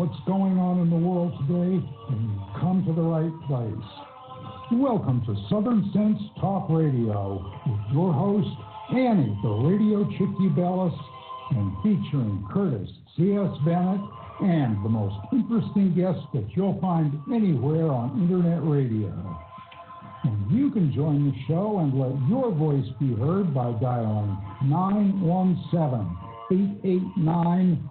What's going on in the world today, come to the right place. Welcome to Southern Sense Talk Radio with your host, Annie, the Radio Chickadee Ubelis, and featuring Curtis C.S. Bennett and the most interesting guests that you'll find anywhere on Internet radio. And you can join the show and let your voice be heard by dialing 917 889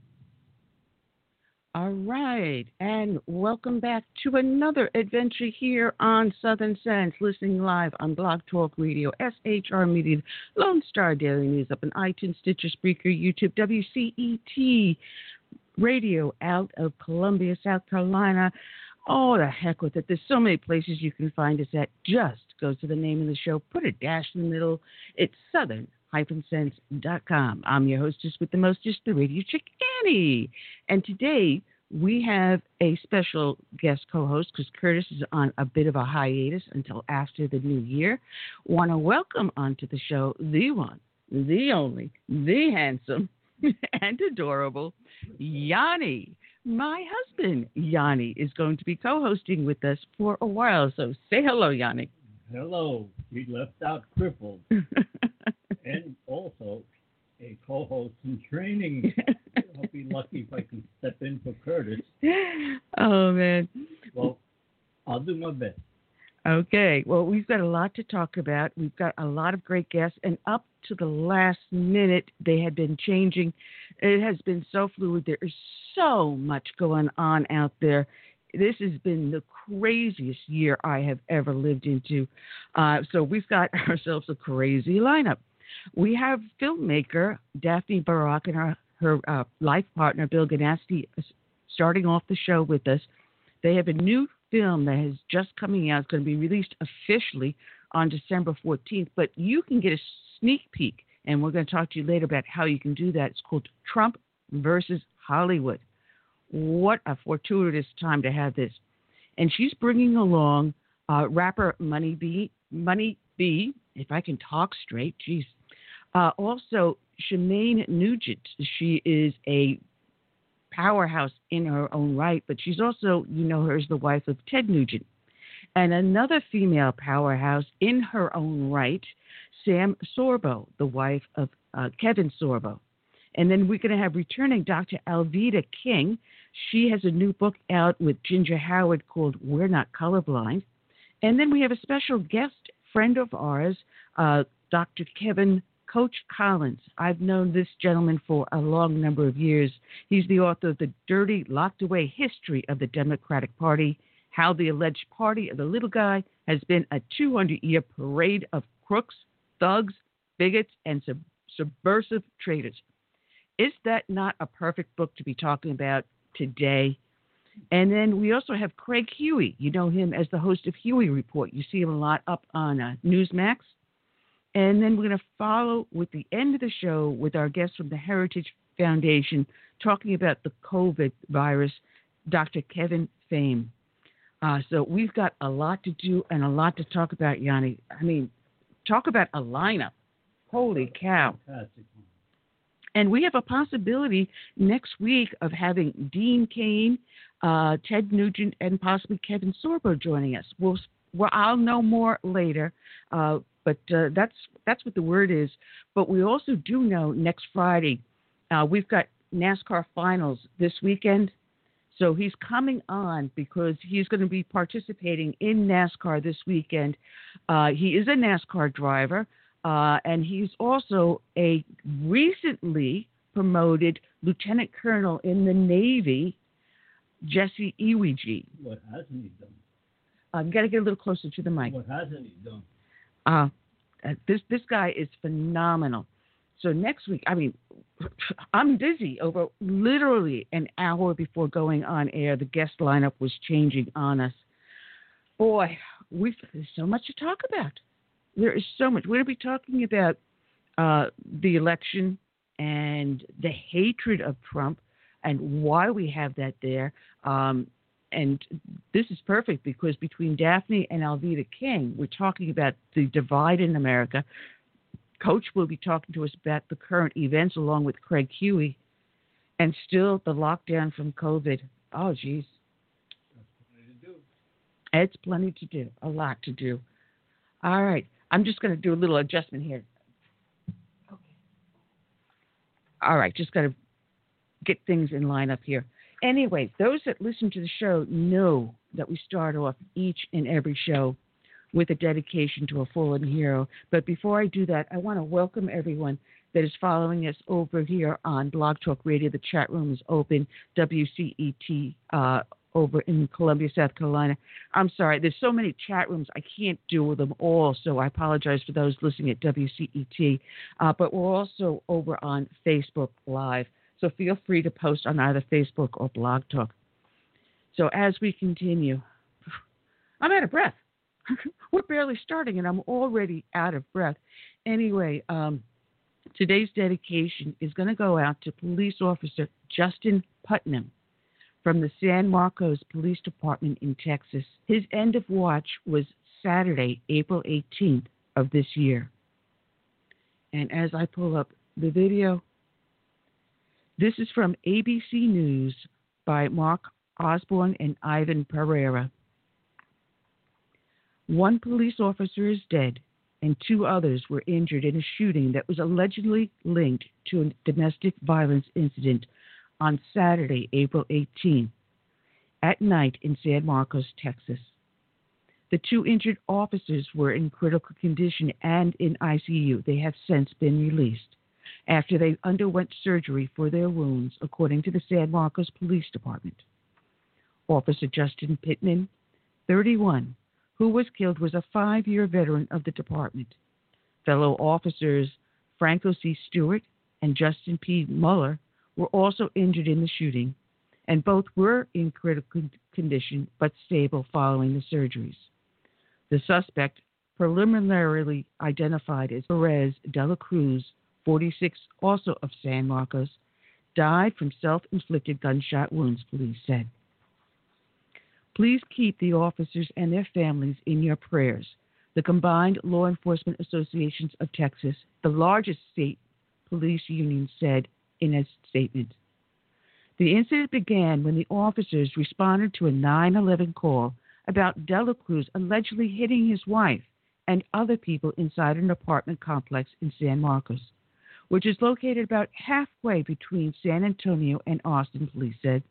All right, and welcome back to another adventure here on Southern Sense, listening live on Blog Talk Radio, SHR Media, Lone Star Daily News up on iTunes, Stitcher, Spreaker, YouTube, WCET Radio out of Columbia, South Carolina. Oh, the heck with it. There's so many places you can find us at. Just go to the name of the show, put a dash in the middle. It's Southern sense.com. I'm your hostess with the mostest, the radio chick Annie. And today we have a special guest co-host because Curtis is on a bit of a hiatus until after the new year. Want to welcome onto the show the one, the only, the handsome and adorable Yanni. My husband, Yanni, is going to be co hosting with us for a while. So say hello, Yanni. Hello. We left out crippled. and also a co-host in training. I'll be lucky if I can step in for Curtis. oh man. Well, I'll do my best. Okay. Well, we've got a lot to talk about. We've got a lot of great guests, and up to the last minute, they had been changing. It has been so fluid. There is so much going on out there. This has been the craziest year I have ever lived into. Uh, so we've got ourselves a crazy lineup. We have filmmaker Daphne Barak and her, her uh, life partner Bill Ganasty starting off the show with us. They have a new film that is just coming out. It's going to be released officially on December 14th, but you can get a sneak peek, and we're going to talk to you later about how you can do that. It's called Trump versus Hollywood. What a fortuitous time to have this. And she's bringing along uh, rapper Money B, Money B, if I can talk straight, geez, uh, also, Shemane Nugent. She is a powerhouse in her own right, but she's also, you know, her as the wife of Ted Nugent. And another female powerhouse in her own right, Sam Sorbo, the wife of uh, Kevin Sorbo. And then we're going to have returning Dr. Alveda King. She has a new book out with Ginger Howard called We're Not Colorblind. And then we have a special guest friend of ours, uh, Dr. Kevin Coach Collins. I've known this gentleman for a long number of years. He's the author of The Dirty, Locked Away History of the Democratic Party How the Alleged Party of the Little Guy Has Been a 200 Year Parade of Crooks, Thugs, Bigots, and sub- Subversive Traitors. Is that not a perfect book to be talking about today? And then we also have Craig Huey. You know him as the host of Huey Report. You see him a lot up on uh, Newsmax. And then we're going to follow with the end of the show with our guest from the Heritage Foundation talking about the COVID virus, Dr. Kevin Pham. Uh, so we've got a lot to do and a lot to talk about, Yanni. I mean, talk about a lineup. Holy cow. Fantastic. And we have a possibility next week of having Dean Cain, uh, Ted Nugent, and possibly Kevin Sorbo joining us. We'll, well I'll know more later. Uh, but uh, that's that's what the word is. But we also do know next Friday uh, we've got NASCAR finals this weekend. So he's coming on because he's going to be participating in NASCAR this weekend. Uh, he is a NASCAR driver, uh, and he's also a recently promoted lieutenant colonel in the Navy, Jesse Iwuji. What hasn't he done? I've got to get a little closer to the mic. What hasn't he done? Uh, uh, this this guy is phenomenal. So next week, I mean, I'm dizzy over literally an hour before going on air. The guest lineup was changing on us. Boy, we there's so much to talk about. There is so much. We're going to be talking about uh, the election and the hatred of Trump and why we have that there. Um, and this is perfect because between Daphne and Alveda King, we're talking about the divide in America. Coach will be talking to us about the current events along with Craig Huey, and still the lockdown from COVID. Oh, geez. It's plenty to do, a lot to do. All right, I'm just going to do a little adjustment here. Okay. All right, just got to get things in line up here anyway, those that listen to the show know that we start off each and every show with a dedication to a fallen hero. But before I do that, I want to welcome everyone that is following us over here on Blog Talk Radio. The chat room is open, WCET uh, over in Columbia, South Carolina. I'm sorry, there's so many chat rooms, I can't do them all, so I apologize for those listening at WCET. Uh, but we're also over on Facebook Live. So feel free to post on either Facebook or Blog Talk. So as we continue, I'm out of breath. We're barely starting and I'm already out of breath. Anyway, um, today's dedication is going to go out to police officer Justin Putnam from the San Marcos Police Department in Texas. His end of watch was Saturday, April 18th of this year. And as I pull up the video, this is from ABC News by Mark Osborne and Ivan Pereira. One police officer is dead and two others were injured in a shooting that was allegedly linked to a domestic violence incident on Saturday, April 18, at night in San Marcos, Texas. The two injured officers were in critical condition and in ICU. They have since been released after they underwent surgery for their wounds, according to the San Marcos Police Department. Officer Justin Pittman, 31, who was killed, was a five year veteran of the department. Fellow officers Franco C. Stewart and Justin P. Muller were also injured in the shooting, and both were in critical condition but stable following the surgeries. The suspect, preliminarily identified as Perez de la Cruz, 46, also of San Marcos, died from self inflicted gunshot wounds, police said. Please keep the officers and their families in your prayers. The Combined Law Enforcement Associations of Texas, the largest state police union, said in a statement. The incident began when the officers responded to a 911 call about Dela Cruz allegedly hitting his wife and other people inside an apartment complex in San Marcos, which is located about halfway between San Antonio and Austin, police said.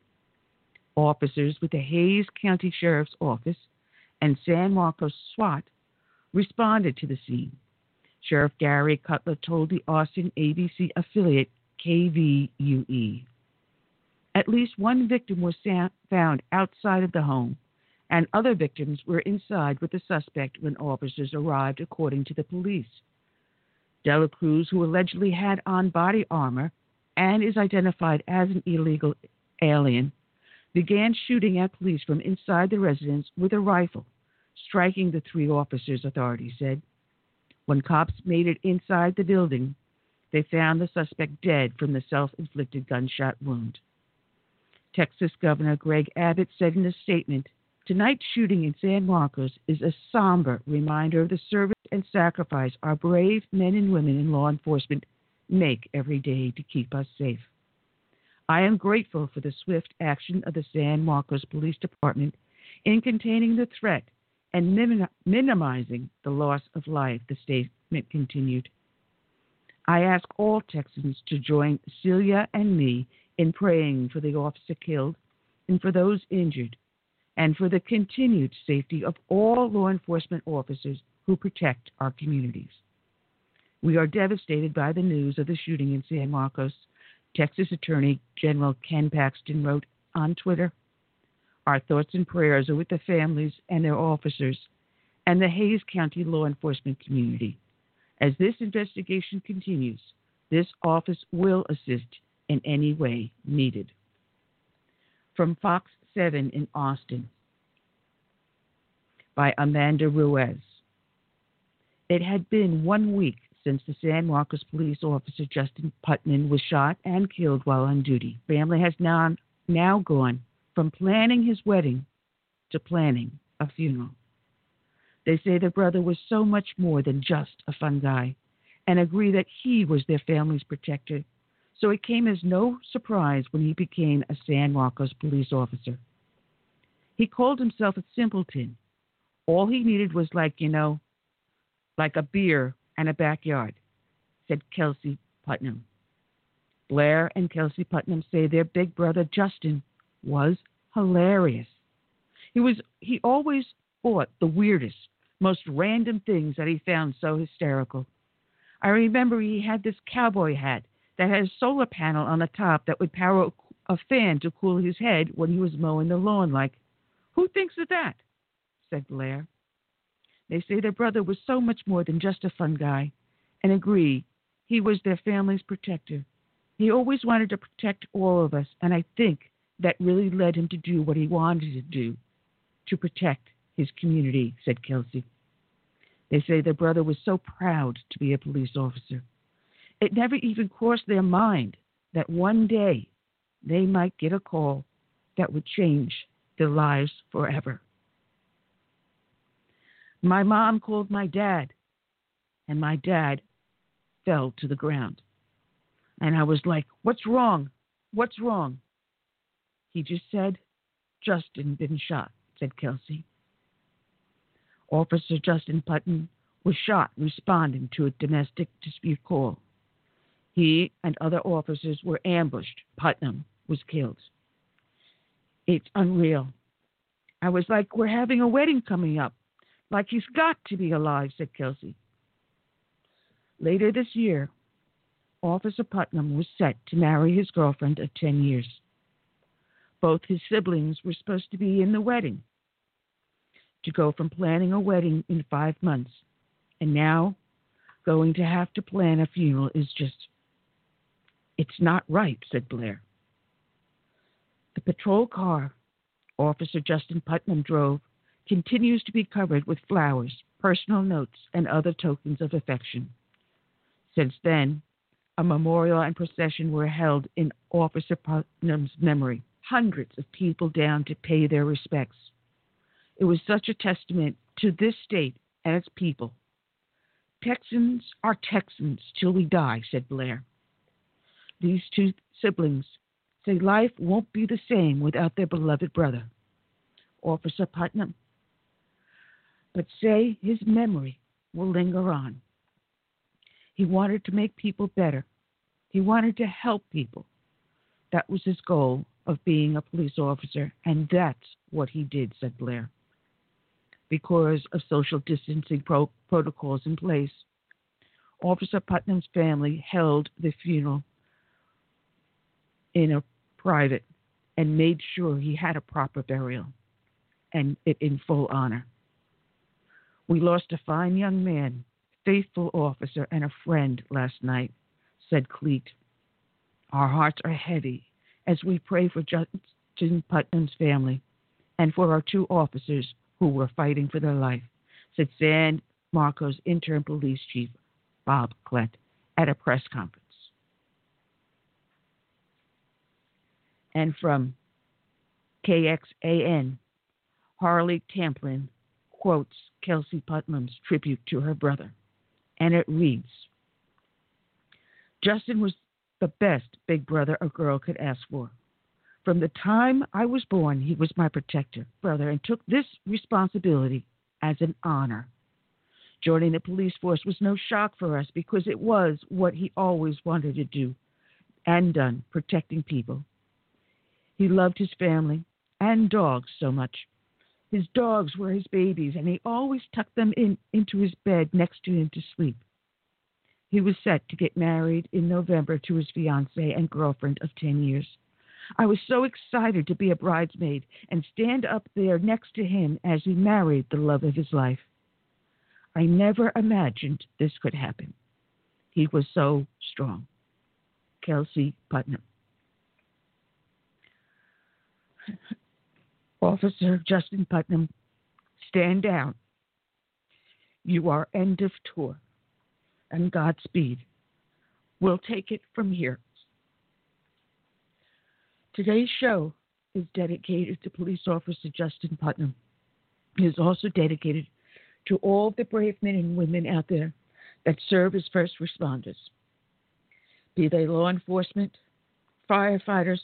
Officers with the Hays County Sheriff's Office and San Marcos SWAT responded to the scene. Sheriff Gary Cutler told the Austin ABC affiliate KVUE. At least one victim was found outside of the home, and other victims were inside with the suspect when officers arrived, according to the police. Dela Cruz, who allegedly had on body armor and is identified as an illegal alien, began shooting at police from inside the residence with a rifle, striking the three officers, authorities said. When cops made it inside the building, they found the suspect dead from the self inflicted gunshot wound. Texas Governor Greg Abbott said in a statement Tonight's shooting in San Marcos is a somber reminder of the service and sacrifice our brave men and women in law enforcement make every day to keep us safe. I am grateful for the swift action of the San Marcos Police Department in containing the threat and minim- minimizing the loss of life, the statement continued. I ask all Texans to join Celia and me in praying for the officer killed and for those injured, and for the continued safety of all law enforcement officers who protect our communities. We are devastated by the news of the shooting in San Marcos Texas Attorney General Ken Paxton wrote on Twitter Our thoughts and prayers are with the families and their officers and the Hays County law enforcement community. As this investigation continues, this office will assist in any way needed. From Fox 7 in Austin by Amanda Ruiz. It had been one week since the San Marcos police officer Justin Putnam was shot and killed while on duty. Family has now, now gone from planning his wedding to planning a funeral. They say their brother was so much more than just a fun guy and agree that he was their family's protector. So it came as no surprise when he became a San Marcos police officer. He called himself a simpleton. All he needed was like, you know, like a beer and a backyard, said Kelsey Putnam. Blair and Kelsey Putnam say their big brother Justin was hilarious. He was he always bought the weirdest, most random things that he found so hysterical. I remember he had this cowboy hat that had a solar panel on the top that would power a fan to cool his head when he was mowing the lawn. Like, who thinks of that? said Blair. They say their brother was so much more than just a fun guy and agree he was their family's protector. He always wanted to protect all of us, and I think that really led him to do what he wanted to do to protect his community, said Kelsey. They say their brother was so proud to be a police officer. It never even crossed their mind that one day they might get a call that would change their lives forever. My mom called my dad, and my dad fell to the ground. And I was like, What's wrong? What's wrong? He just said, Justin been shot, said Kelsey. Officer Justin Putnam was shot responding to a domestic dispute call. He and other officers were ambushed. Putnam was killed. It's unreal. I was like, we're having a wedding coming up. Like he's got to be alive, said Kelsey. Later this year, Officer Putnam was set to marry his girlfriend of 10 years. Both his siblings were supposed to be in the wedding. To go from planning a wedding in five months and now going to have to plan a funeral is just, it's not right, said Blair. The patrol car Officer Justin Putnam drove continues to be covered with flowers, personal notes, and other tokens of affection. Since then, a memorial and procession were held in Officer Putnam's memory. Hundreds of people down to pay their respects. It was such a testament to this state and its people. Texans are Texans till we die, said Blair. These two siblings say life won't be the same without their beloved brother, Officer Putnam. But say his memory will linger on. He wanted to make people better. He wanted to help people. That was his goal of being a police officer, and that's what he did, said Blair. Because of social distancing pro- protocols in place, Officer Putnam's family held the funeral in a private and made sure he had a proper burial and it in full honor. We lost a fine young man faithful officer and a friend last night, said CLEAT. Our hearts are heavy as we pray for Justin Putnam's family and for our two officers who were fighting for their life, said San Marcos interim police chief Bob Klett at a press conference. And from KXAN, Harley Tamplin quotes Kelsey Putnam's tribute to her brother and it reads Justin was the best big brother a girl could ask for. From the time I was born, he was my protector, brother, and took this responsibility as an honor. Joining the police force was no shock for us because it was what he always wanted to do and done, protecting people. He loved his family and dogs so much. His dogs were his babies, and he always tucked them in into his bed next to him to sleep. He was set to get married in November to his fiancee and girlfriend of 10 years. I was so excited to be a bridesmaid and stand up there next to him as he married the love of his life. I never imagined this could happen. He was so strong. Kelsey Putnam. Officer Justin Putnam, stand down. You are end of tour. And Godspeed. We'll take it from here. Today's show is dedicated to police officer Justin Putnam. It is also dedicated to all the brave men and women out there that serve as first responders, be they law enforcement, firefighters,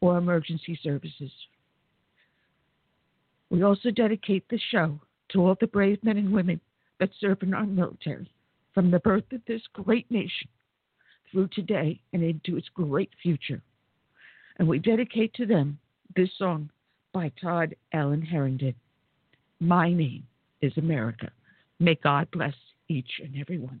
or emergency services. We also dedicate this show to all the brave men and women that serve in our military from the birth of this great nation through today and into its great future. And we dedicate to them this song by Todd Allen Harrington. My name is America. May God bless each and every one.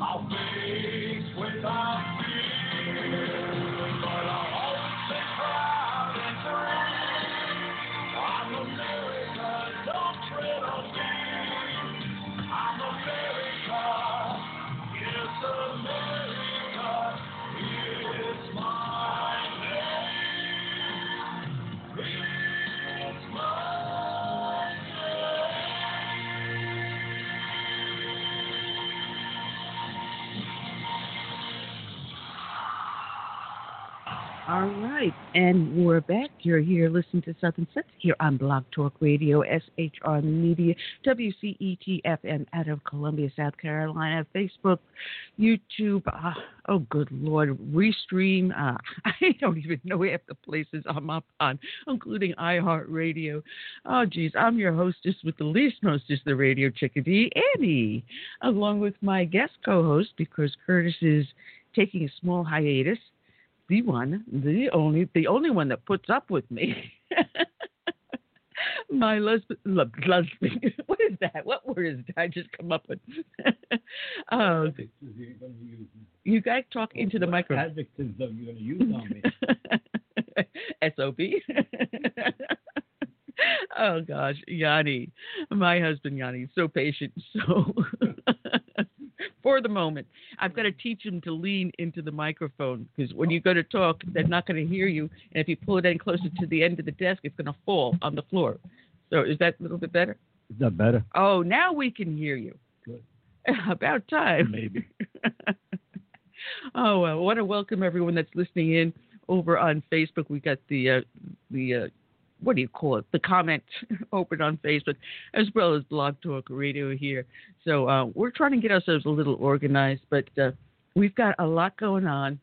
I'll face without fear. And we're back. You're here listening to Southern Sense here on Blog Talk Radio, SHR Media, WCET FM out of Columbia, South Carolina, Facebook, YouTube. Uh, oh, good Lord, Restream. Uh, I don't even know half the places I'm up on, including iHeartRadio. Oh, geez, I'm your hostess with the least hostess, the radio chickadee, Annie, along with my guest co-host because Curtis is taking a small hiatus the one, the only, the only one that puts up with me. My lesbian, lesbian. What is that? What word is that? I just come up with? oh, you're going to use. you guys talk into the What microphone. Adjectives are you going to use on me? SOB. oh gosh, Yanni, my husband Yanni, so patient. So for the moment, I've got to teach him to lean into the microphone because when you go to talk, they're not going to hear you, and if you pull it in closer to the end of the desk, it's going to fall on the floor. So is that a little bit better? Is that better? Oh, now we can hear you. Good. About time. Maybe. oh well, I want to welcome everyone that's listening in over on Facebook. We got the uh, the uh, what do you call it? The comment open on Facebook, as well as Blog Talk Radio here. So uh, we're trying to get ourselves a little organized, but uh, we've got a lot going on.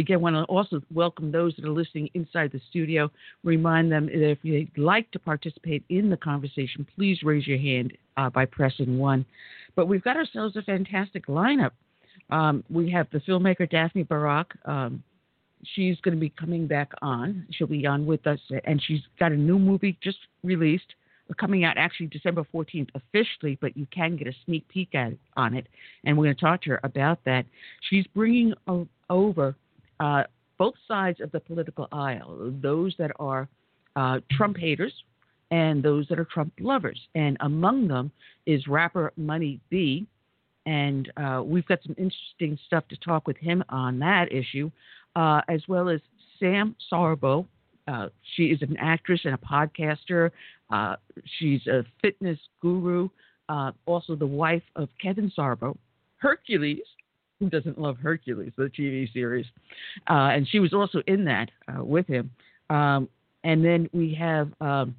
Again, want to also welcome those that are listening inside the studio. Remind them that if you'd like to participate in the conversation, please raise your hand uh, by pressing one. But we've got ourselves a fantastic lineup. Um, we have the filmmaker Daphne Barak. Um, she's going to be coming back on. She'll be on with us, and she's got a new movie just released, coming out actually December 14th officially, but you can get a sneak peek at on it, and we're going to talk to her about that. She's bringing over uh, both sides of the political aisle, those that are uh, Trump haters and those that are Trump lovers, and among them is rapper Money B. And uh, we've got some interesting stuff to talk with him on that issue uh, as well as Sam Sorbo. Uh, she is an actress and a podcaster. Uh, she's a fitness guru, uh, also the wife of Kevin Sorbo, Hercules. Who doesn't love Hercules, the TV series? Uh, and she was also in that with him. Um, and then we have um,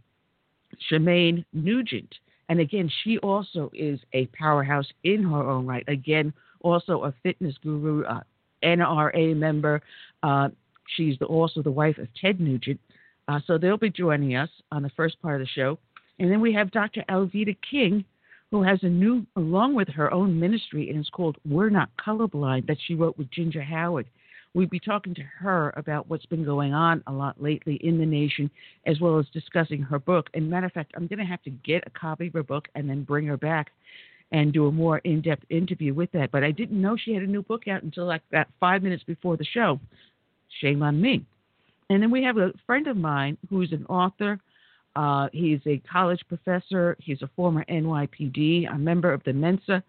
Shemane Nugent. And again, she also is a powerhouse in her own right. Again, also a fitness guru, uh, NRA member. Uh, she's the, also the wife of Ted Nugent. Uh, so they'll be joining us on the first part of the show. And then we have Dr. Alveda King, who has a new, along with her own ministry, and it's called We're Not Colorblind, that she wrote with Ginger Howard. We'll be talking to her about what's been going on a lot lately in the nation, as well as discussing her book. And matter of fact, I'm going to have to get a copy of her book and then bring her back and do a more in-depth interview with that. But I didn't know she had a new book out until like that five minutes before the show. Shame on me. And then we have a friend of mine who's an author. Uh, he's a college professor. He's a former NYPD, a member of the Mensa,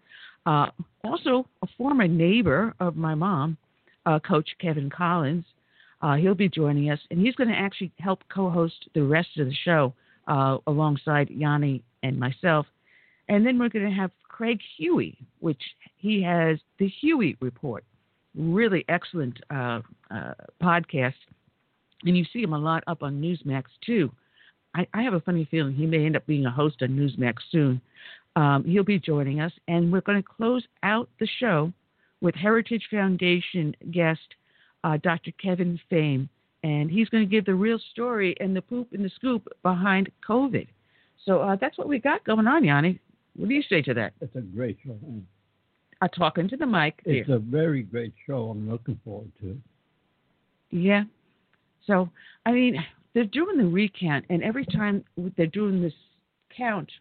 uh, also a former neighbor of my mom, uh, Coach Kevin Collins. Uh, he'll be joining us, and he's going to actually help co-host the rest of the show uh, alongside Yanni and myself. And then we're going to have Craig Huey, which he has the Huey Report, really excellent uh, podcast and you see him a lot up on Newsmax too. I, I have a funny feeling he may end up being a host on Newsmax soon. Um, he'll be joining us, and we're going to close out the show with Heritage Foundation guest uh, Dr. Kevin Pham, and he's going to give the real story and the poop and the scoop behind COVID. So uh, that's what we got going on, Yanni. What do you say to that? It's a great show. Uh, talking to the mic. It's a very great show. I'm looking forward to it. Yeah, so, I mean, they're doing the recount, and every time they're doing this count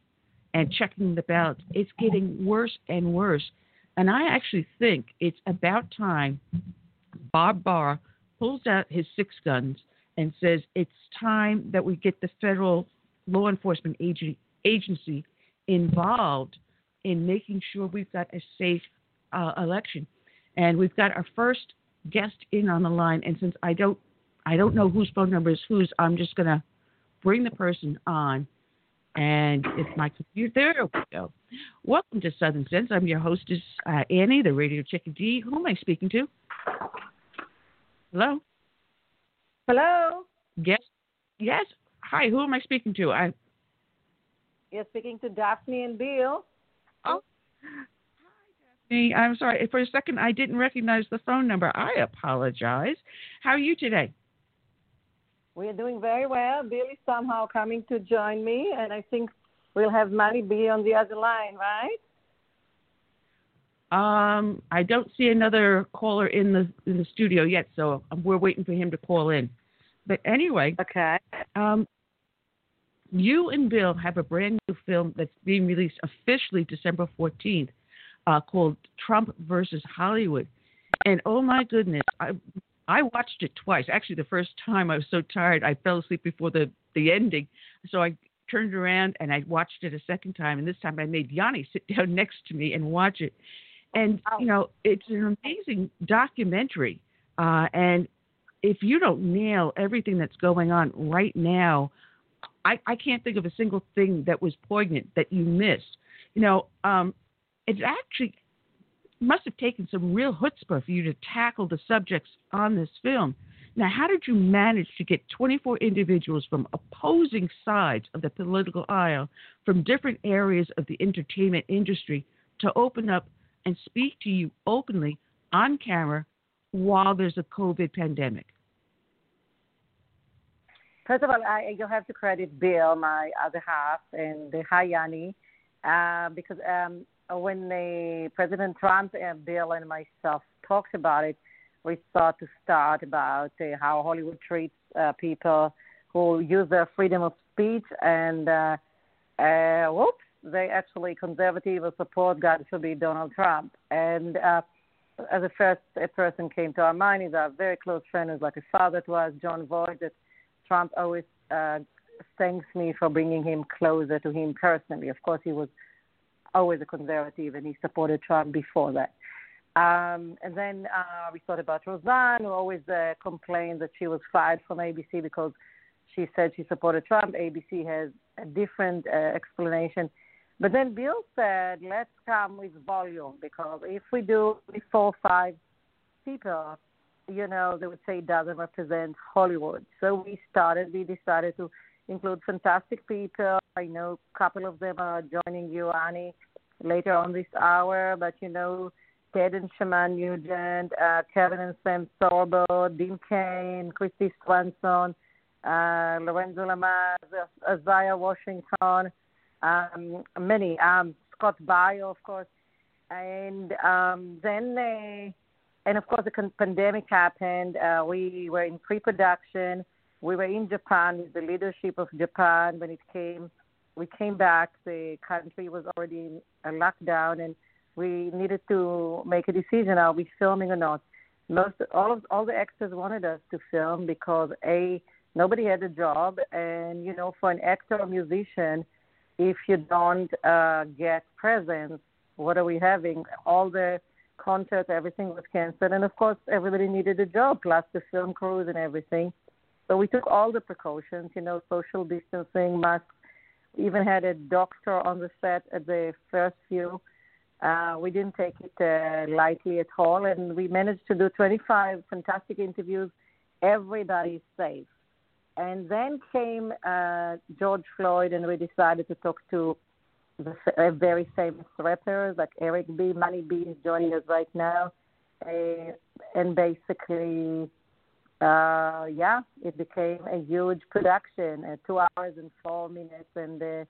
and checking the ballots, it's getting worse and worse. And I actually think it's about time Bob Barr pulls out his six guns and says it's time that we get the federal law enforcement agency involved in making sure we've got a safe uh, election. And we've got our first guest in on the line. And since I don't I don't know whose phone number is whose. I'm just going to bring the person on. And if my computer, there we go. Welcome to Southern Sense. I'm your hostess, uh, Annie, the radio chickadee. Who am I speaking to? Hello? Hello? Yes. Yes. Hi, who am I speaking to? I. You're speaking to Daphne and Bill. Oh. Hi, Daphne. I'm sorry. For a second, I didn't recognize the phone number. I apologize. How are you today? We're doing very well. Bill is somehow coming to join me, and I think we'll have Money B on the other line, right? Um, I don't see another caller in the in the studio yet, so we're waiting for him to call in. But anyway, okay. Um, you and Bill have a brand new film that's being released officially December 14th, uh, called Trump versus Hollywood. And oh my goodness, I I watched it twice. Actually, the first time I was so tired I fell asleep before the the ending, so I turned around and I watched it a second time. And this time I made Yanni sit down next to me and watch it. And you know, it's an amazing documentary. Uh, and if you don't nail everything that's going on right now, I, I can't think of a single thing that was poignant that you missed. You know, um, it's actually must have taken some real chutzpah for you to tackle the subjects on this film. Now, how did you manage to get 24 individuals from opposing sides of the political aisle, from different areas of the entertainment industry, to open up and speak to you openly on camera while there's a COVID pandemic? First of all, I, you have to credit Bill, my other half, and the Hayani, uh, because um, when the President Trump and Bill and myself talked about it, we thought to start about uh, how Hollywood treats uh, people who use their freedom of speech, and uh, uh, whoops, they actually conservative or support, God forbid, Donald Trump. And uh, as a first person came to our mind is our very close friend, who's like a father to us, Jon Voight, that Trump always uh, thanks me for bringing him closer to him personally. Of course, he was always a conservative, and he supported Trump before that. Um, and then uh, we thought about Roseanne, who always uh, complained that she was fired from ABC because she said she supported Trump. ABC has a different uh, explanation. But then Bill said, let's come with volume because if we do four or five people, you know, they would say it doesn't represent Hollywood. So we started, we decided to include fantastic people. I know a couple of them are joining you, Annie, later on this hour, but you know, Ted and Shemane Nugent, uh, Kevin and Sam Sorbo, Dean Cain, Kristy Swanson, uh, Lorenzo Lamas, Isaiah Washington, um, many, um, Scott Baio, of course, and um, then uh, and of course the pandemic happened. Uh, we were in pre-production. We were in Japan with the leadership of Japan when it came. We came back. The country was already in a lockdown, and we needed to make a decision: are we filming or not? Most all of all the extras wanted us to film because a nobody had a job, and you know, for an actor or musician, if you don't uh, get presents, what are we having? All the concerts, everything was canceled, and of course, everybody needed a job, plus the film crews and everything. So we took all the precautions, you know, social distancing, masks. We even had a doctor on the set at the first few. Uh, we didn't take it uh, lightly at all, and we managed to do 25 fantastic interviews. Everybody's safe. And then came uh, George Floyd, and we decided to talk to the uh, very famous rappers like Eric B. Money B is joining us right now. Uh, and basically, uh, yeah, it became a huge production, uh, two hours and four minutes, and uh,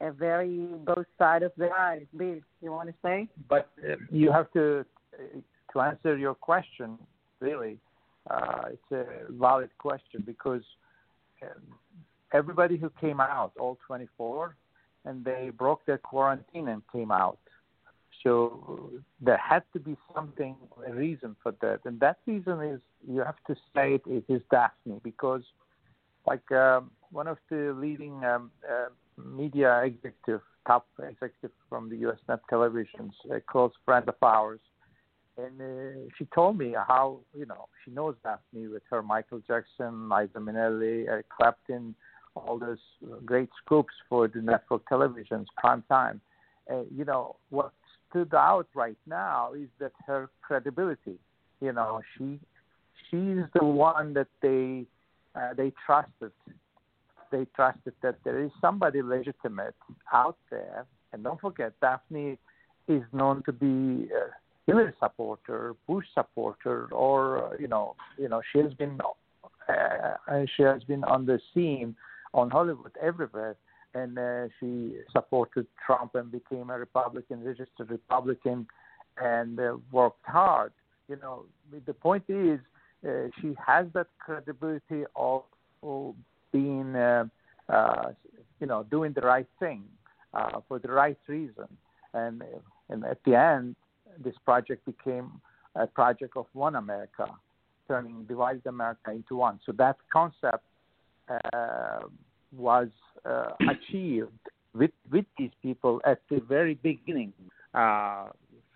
a very both side of the eyes. Bill, you want to say? But uh, you have to uh, to answer your question. Really, it's a valid question because um, everybody who came out, all 24, and they broke their quarantine and came out. So there had to be something, a reason for that, and that reason is you have to say it, it is Daphne because, like um, one of the leading um, uh, media executive, top executive from the U.S. Net Television's a close friend of ours, and uh, she told me how you know she knows Daphne with her Michael Jackson, Liza Minnelli, Eric Clapton, all those great scoops for the network television's prime time. Uh, you know what stood out right now is that her credibility. You know she she's the one that they uh, they trusted. They trusted that there is somebody legitimate out there, and don't forget Daphne is known to be. Uh, Hillary supporter, Bush supporter, or you know, you know, she has been uh, she has been on the scene on Hollywood everywhere, and uh, she supported Trump and became a Republican, registered Republican, and uh, worked hard. You know, the point is, uh, she has that credibility of, of being, uh, uh, you know, doing the right thing uh, for the right reason, and and at the end this project became a project of one America, turning divided America into one. So that concept uh, was uh, achieved with with these people at the very beginning, uh,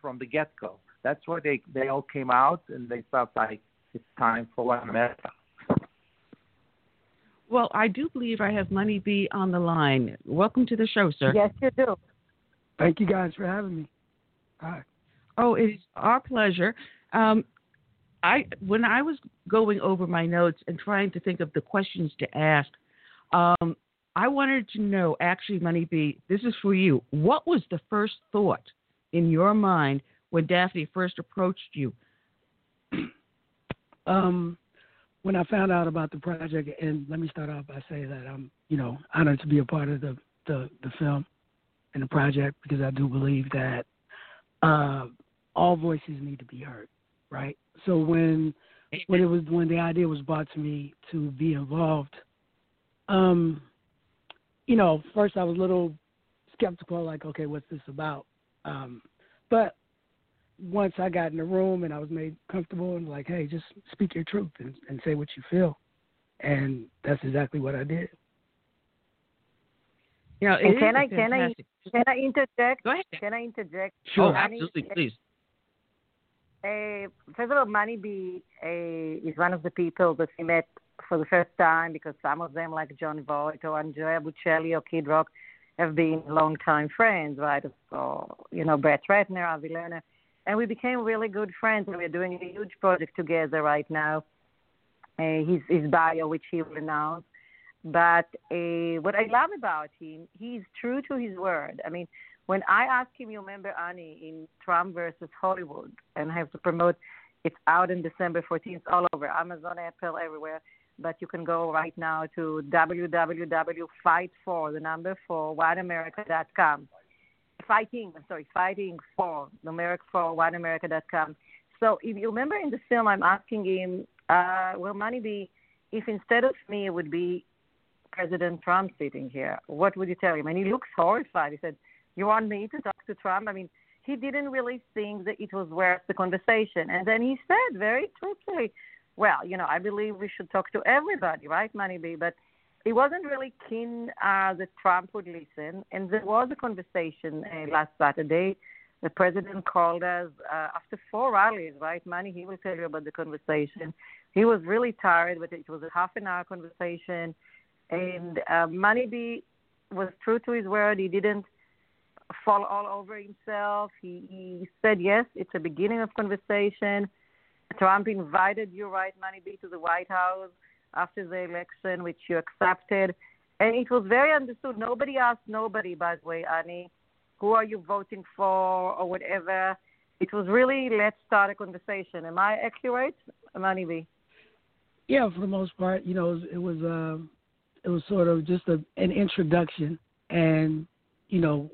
from the get go. That's why they they all came out and they felt like it's time for one America. Well, I do believe I have Money B on the line. Welcome to the show, sir. Yes, you do. Thank you guys for having me. Hi. Oh, it's our pleasure. Um, I when I was going over my notes and trying to think of the questions to ask, um, I wanted to know, actually, Money B, this is for you. What was the first thought in your mind when Daphne first approached you? Um, when I found out about the project, and let me start off by saying that I'm, you know, honored to be a part of the the, the film and the project because I do believe that uh, all voices need to be heard, right? So when when it was when the idea was brought to me to be involved, um, you know, first I was a little skeptical, like, okay, what's this about? Um, but once I got in the room and I was made comfortable and like, hey, just speak your truth and, and say what you feel, and that's exactly what I did. You know, and can I can I can I interject? Go ahead. Can I interject? Sure. Oh, Money, absolutely, please. Uh, first of all, Money B uh, is one of the people that we met for the first time because some of them, like Jon Voight or Andrea Bocelli or Kid Rock, have been longtime friends, right? So, you know, Brett Ratner, Avi Lerner. And we became really good friends, and we're doing a huge project together right now. Uh, his, his bio, which he will announce. But uh, what I love about him, he's true to his word. I mean, when I asked him, you remember Annie in Trump versus Hollywood, and I have to promote, it's out in December 14th all over Amazon, Apple, everywhere. But you can go right now to www.fightfor the number for whiteamerica.com. fighting. I'm sorry, fighting for numeric for oneamerica.com. So if you remember in the film, I'm asking him, uh, "Will Money B if instead of me it would be President Trump sitting here? What would you tell him?" And he looks horrified. He said, "You want me to talk to Trump?" I mean, he didn't really think that it was worth the conversation. And then he said very truthfully, "Well, you know, I believe we should talk to everybody, right, Money B?" But he wasn't really keen uh, that Trump would listen. And there was a conversation uh, last Saturday. The president called us uh, after four rallies, right? Money, he will tell you about the conversation. He was really tired, but it was a half an hour conversation. And uh, Money B was true to his word. He didn't fall all over himself. He, he said, yes, it's a beginning of conversation. Trump invited you, right, Money B, to the White House after the election, which you accepted. And it was very understood. Nobody asked nobody, by the way, Annie, who are you voting for or whatever. It was really let's start a conversation. Am I accurate, Money B? Yeah, for the most part, you know, it was uh, it was sort of just a, an introduction, and you know,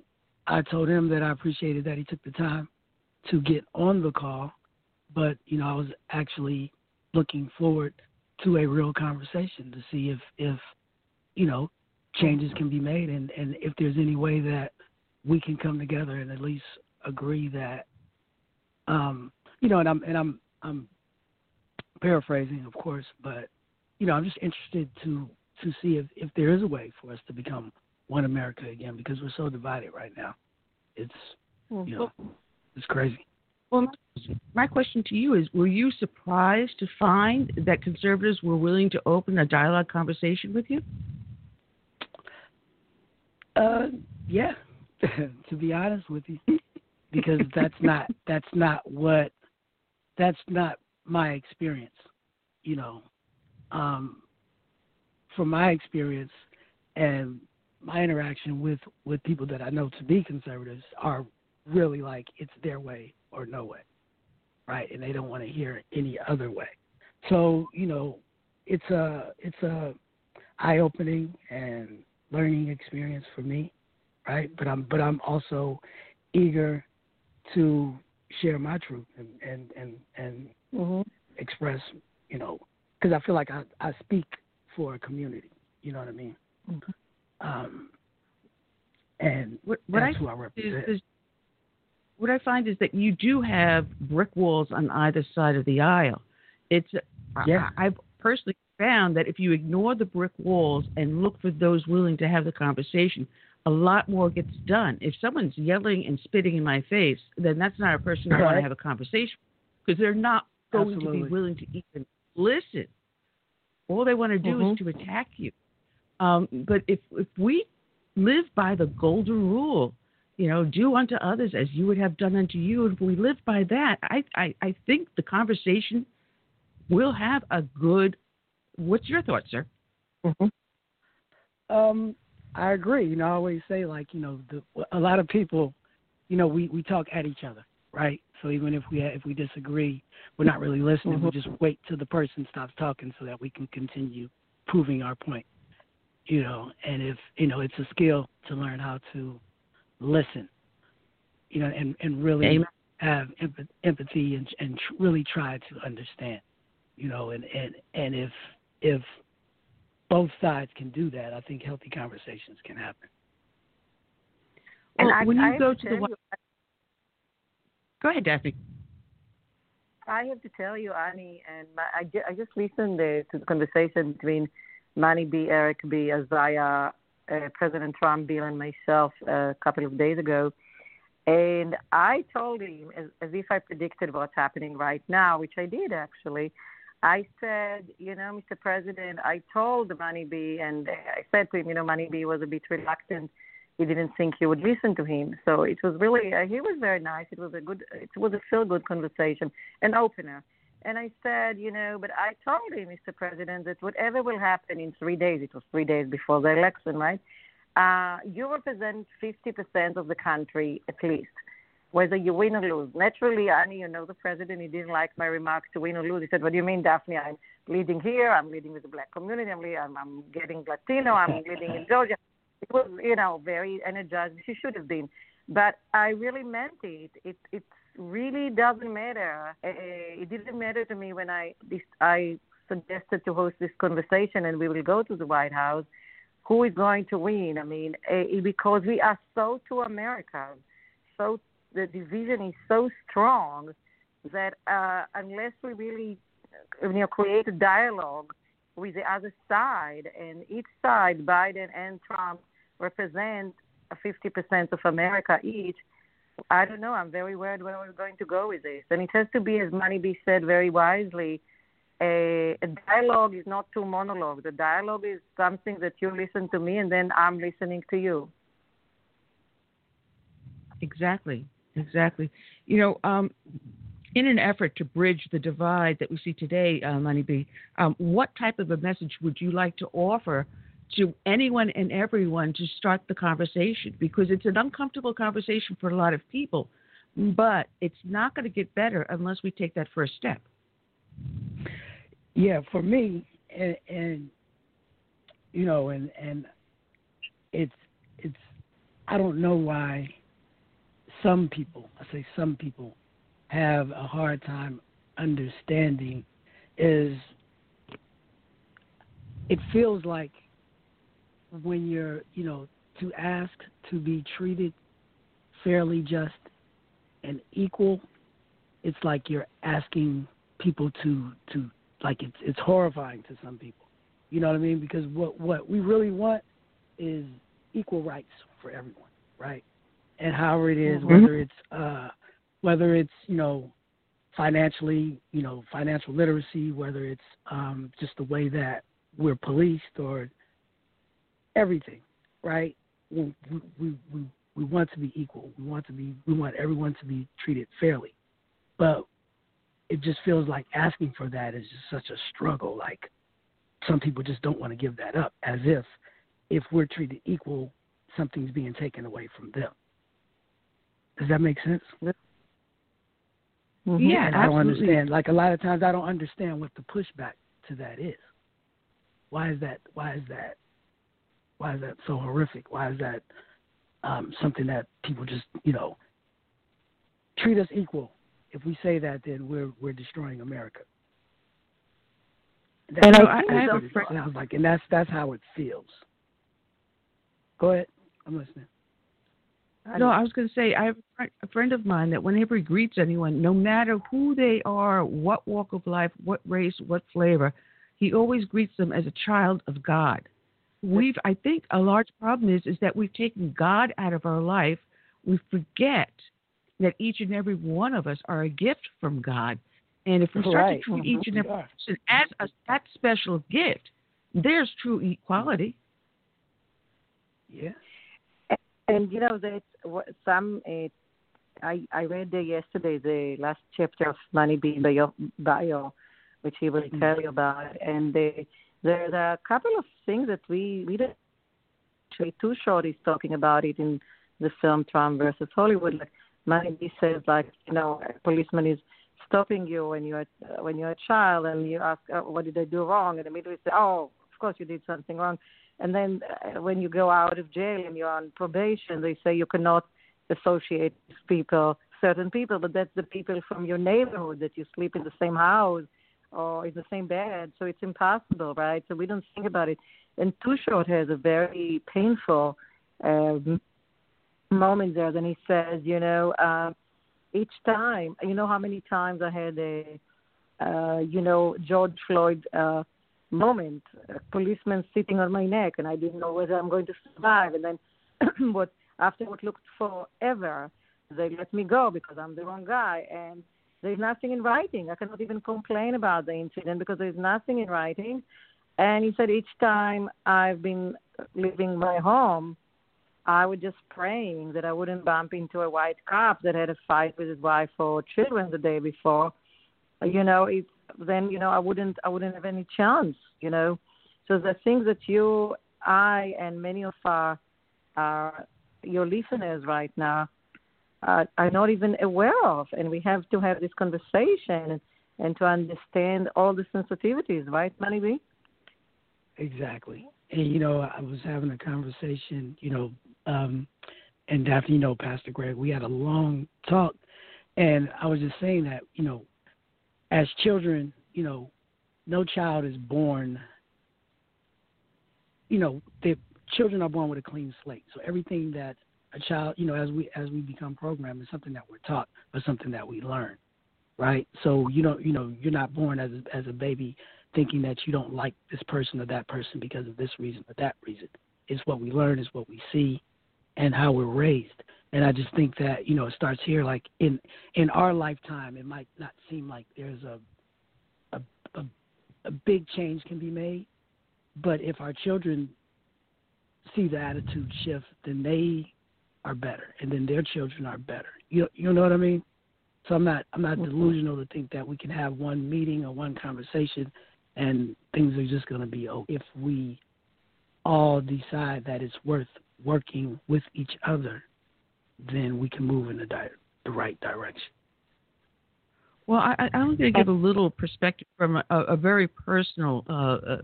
I told him that I appreciated that he took the time to get on the call, but you know, I was actually looking forward to a real conversation to see if if you know changes can be made and and if there's any way that we can come together and at least agree that um you know and I'm and I'm I'm paraphrasing of course but you know I'm just interested to to see if if there is a way for us to become one America again because we're so divided right now. It's you know it's crazy Well, my, my question to you is Were you surprised to find that conservatives were willing to open a dialogue conversation with you? Uh, yeah, to be honest with you, because that's not that's not what that's not my experience. You know, um, from my experience and my interaction with with people that I know to be conservatives are really like it's their way or no way, right? And they don't want to hear any other way. So you know, it's a it's a eye opening and learning experience for me, right? But I'm but I'm also eager to share my truth and and and, and mm-hmm. express, you know, because I feel like I I speak for a community. You know what I mean? Mm-hmm. Um, and what, what that's I who I represent. Is, is, what I find is that you do have brick walls on either side of the aisle. It's yeah. I, I've personally found that if you ignore the brick walls and look for those willing to have the conversation, a lot more gets done. If someone's yelling and spitting in my face, then that's not a person I want to have a conversation because they're not going to be willing to even listen. All they want to do Mhm. is to attack you. Um, but if if we live by the golden rule, you know, do unto others as you would have done unto you, if we live by that, I I, I think the conversation will have a good. What's your thought, sir? Um, I agree. You know, I always say like, you know, the, a lot of people, you know, we we talk at each other, right? So even if we if we disagree, we're not really listening. We just wait till the person stops talking so that we can continue proving our point. You know, and if you know, it's a skill to learn how to listen. You know, and and really Amen. have empathy and and really try to understand. You know, and and and if if both sides can do that, I think healthy conversations can happen. And Well, I, when you I go to to the you, Go ahead, Daphne. I have to tell you, Annie, and my, I, ju- I just listened uh, to the conversation between Manny B, Eric B, Isaiah, uh, President Trump, Bill, and myself uh, a couple of days ago. And I told him, as, as if I predicted what's happening right now, which I did actually. I said, you know, Mr. President, I told Manny B, and I said to him, you know, Manny B was a bit reluctant. He didn't think you would listen to him. So it was really, uh, he was very nice. It was a good, it was a feel good conversation, an opener. And I said, you know, but I told him, Mr. President, that whatever will happen in three days, it was three days before the election, right? Uh, you represent 50% of the country at least, whether you win or lose. Naturally, Annie, you know the president, he didn't like my remarks to win or lose. He said, what do you mean, Daphne? I'm leading here. I'm leading with the black community. I'm, leading, I'm, I'm getting Latino. I'm leading in Georgia. It was, you know, very energized. She should have been. but I really meant it. It it really doesn't matter. Uh, it didn't matter to me when I I suggested to host this conversation and we will go to the White House. Who is going to win? I mean, uh, because we are so to America, so the division is so strong that uh, unless we really you know create a dialogue with the other side, and each side, Biden and Trump, represent 50% of America each. I don't know. I'm very worried where we're going to go with this. And it has to be, as Money B said very wisely, a, a dialogue is not two monologues. The dialogue is something that you listen to me and then I'm listening to you. Exactly. Exactly. You know, um, in an effort to bridge the divide that we see today, uh, Money B, um, what type of a message would you like to offer to anyone and everyone to start the conversation? Because it's an uncomfortable conversation for a lot of people, but it's not going to get better unless we take that first step. Yeah, for me, and, and you know, and and it's it's I don't know why some people, I say some people, have a hard time understanding is it feels like when you're, you know, to ask to be treated fairly just and equal, it's like you're asking people to to like it's it's horrifying to some people. You know what I mean? Because what what we really want is equal rights for everyone, right? And however it is, Mm-hmm. whether it's uh whether it's, you know, financially, you know, financial literacy, whether it's um just the way that we're policed or everything, right? We we we we want to be equal. We want to be we want everyone to be treated fairly. But it just feels like asking for that is just such a struggle. Like some people just don't want to give that up, as if if we're treated equal, something's being taken away from them. Does that make sense? Mm-hmm. Yeah, and I don't absolutely. understand. Like a lot of times, I don't understand what the pushback to that is. Why is that? Why is that? Why is that so horrific? Why is that um, something that people just you know treat us equal? If we say that, then we're we're destroying America. That's And I what think it so- sounds like, and that's that's how it feels. Go ahead, I'm listening. No, I was going to say I have a friend of mine that whenever he greets anyone, no matter who they are, what walk of life, what race, what flavor, he always greets them as a child of God. We've, I think, a large problem is is that we've taken God out of our life. We forget that each and every one of us are a gift from God, and if we start Right. to treat each and every person as a, that special gift, there's true equality. Yeah. And you know that what- some uh, I I read uh, yesterday the last chapter of Money Bean bio, bio which he will tell you about, and uh, there's a couple of things that we we don't actually Too Short is talking about it in the film Trump versus Hollywood. Like Money B says, like you know, a policeman is stopping you when you're uh, when you're a child, and you ask, uh, "What did I do wrong?" And immediately say, "Oh, of course you did something wrong." And then uh, when you go out of jail and you're on probation, they say you cannot associate with people, certain people, but that's the people from your neighborhood that you sleep in the same house or in the same bed. So it's impossible, right? So we don't think about it. And Too Short has a very painful um, moment there. Then he says, you know, uh, each time, you know how many times I had a, uh, you know, George Floyd uh, moment, a policeman sitting on my neck, and I didn't know whether I'm going to survive. And then, what after what looked forever, they let me go because I'm the wrong guy, and there's nothing in writing. I cannot even complain about the incident because there's nothing in writing. And he said each time I've been leaving my home, I was just praying that I wouldn't bump into a white cop that had a fight with his wife or children the day before. You know, it, then you know I wouldn't I wouldn't have any chance. You know, so the things that you, I, and many of our, our your listeners right now uh, are not even aware of, and we have to have this conversation and to understand all the sensitivities, right, B? Exactly. And you know, I was having a conversation, you know, um and Daphne, you know, Pastor Greg, we had a long talk, and I was just saying that, you know, as children, you know, no child is born. You know, the children are born with a clean slate. So everything that a child, you know, as we as we become programmed, is something that we're taught, but something that we learn, right? So you don't, you know, you're not born as a, as a baby thinking that you don't like this person or that person because of this reason or that reason. It's what we learn, it's what we see, and how we're raised. And I just think that you know it starts here. Like in in our lifetime, it might not seem like there's a a a, a big change can be made, but if our children see the attitude shift, then they are better, and then their children are better. You you know what I mean? So I'm not I'm not delusional to think that we can have one meeting or one conversation, and things are just going to be okay if we all decide that it's worth working with each other. Then we can move in the di- the right direction. Well, I, I'm going to give a little perspective from a, a very personal uh, uh,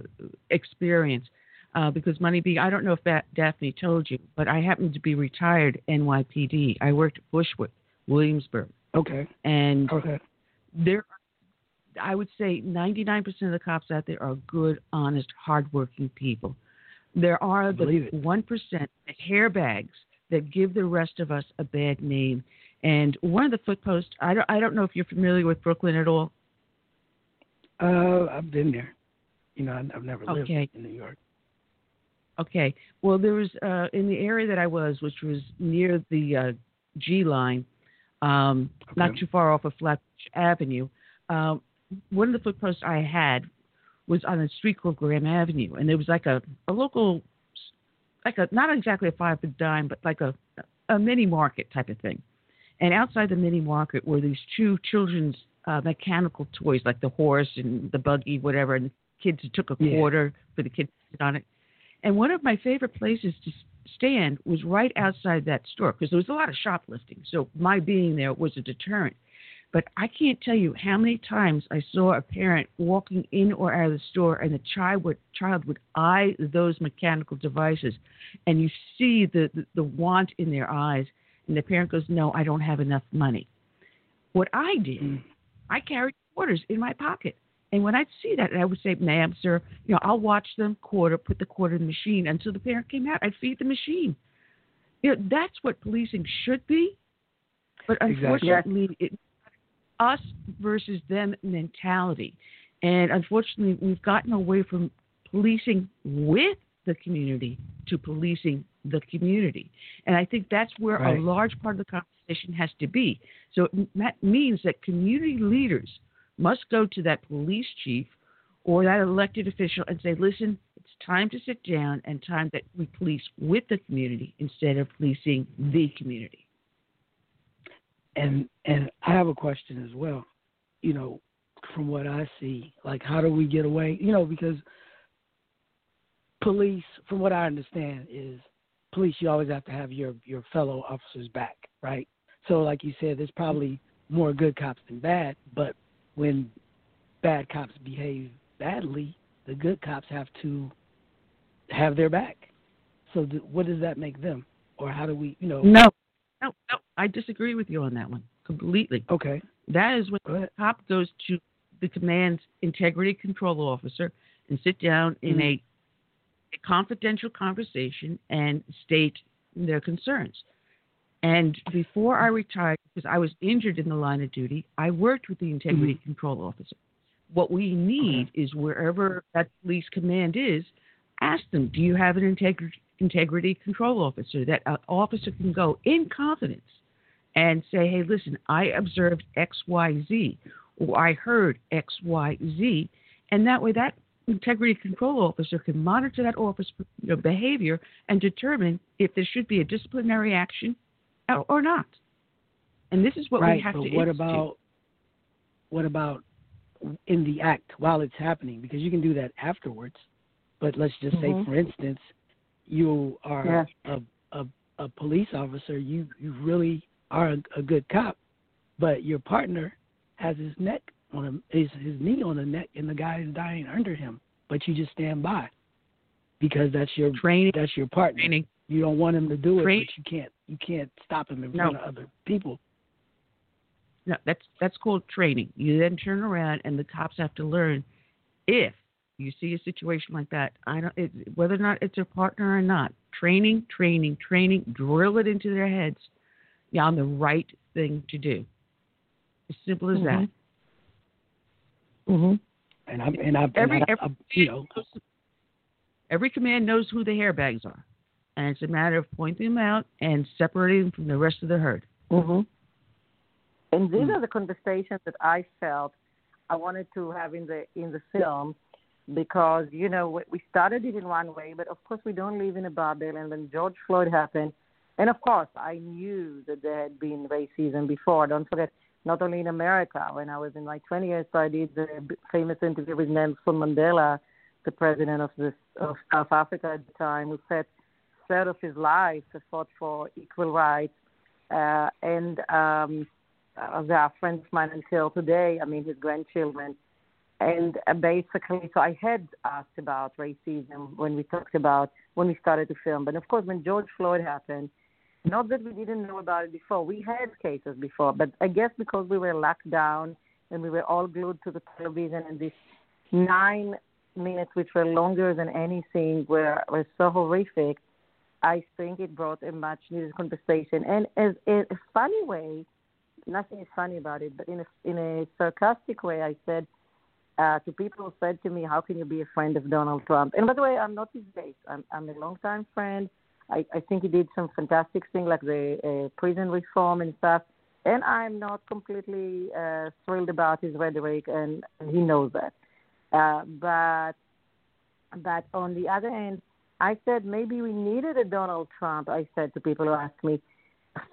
experience uh, because Money B, I don't know if that Daphne told you, but I happened to be retired NYPD. I worked at Bushwick, Williamsburg. Okay. And okay. there, I would say 99% of the cops out there are good, honest, hardworking people. There are the 1% hair bags that give the rest of us a bad name. And one of the footposts, I don't, I don't know if you're familiar with Brooklyn at all. Uh, I've been there. You know, I've never lived Okay. in New York. Okay. Well, there was uh, in the area that I was, which was near the uh, G line, um, not too far off of Flatbush Avenue. Um, one of the footposts I had was on a street called Graham Avenue, and there was like a, a local, like a not exactly a five for dime, but like a a mini market type of thing. And outside the mini market were these two children's uh, mechanical toys, like the horse and the buggy, whatever. And the kids took a Yeah. quarter for the kids to sit on it. And one of my favorite places to stand was right outside that store because there was a lot of shoplifting. So my being there was a deterrent. But I can't tell you how many times I saw a parent walking in or out of the store and the child would child would eye those mechanical devices and you see the, the, the want in their eyes and the parent goes, No, I don't have enough money. What I did, mm. I carried quarters in my pocket. And when I'd see that, I would say, ma'am, sir, you know, I'll watch them quarter, put the quarter in the machine until the parent came out. I'd feed the machine. You know, that's what policing should be. But Exactly. unfortunately, it us versus them mentality. And unfortunately, we've gotten away from policing with the community to policing the community. And I think that's where Right. a large part of the conversation has to be. So it- that means that community leaders must go to that police chief or that elected official and say, listen, it's time to sit down and time that we police with the community instead of policing the community. And and I have a question as well. You know, from what I see, like how do we get away? You know, because police, from what I understand, is police. You always have to have your your fellow officers back, right? So, like you said, there's probably more good cops than bad. But when bad cops behave badly, the good cops have to have their back. So, th- what does that make them? Or how do we, you know? No, no, no. I disagree with you on that one completely. Okay. That is when the cop goes to the command's integrity control officer and sit down in Mhm. a, a confidential conversation and state their concerns. And before I retired, because I was injured in the line of duty, I worked with the integrity mm-hmm. control officer. What we need is wherever that police command is, ask them, do you have an integrity integrity control officer that an officer can go in confidence and say, hey, listen, I observed XYZ or I heard XYZ. And that way, that integrity control officer can monitor that office behavior and determine if there should be a disciplinary action or, or not. And this is what right, we have but to what institute. about what about in the act while it's happening? Because you can do that afterwards. But let's just say, Mhm. for instance, you are a, a a police officer. You you really are a, a good cop, but your partner has his neck on him, his his knee on the neck, and the guy is dying under him. But you just stand by because that's your training. That's your partner. Training. You don't want him to do it, Great. but you can't you can't stop him in No. front of other people. No, that's that's called training. You then turn around and the cops have to learn if you see a situation like that. I don't it, whether or not it's a partner or not. Training, training, training. Drill it into their heads. Yeah, on the right thing to do. As simple as that. Mm-hmm. And I'm and I'm, Every- and I, every- I, you know Every command knows who the hairbags are, and it's a matter of pointing them out and separating them from the rest of the herd. Mm-hmm. And these are the conversations that I felt I wanted to have in the in the film because you know we- we started it in one way, but of course we don't live in a bubble. And when George Floyd happened, and of course I knew that there had been racism before. Don't forget, not only in America. When I was in my 20 years, I did the famous interview with Nelson Mandela, the president of this of South Africa at the time, who said third of his life fought for equal rights. Uh, and um, uh, they are friends of mine until today. I mean, his grandchildren. And uh, basically, so I had asked about racism when we talked about when we started to film. But of course, when George Floyd happened, not that we didn't know about it before. We had cases before, but I guess because we were locked down and we were all glued to the television, and these nine minutes, which were longer than anything, were were so horrific. I think it brought a much needed conversation, and as in a funny way, nothing is funny about it, but in a in a sarcastic way, I said uh, to people who said to me, "How can you be a friend of Donald Trump?" And by the way, I'm not his base. I'm I'm a longtime friend. I, I think he did some fantastic things like the uh, prison reform and stuff. And I'm not completely uh, thrilled about his rhetoric, and, he knows that. Uh, but but on the other hand, I said maybe we needed a Donald Trump. I said to people who asked me,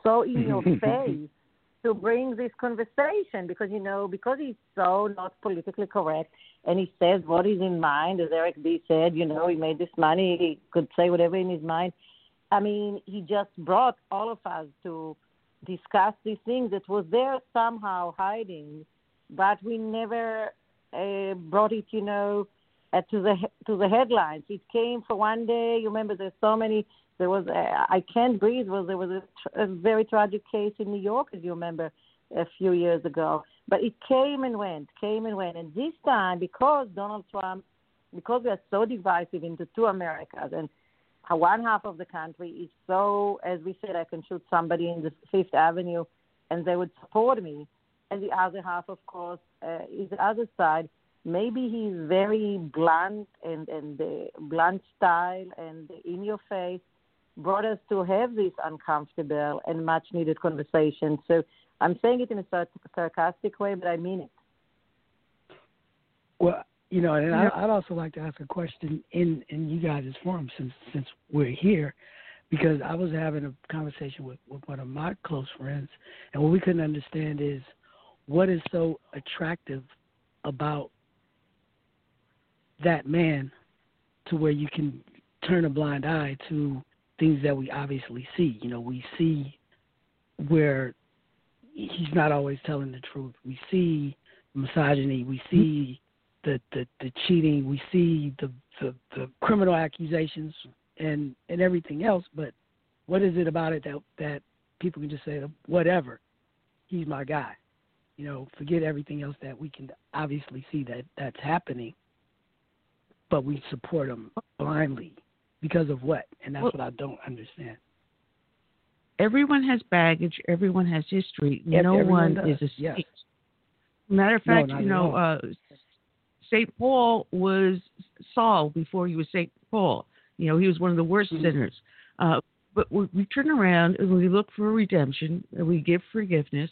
so in your face to bring this conversation because you know because he's so not politically correct and he says what is in mind as Eric B said you know he made this money he could say whatever in his mind I mean he just brought all of us to discuss these things that was there somehow hiding but we never uh, brought it you know uh, to the to the headlines. It came for one day. You remember there's so many there was a, I can't breathe was there was a, a very tragic case in New York as you remember a few years ago. But it came and went came and went. And this time because Donald Trump because we are so divisive into two Americas and one half of the country is so as we said I can shoot somebody in the Fifth Avenue and they would support me and the other half of course uh, is the other side maybe he's very blunt and and the blunt style and the in your face brought us to have this uncomfortable and much needed conversation. So I'm saying it in a sar- sarcastic way, but I mean it. Well, you know, and Yeah. I, I'd also like to ask a question in in you guys' forum since since we're here, because I was having a conversation with with one of my close friends, and what we couldn't understand is what is so attractive about that man to where you can turn a blind eye to things that we obviously see. You know, we see where he's not always telling the truth. We see misogyny. We see the the, the cheating. We see the, the the criminal accusations and and everything else. But what is it about it that that people can just say whatever? He's my guy. You know, forget everything else that we can obviously see that that's happening. But we support them blindly because of what? And that's Well- what I don't understand. Everyone has baggage. Everyone has history. Ev- no one is does, a yes. saint. Matter of fact, not you know, uh, Saint Paul was Saul before he was Saint Paul. You know, he was one of the worst Mm-hmm. sinners. Uh, but we, we turn around and we look for redemption and we give forgiveness.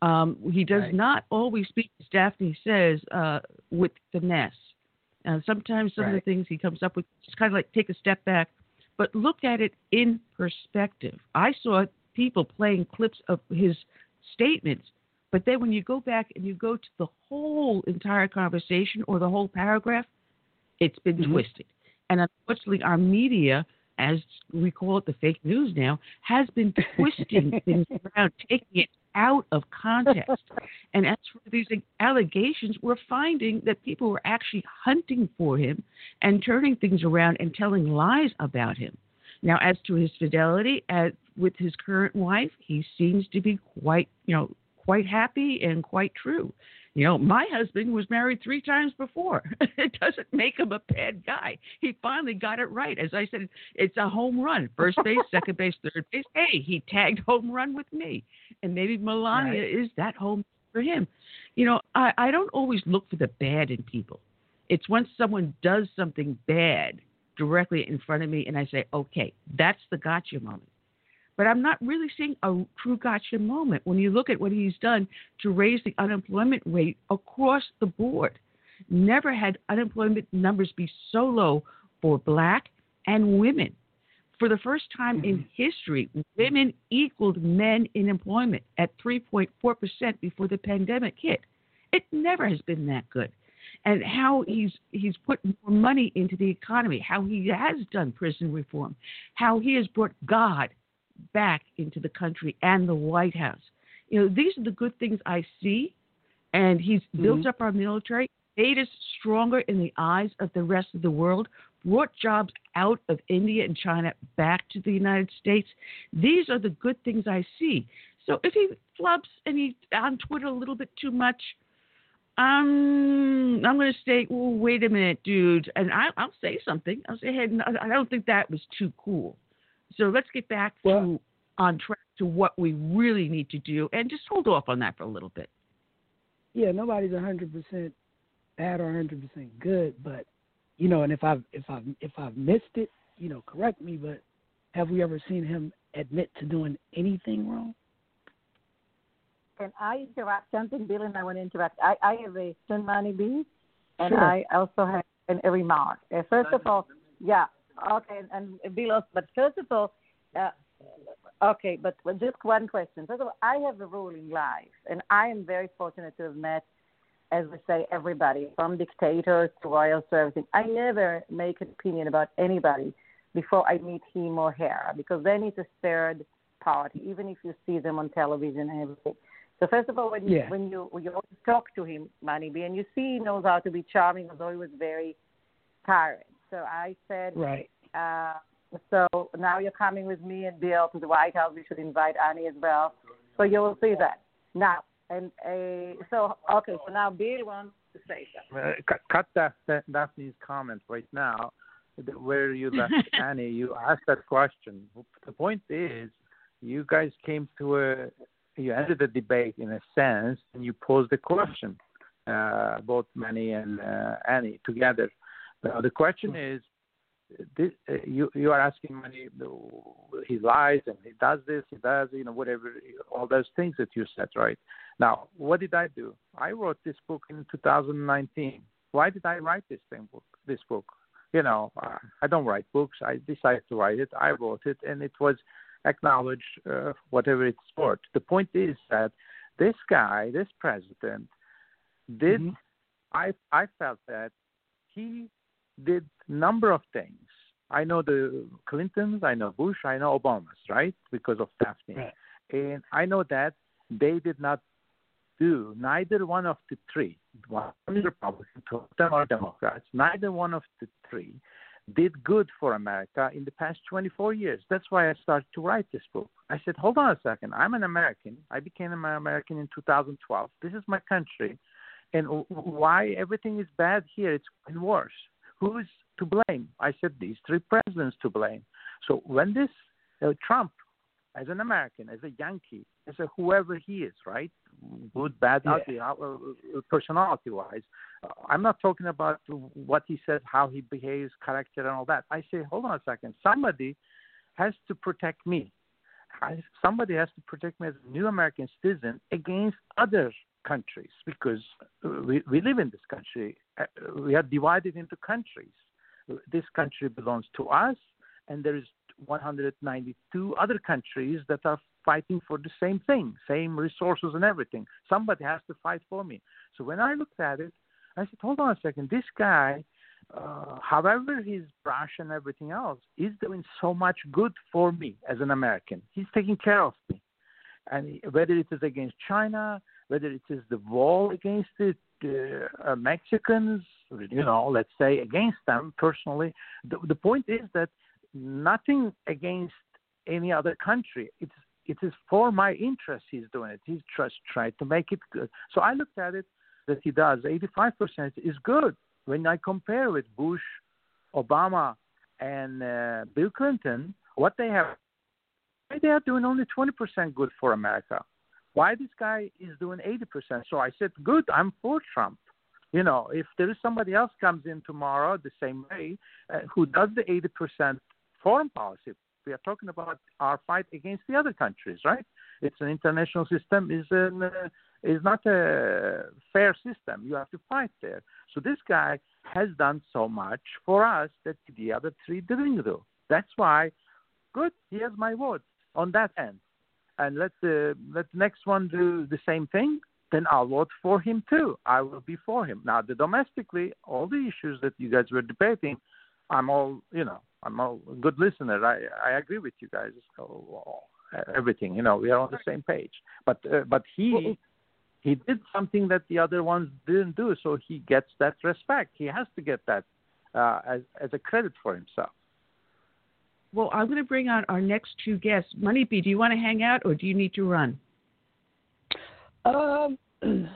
Um, he does Right. not always speak, as Daphne says, uh, with finesse. Uh, sometimes some of the things he comes up with just kind of like take a step back, but look at it in perspective. I saw people playing clips of his statements, but then when you go back and you go to the whole entire conversation or the whole paragraph, it's been Mhm. twisted. And unfortunately, our media, as we call it the fake news now, has been twisting things around, taking it out of context. And as for these allegations, we're finding that people were actually hunting for him and turning things around and telling lies about him. Now, as to his fidelity at, with his current wife, he seems to be quite, you know, quite happy and quite true. You know, my husband was married three times before. it doesn't make him a bad guy. He finally got it right. As I said, it's a home run. First base, second base, third base. Hey, he tagged home run with me. And maybe Melania Right. is that home for him. You know, I, I don't always look for the bad in people. It's when someone does something bad directly in front of me and I say, okay, that's the gotcha moment. But I'm not really seeing a true gotcha moment when you look at what he's done to raise the unemployment rate across the board. Never had unemployment numbers be so low for black and women. For the first time in mm-hmm. history, women equaled men in employment at 3.4% before the pandemic hit. It never has been that good. And how he's he's put more money into the economy, how he has done prison reform, how he has brought God back into the country and the White House. You know, these are the good things I see. And he's built up our military, made us stronger in the eyes of the rest of the world, brought jobs out of India and China back to the United States. These are the good things I see. So if he flubs and he's on Twitter a little bit too much, um, I'm going to say, well, wait a minute, dude. And I, I'll say something. I'll say, hey, no, I don't think that was too cool. So let's get back to on track to what we really need to do, and just hold off on that for a little bit. Yeah, nobody's hundred percent bad or hundred percent good, but you know, and if I've if I've if I've missed it, you know, correct me. But have we ever seen him admit to doing anything wrong? Can I interrupt something, Bill? And I want to interrupt. I, I have a son, Money B, and Sure. I also have an, a remark. Uh, first of all, yeah, okay, and, and but first of all, uh, okay, but just one question. First of all, I have a rule in life, and I am very fortunate to have met, as we say, everybody from dictators to royals to everything. I never make an opinion about anybody before I meet him or her, because then it's a third party, even if you see them on television and everything. So first of all, when you Yeah. when you when you always talk to him, B, and you see he knows how to be charming, although he was very tiring. So I said, Right. uh, so now you're coming with me and Bill to the White House. We should invite Annie as well. So you will see that now. And uh, so okay, so now Bill wants to say something. Uh, cut, cut that, that Daphne's comment right now, where you left Annie. You asked that question. The point is, you guys came to a, you ended the debate in a sense, and you posed the question, uh, both Manny and uh, Annie together. Now, the question is, this, uh, you you are asking Manny, he lies and he does this, he does, you know, whatever, all those things that you said, right? Now, what did I do? I wrote this book in 2019. Why did I write this thing book? This book, you know, uh, I don't write books. I decided to write it. I wrote it, and it was acknowledged, uh, whatever it's worth. The point is that this guy, this president, did. I I felt that he did number of things. I know the Clintons, I know Bush, I know Obama's, right? Because of Daphne. And I know that they did not do neither one of the three. One is Republican, two of them are Democrats. Neither one of the three did good for America in the past 24 years. That's why I started to write this book. I said, hold on a second. I'm an American. I became an American in 2012. This is my country. And why everything is bad here? It's getting worse. Who is to blame? I said these three presidents to blame. So when this uh, Trump, as an American, as a Yankee, as a whoever he is, right? Good, bad, ugly, uh, personality-wise. Uh, I'm not talking about what he says, how he behaves, character, and all that. I say, hold on a second. Somebody has to protect me. I, somebody has to protect me as a new American citizen against other countries because uh, we, we live in this country. Uh, We are divided into countries. This country belongs to us, and there is 192 other countries that are fighting for the same thing, same resources and everything. Somebody has to fight for me. So when I looked at it, I said, hold on a second. This guy, uh, however he's brash and everything else, is doing so much good for me as an American. He's taking care of me. And whether it is against China, whether it is the wall against it, uh, Mexicans, you know, let's say against them personally, the, the point is that nothing against any other country. It's it is for my interest he's doing it. He's just trying to make it good. So I looked at it that he does. 85% is good when I compare with Bush, Obama, and uh, Bill Clinton. What they have, they are doing only 20% good for America. Why this guy is doing 80%? So I said, good. I'm for Trump. You know, if there is somebody else comes in tomorrow the same way, uh, who does the 80% foreign policy, we are talking about our fight against the other countries, right? It's an international system. is an uh, is not a fair system. You have to fight there. So this guy has done so much for us that the other three didn't do. That's why, good. He has my vote on that end, and let the let the next one do the same thing. Then I'll vote for him too. I will be for him. Now, the domestically, all the issues that you guys were debating, I'm all you know. I'm a good listener. I I agree with you guys. So, everything, you know, we are on the same page. But uh, but he he did something that the other ones didn't do, so he gets that respect. He has to get that uh, as as a credit for himself. Well, I'm going to bring on our next two guests. Money B, do you want to hang out or do you need to run? Um,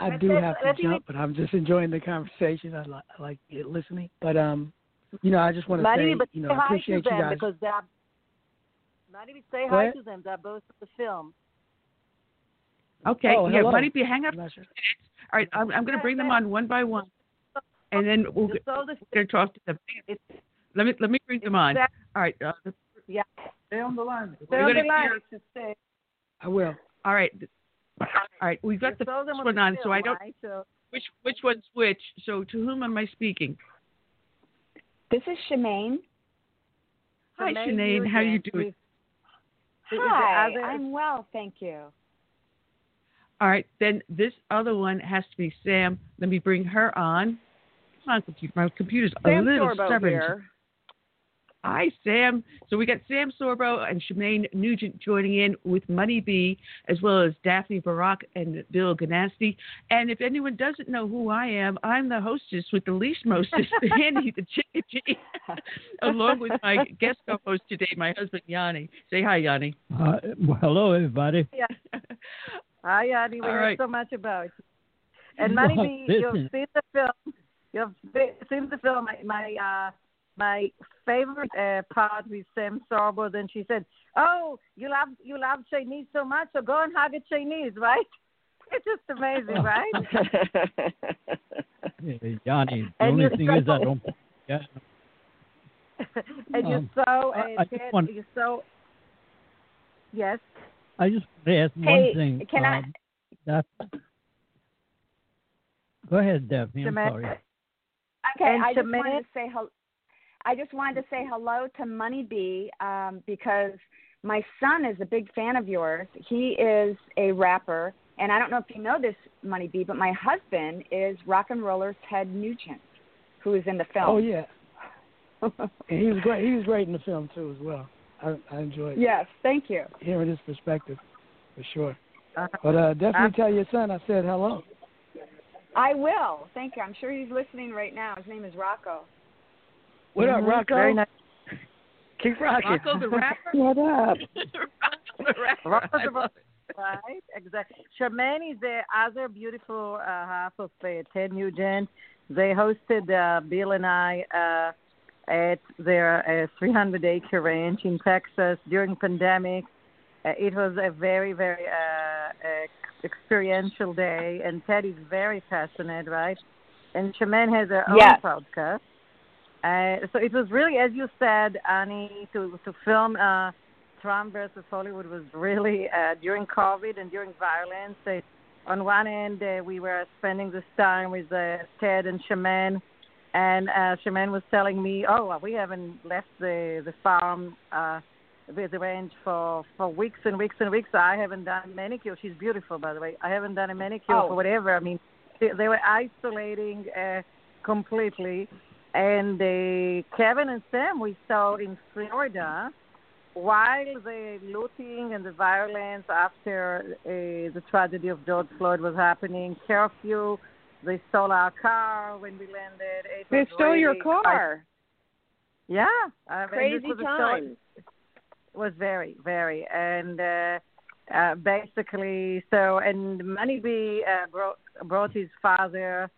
I do have to jump, but I'm just enjoying the conversation. I, li- I like it listening, but um, you know, I just want to Marie, say, you know, say I hi appreciate to you them guys. because they're. Marie, say Go hi to them. They're both in the film. Okay, Oh, yeah, hello. Money B, hang up. Sure. All right, I'm, I'm going to bring them on one by one, and then we'll Just so the going to talk to them. it's Let me let me bring them on. that- All right, uh, yeah. Stay on the line. Stay on the line hear- to stay. I will. all right, all right. We've got You the saw first on one the on, so I don't right? So which which one's which. So to whom am I speaking? This is Shemane. Hi, Shemane Sinead. How you doing? with- is the Hi, I'm well, thank you. All right, then this other one has to be Sam. Let me bring her on. Come on, computer. My computer's a little Sorbo stubborn. here. Hi, Sam. So we got Sam Sorbo and Shemane Nugent joining in with Money B, as well as Daphne Barak and Bill Ganasty. And if anyone doesn't know who I am, I'm the hostess with the least mostest, Andy the Chickadee, along with my guest co-host today, my husband Jani. Say hi, Jani. Uh, well, hello, everybody. Yeah. Hi, Adi. We All heard right. so much about you. And Money Well, B, you've listen. seen the film. You've seen the film. My my uh, my favorite uh, part with Sam Sorbo. Then she said, "Oh, you love you love Chinese so much, so go and hug a Chinese, right?" It's just amazing, right? Hey, Johnny, the And only you're thing is I don't. Yeah, and you're Um, so I- uh, I just want- you're so yes. I just want to ask Hey, one thing. can I- um, That... Go ahead, Daphne. I'm Shemane- sorry. Okay, And I just Shemane- wanted to say hello. I just wanted to say hello to Money B um, because my son is a big fan of yours. He is a rapper, and I don't know if you know this, Money B, but my husband is rock and roller Ted Nugent, who is in the film. Oh yeah, and he was great. He was great in the film too, as well. I, I enjoyed it. yes, thank you. hearing his perspective, for sure. Uh, But uh, definitely tell your son I said hello. I will. Thank you. I'm sure he's listening right now. His name is Rocco. What up, mhm, Rocco? Very nice. Keep rocking. Rocco the rapper. what up? Rocco the rapper. Rocco the love. Right, exactly. Charmaine is the other beautiful uh, half of uh, Ted Nugent. They hosted uh, Bill and I uh, at their uh, 300 acre ranch in Texas during pandemic. Uh, it was a very, very uh, uh, experiential day, and Ted is very passionate, right? And Charmaine has her own Yes. podcast. Uh, so it was really, as you said, Annie, to to film uh, Trump versus Hollywood was really uh, during COVID and during violence. Uh, on one end, uh, we were spending this time with uh, Ted and Shemane, and uh, Shemane was telling me, "Oh, we haven't left the the farm, uh, the, range for for weeks and weeks and weeks. I haven't done a manicure. She's beautiful, by the way. I haven't done a manicure Oh. for whatever. I mean, they, they were isolating uh, completely." And uh, Kevin and Sam we saw in Florida while the looting and the violence after uh, the tragedy of George Floyd was happening, curfew, they stole our car when we landed. It They stole your car. Yeah, I mean, Crazy was a. It was very, very, and uh, uh, basically, so and Money B uh, brought brought his father,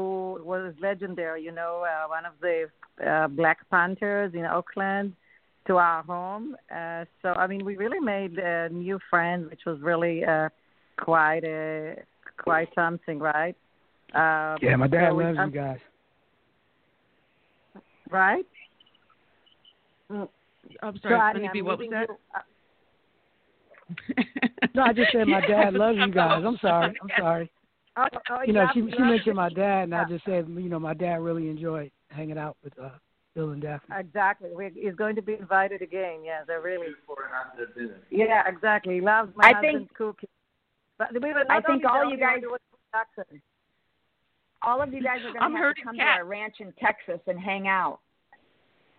who was legendary, you know, uh, one of the uh, Black Panthers in Oakland, to our home. Uh, so I mean, we really made uh, new friends, which was really uh, quite a quite something, right? Uh, Yeah, my dad so we- loves um, you guys. Right? I'm sorry, Ani, Honeybee, I'm what was that? you- uh, No, I just said my dad loves you guys. I'm sorry. sorry. I'm sorry. Oh, You know, yeah, she I'm she mentioned my dad, and I just said, you know, my dad really enjoyed hanging out with uh, Bill and Daphne. Exactly. We, he's going to be invited again. Yeah, they're really. Yeah, exactly. He loves my I husband's think- cooking. But we were I think only all the you only one guys- who was production. All of you guys are going to have to come cats. to our ranch in Texas and hang out.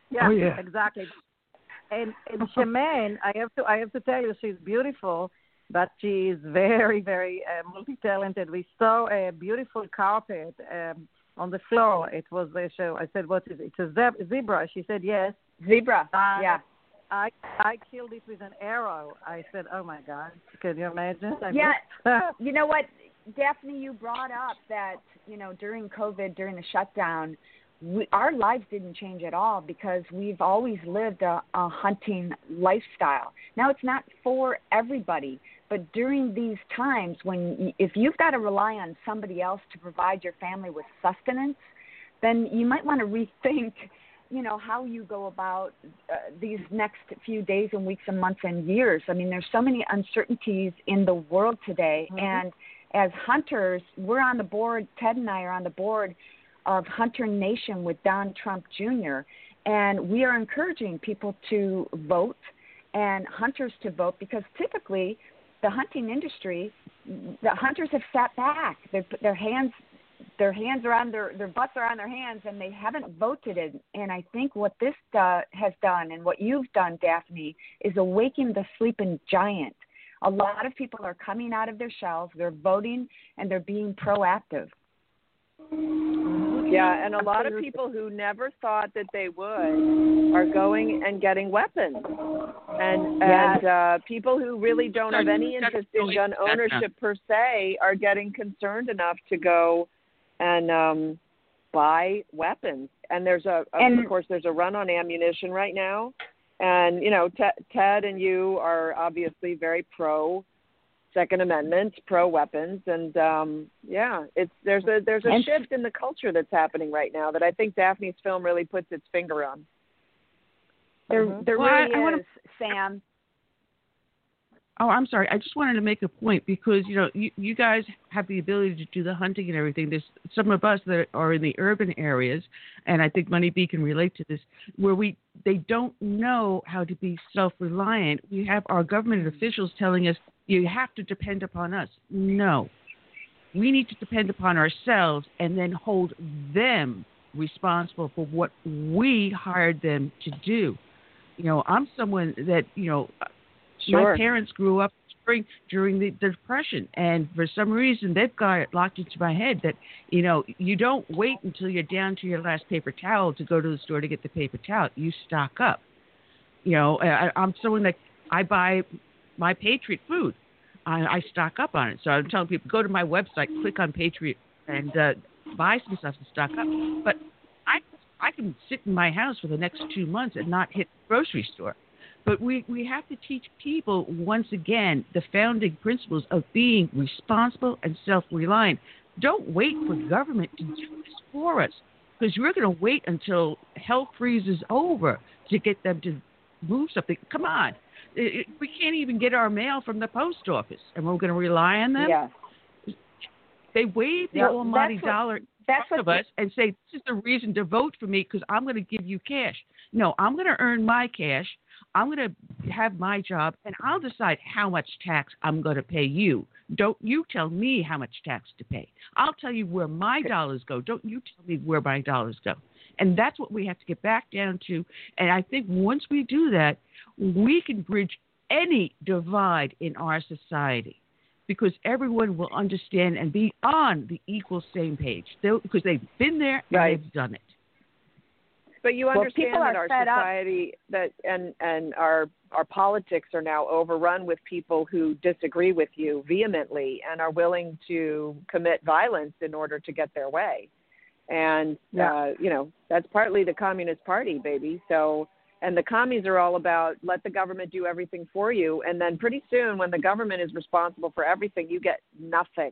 Yeah, Oh, yeah. exactly. And and Shemane, I have to I have to tell you, she's beautiful, but she is very very uh, multi talented. We saw a beautiful carpet um, on the floor. It was a show. I said, "What is it? It's a zeb- zebra." She said, "Yes." Zebra. Uh, yeah. I I killed it with an arrow. I said, "Oh my God!" Can you imagine? I Yeah. You know what, Daphne, you brought up that, you know, during COVID, during the shutdown, we, our lives didn't change at all because we've always lived a, a hunting lifestyle. Now, it's not for everybody, but during these times when, if you've got to rely on somebody else to provide your family with sustenance, then you might want to rethink you know how you go about uh, these next few days and weeks and months and years. I mean there's so many uncertainties in the world today. Mhm. and as hunters we're on the board ted and i are on the board of hunter nation with don trump jr and we are encouraging people to vote and hunters to vote because typically the hunting industry the hunters have sat back. Put their hands their hands are on their their butts are on their hands and they haven't voted. It and i think what this uh, has done and what you've done daphne is awaken the sleeping giant. A lot of people are coming out of their shells. They're voting and they're being proactive Yeah, and a lot of people who never thought that they would are going and getting weapons. And Yes. and uh people who really don't have any interest in gun ownership per se are getting concerned enough to go and um buy weapons. And there's a of And- course there's a run on ammunition right now. And you know, Ted, Ted and you are obviously very pro Second Amendment, pro weapons, and um, yeah, it's there's a there's a And- shift in the culture that's happening right now that I think Daphne's film really puts its finger on. there Mhm. there Well, really I wanna- is sam Oh, I'm sorry. I just wanted to make a point because you know you, you guys have the ability to do the hunting and everything. There's some of us that are in the urban areas, and I think Money B can relate to this, where we they don't know how to be self-reliant. We have our government officials telling us you have to depend upon us. No, we need to depend upon ourselves and then hold them responsible for what we hired them to do. You know, I'm someone that you know Sure. my parents grew up during during the depression and for some reason they've got it locked into my head that you know you don't wait until you're down to your last paper towel to go to the store to get the paper towel you stock up you know I, i'm someone that i buy my patriot food I, I stock up on it so i'm telling people go to my website click on patriot and uh, buy some stuff and stock up but i i can sit in my house for the next two months and not hit the grocery store but we, we have to teach people once again the founding principles of being responsible and self reliant. Don't wait for government to do this for us because you're going to wait until hell freezes over to get them to move something. Come on. It- we can't even get our mail from the post office, and we're going to rely on them. yeah They wave the Well, almighty what- dollar in front of us and say, This is the reason to vote for me because I'm going to give you cash. No, I'm going to earn my cash. I'm going to have my job, and I'll decide how much tax I'm going to pay you. Don't you tell me how much tax to pay. I'll tell you where my dollars go. Don't you tell me where my dollars go. And that's what we have to get back down to. And I think once we do that, we can bridge any divide in our society because everyone will understand and be on the equal same page They'll, because they've been there and Right. they've done it. But you understand people that our fed up. society that and and our our politics are now overrun with people who disagree with you vehemently and are willing to commit violence in order to get their way. And Yeah. uh, you know, that's partly the Communist Party, baby. So and the commies are all about let the government do everything for you. And then pretty soon when the government is responsible for everything you get nothing.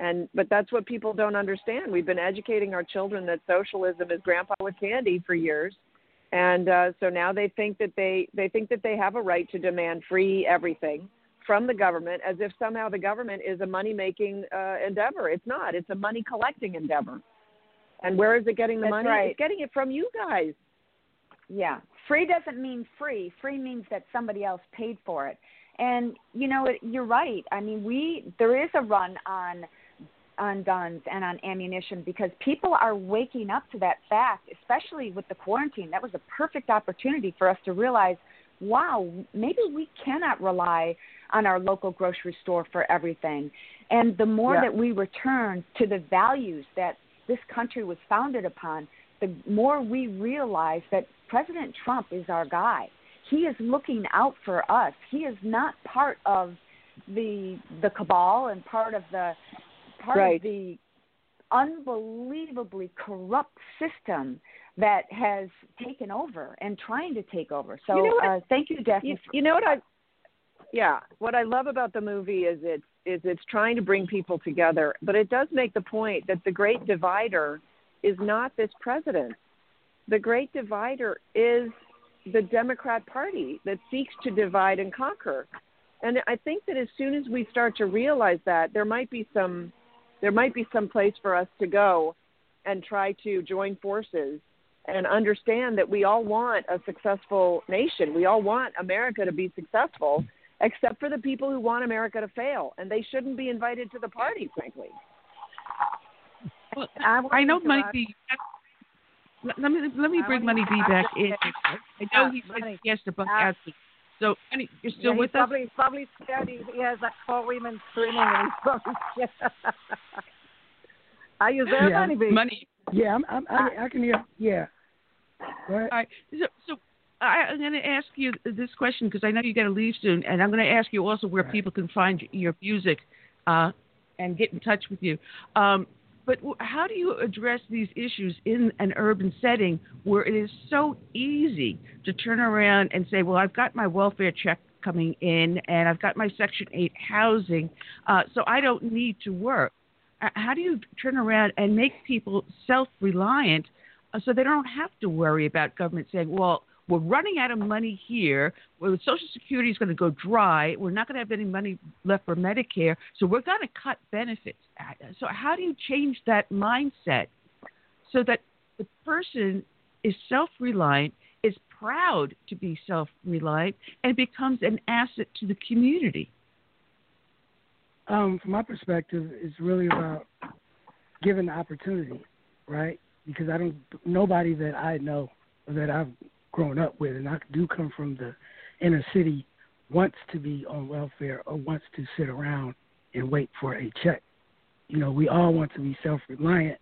And but that's what people don't understand. We've been educating our children that socialism is grandpa with candy for years. And uh, so now they think that they they think that they have a right to demand free everything from the government as if somehow the government is a money making uh, endeavor. It's not. It's a money collecting endeavor. And where is it getting the That's money? Right. it's getting it from you guys Yeah. Free doesn't mean free. Free means that somebody else paid for it. And you know, it- you're right. I mean, we there is a run on on guns and on ammunition because people are waking up to that fact, especially with the quarantine. That was a perfect opportunity for us to realize, wow, maybe we cannot rely on our local grocery store for everything. And the more Yeah. that we return to the values that this country was founded upon, the more we realize that President Trump is our guy. He is looking out for us. He is not part of the the cabal and part of the part Right. of the unbelievably corrupt system that has taken over and trying to take over. So You know what? uh, thank you, Daphne. you, you know what I yeah what I love about the movie is it's is it's trying to bring people together but it does make the point that the great divider is not this president the great divider is the Democrat Party that seeks to divide and conquer and I think that as soon as we start to realize that there might be some there might be some place for us to go and try to join forces and understand that we all want a successful nation. We all want America to be successful, except for the people who want America to fail, and they shouldn't be invited to the party, frankly. Well, I, I know Money B. Let let me let me I bring Money B back in. I know Yeah, he said Money. he has to buck Ask- out. So, Money, you're still yeah, with he's us? probably, he's probably scared. He, he has like four women screaming, and he's probably scared. Are you there, Yeah. Money B? Money. Yeah, I'm, I'm, I, I can hear. Yeah. Go ahead. All right. So, so I, I'm going to ask you this question because I know you got to leave soon, and I'm going to ask you also where Right. people can find your music uh, and get in touch with you. Um, but how do you address these issues in an urban setting where it is so easy to turn around and say, "Well, I've got my welfare check coming in, and I've got my Section Eight housing, uh, so I don't need to work." Uh, How do you turn around and make people self-reliant uh, so they don't have to worry about government saying, well, we're running out of money here. Well, Social Security is going to go dry. We're not going to have any money left for Medicare, so we're going to cut benefits. Uh, So, how do you change that mindset so that the person is self reliant, is proud to be self reliant, and becomes an asset to the community? Um, from my perspective, it's really about giving the opportunity, right? Because I don't, nobody that I know that I've grown up with, and I do come from the inner city, wants to be on welfare or wants to sit around and wait for a check. You know, we all want to be self reliant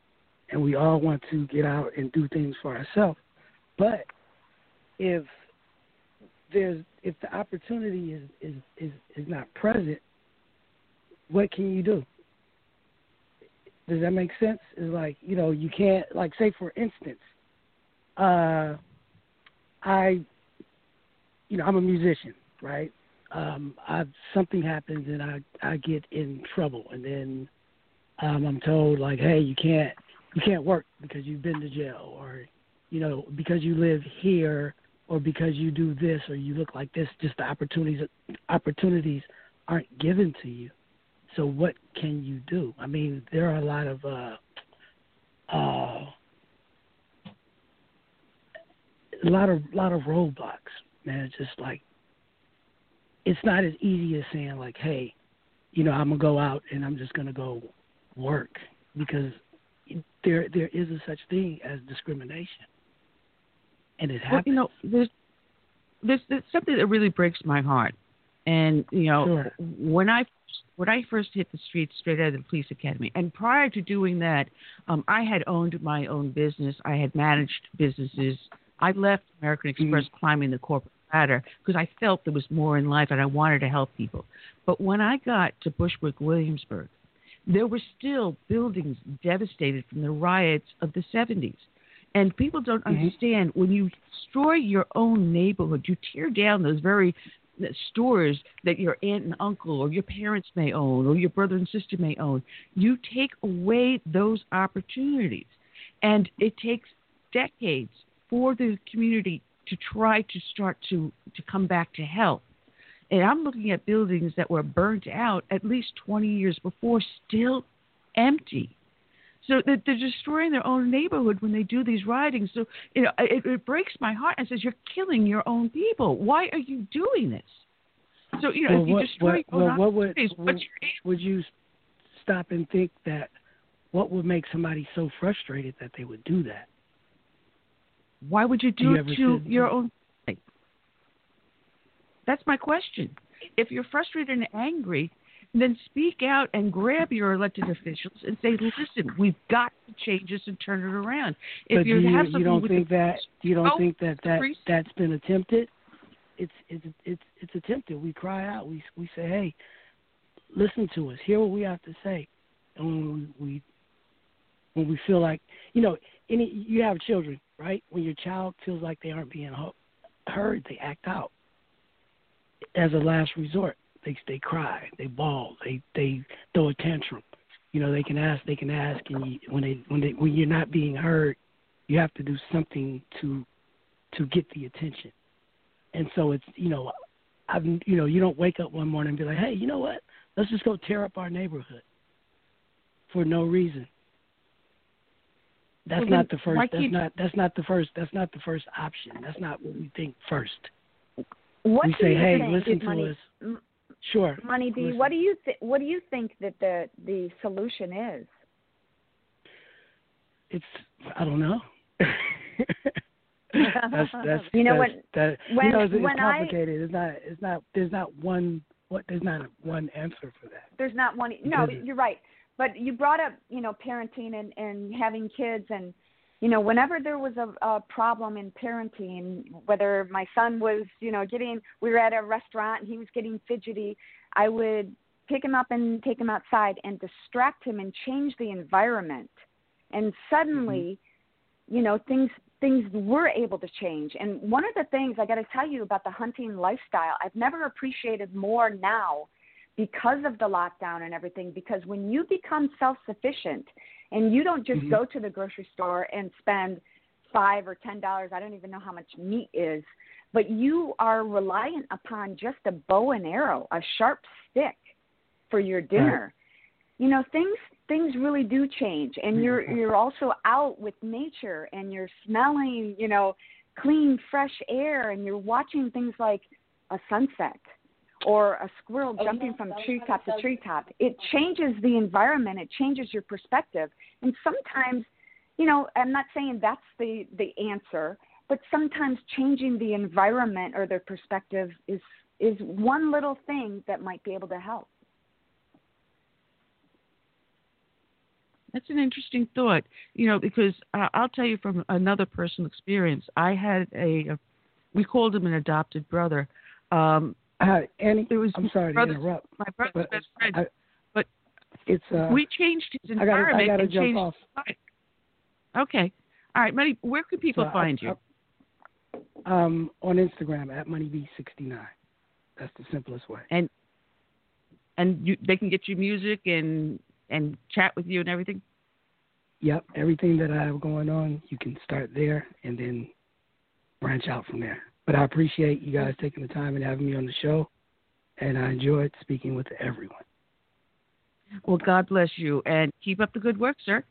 and we all want to get out and do things for ourselves. But if there's if the opportunity is is is, is not present, what can you do? Does that make sense? It's like, you know, you can't like say for instance, uh I you know, I'm a musician, right? Um I something happens and I I get in trouble and then um I'm told like, hey, you can't you can't work because you've been to jail or you know, because you live here or because you do this or you look like this, just the opportunities opportunities aren't given to you. So what can you do? I mean, there are a lot of uh uh a lot of lot of roadblocks, man. It's just like it's not as easy as saying like, hey, you know, I'm gonna go out and I'm just gonna go work because there there is a such thing as discrimination, and it Well, happens. you know, there's, there's there's something that really breaks my heart, and you know, Sure. when I when I first hit the streets straight out of the police academy, and prior to doing that, um, I had owned my own business. I had managed businesses. I left American Express climbing the corporate ladder because I felt there was more in life and I wanted to help people. But when I got to Bushwick, Williamsburg, there were still buildings devastated from the riots of the 70s. And people don't understand when you destroy your own neighborhood, you tear down those very uh, stores that your aunt and uncle or your parents may own or your brother and sister may own. You take away those opportunities. And it takes decades for the community to try to start to, to come back to health. And I'm looking at buildings that were burnt out at least 20 years before, still empty. So that they're destroying their own neighborhood when they do these ridings. So you know, it, it breaks my heart. and says you're killing your own people. Why are you doing this? So you know, well, if you what, destroy what, well, what would opportunities, would, what's your would you stop and think that what would make somebody so frustrated that they would do that? Why would you do it to your own? That's my question. If you're frustrated and angry, then speak out and grab your elected officials and say, "Listen, we've got to change this and turn it around." If but you, you, have you don't with think the, that you don't Oh, think that that priest- that's been attempted? It's it's it's it's attempted. We cry out. We we say, hey, listen to us. Hear what we have to say. And when we, we when we feel like you know any you have children right? When your child feels like they aren't being heard they act out. As a last resort they they cry they bawl they they throw a tantrum. You know they can ask they can ask and you, when they when they when you're not being heard you have to do something to to get the attention. And so it's you know i've you know you don't wake up one morning and be like hey you know what? Let's just go tear up our neighborhood for no reason that's Well, not the first that's can't- that's not the first that's not the first option that's not what we think first What we do say you hey think, listen to Money, us M- sure Money B, listen. what do you th- what do you think that the the solution is? it's i don't know that's that's You know, that's, when- that when- you know it's, it's when I- complicated it's not it's not there's not one what there's not one answer for that There's not one. No, you're right. But you brought up, you know, parenting and and having kids, and you know, whenever there was a, a problem in parenting, whether my son was, you know, getting, we were at a restaurant and he was getting fidgety, I would pick him up and take him outside and distract him and change the environment, and suddenly, mm-hmm. you know, things things were able to change. And one of the things I got to tell you about the hunting lifestyle, I've never appreciated more now because of the lockdown and everything because when you become self-sufficient and you don't just Mhm. go to the grocery store and spend 5 or 10 dollars, I don't even know how much meat is, but you are reliant upon just a bow and arrow, a sharp stick for your dinner. You know, things things really do change and you're you're also out with nature and you're smelling, you know, clean fresh air and you're watching things like a sunset or a squirrel jumping from treetop to treetop. It changes the environment, it changes your perspective. And sometimes, you know, I'm not saying that's the the answer, but sometimes changing the environment or their perspective is is one little thing that might be able to help. That's an interesting thought, you know, because uh, I'll tell you from another personal experience. I had a, a we called him an adopted brother. Um, uh, Annie, it was I'm sorry to interrupt, My brother's but best friend, I- but it's uh we changed his I gotta- I environment gotta and changed off. Okay, all right, Money. Where can people So I- find you? um on Instagram at moneyb69 that's the simplest way and and you, they can get you music and and chat with you and everything. Yep, everything that I have going on, you can start there and then branch out from there. But I appreciate you guys taking the time and having me on the show, and I enjoyed speaking with everyone. Well, God bless you and keep up the good work, sir.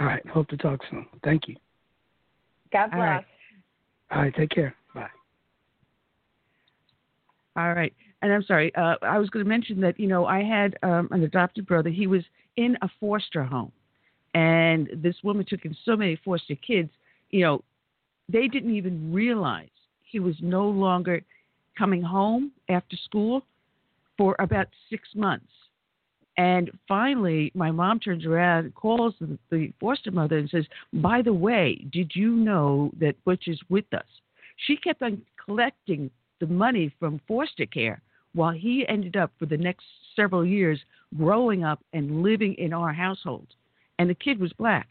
All right, hope to talk soon. Thank you. God bless. All right. All right, take care. Bye. All right. And I'm sorry, uh, I was going to mention that, you know, I had um, an adopted brother. He was in a foster home. And this woman took in so many foster kids, you know, they didn't even realize he was no longer coming home after school. for about six months. And finally, my mom turns around, calls the, the foster mother, and says, By the way, did you know that Butch is with us? She kept on collecting the money from foster care while he ended up for the next several years growing up and living in our household. And the kid was black.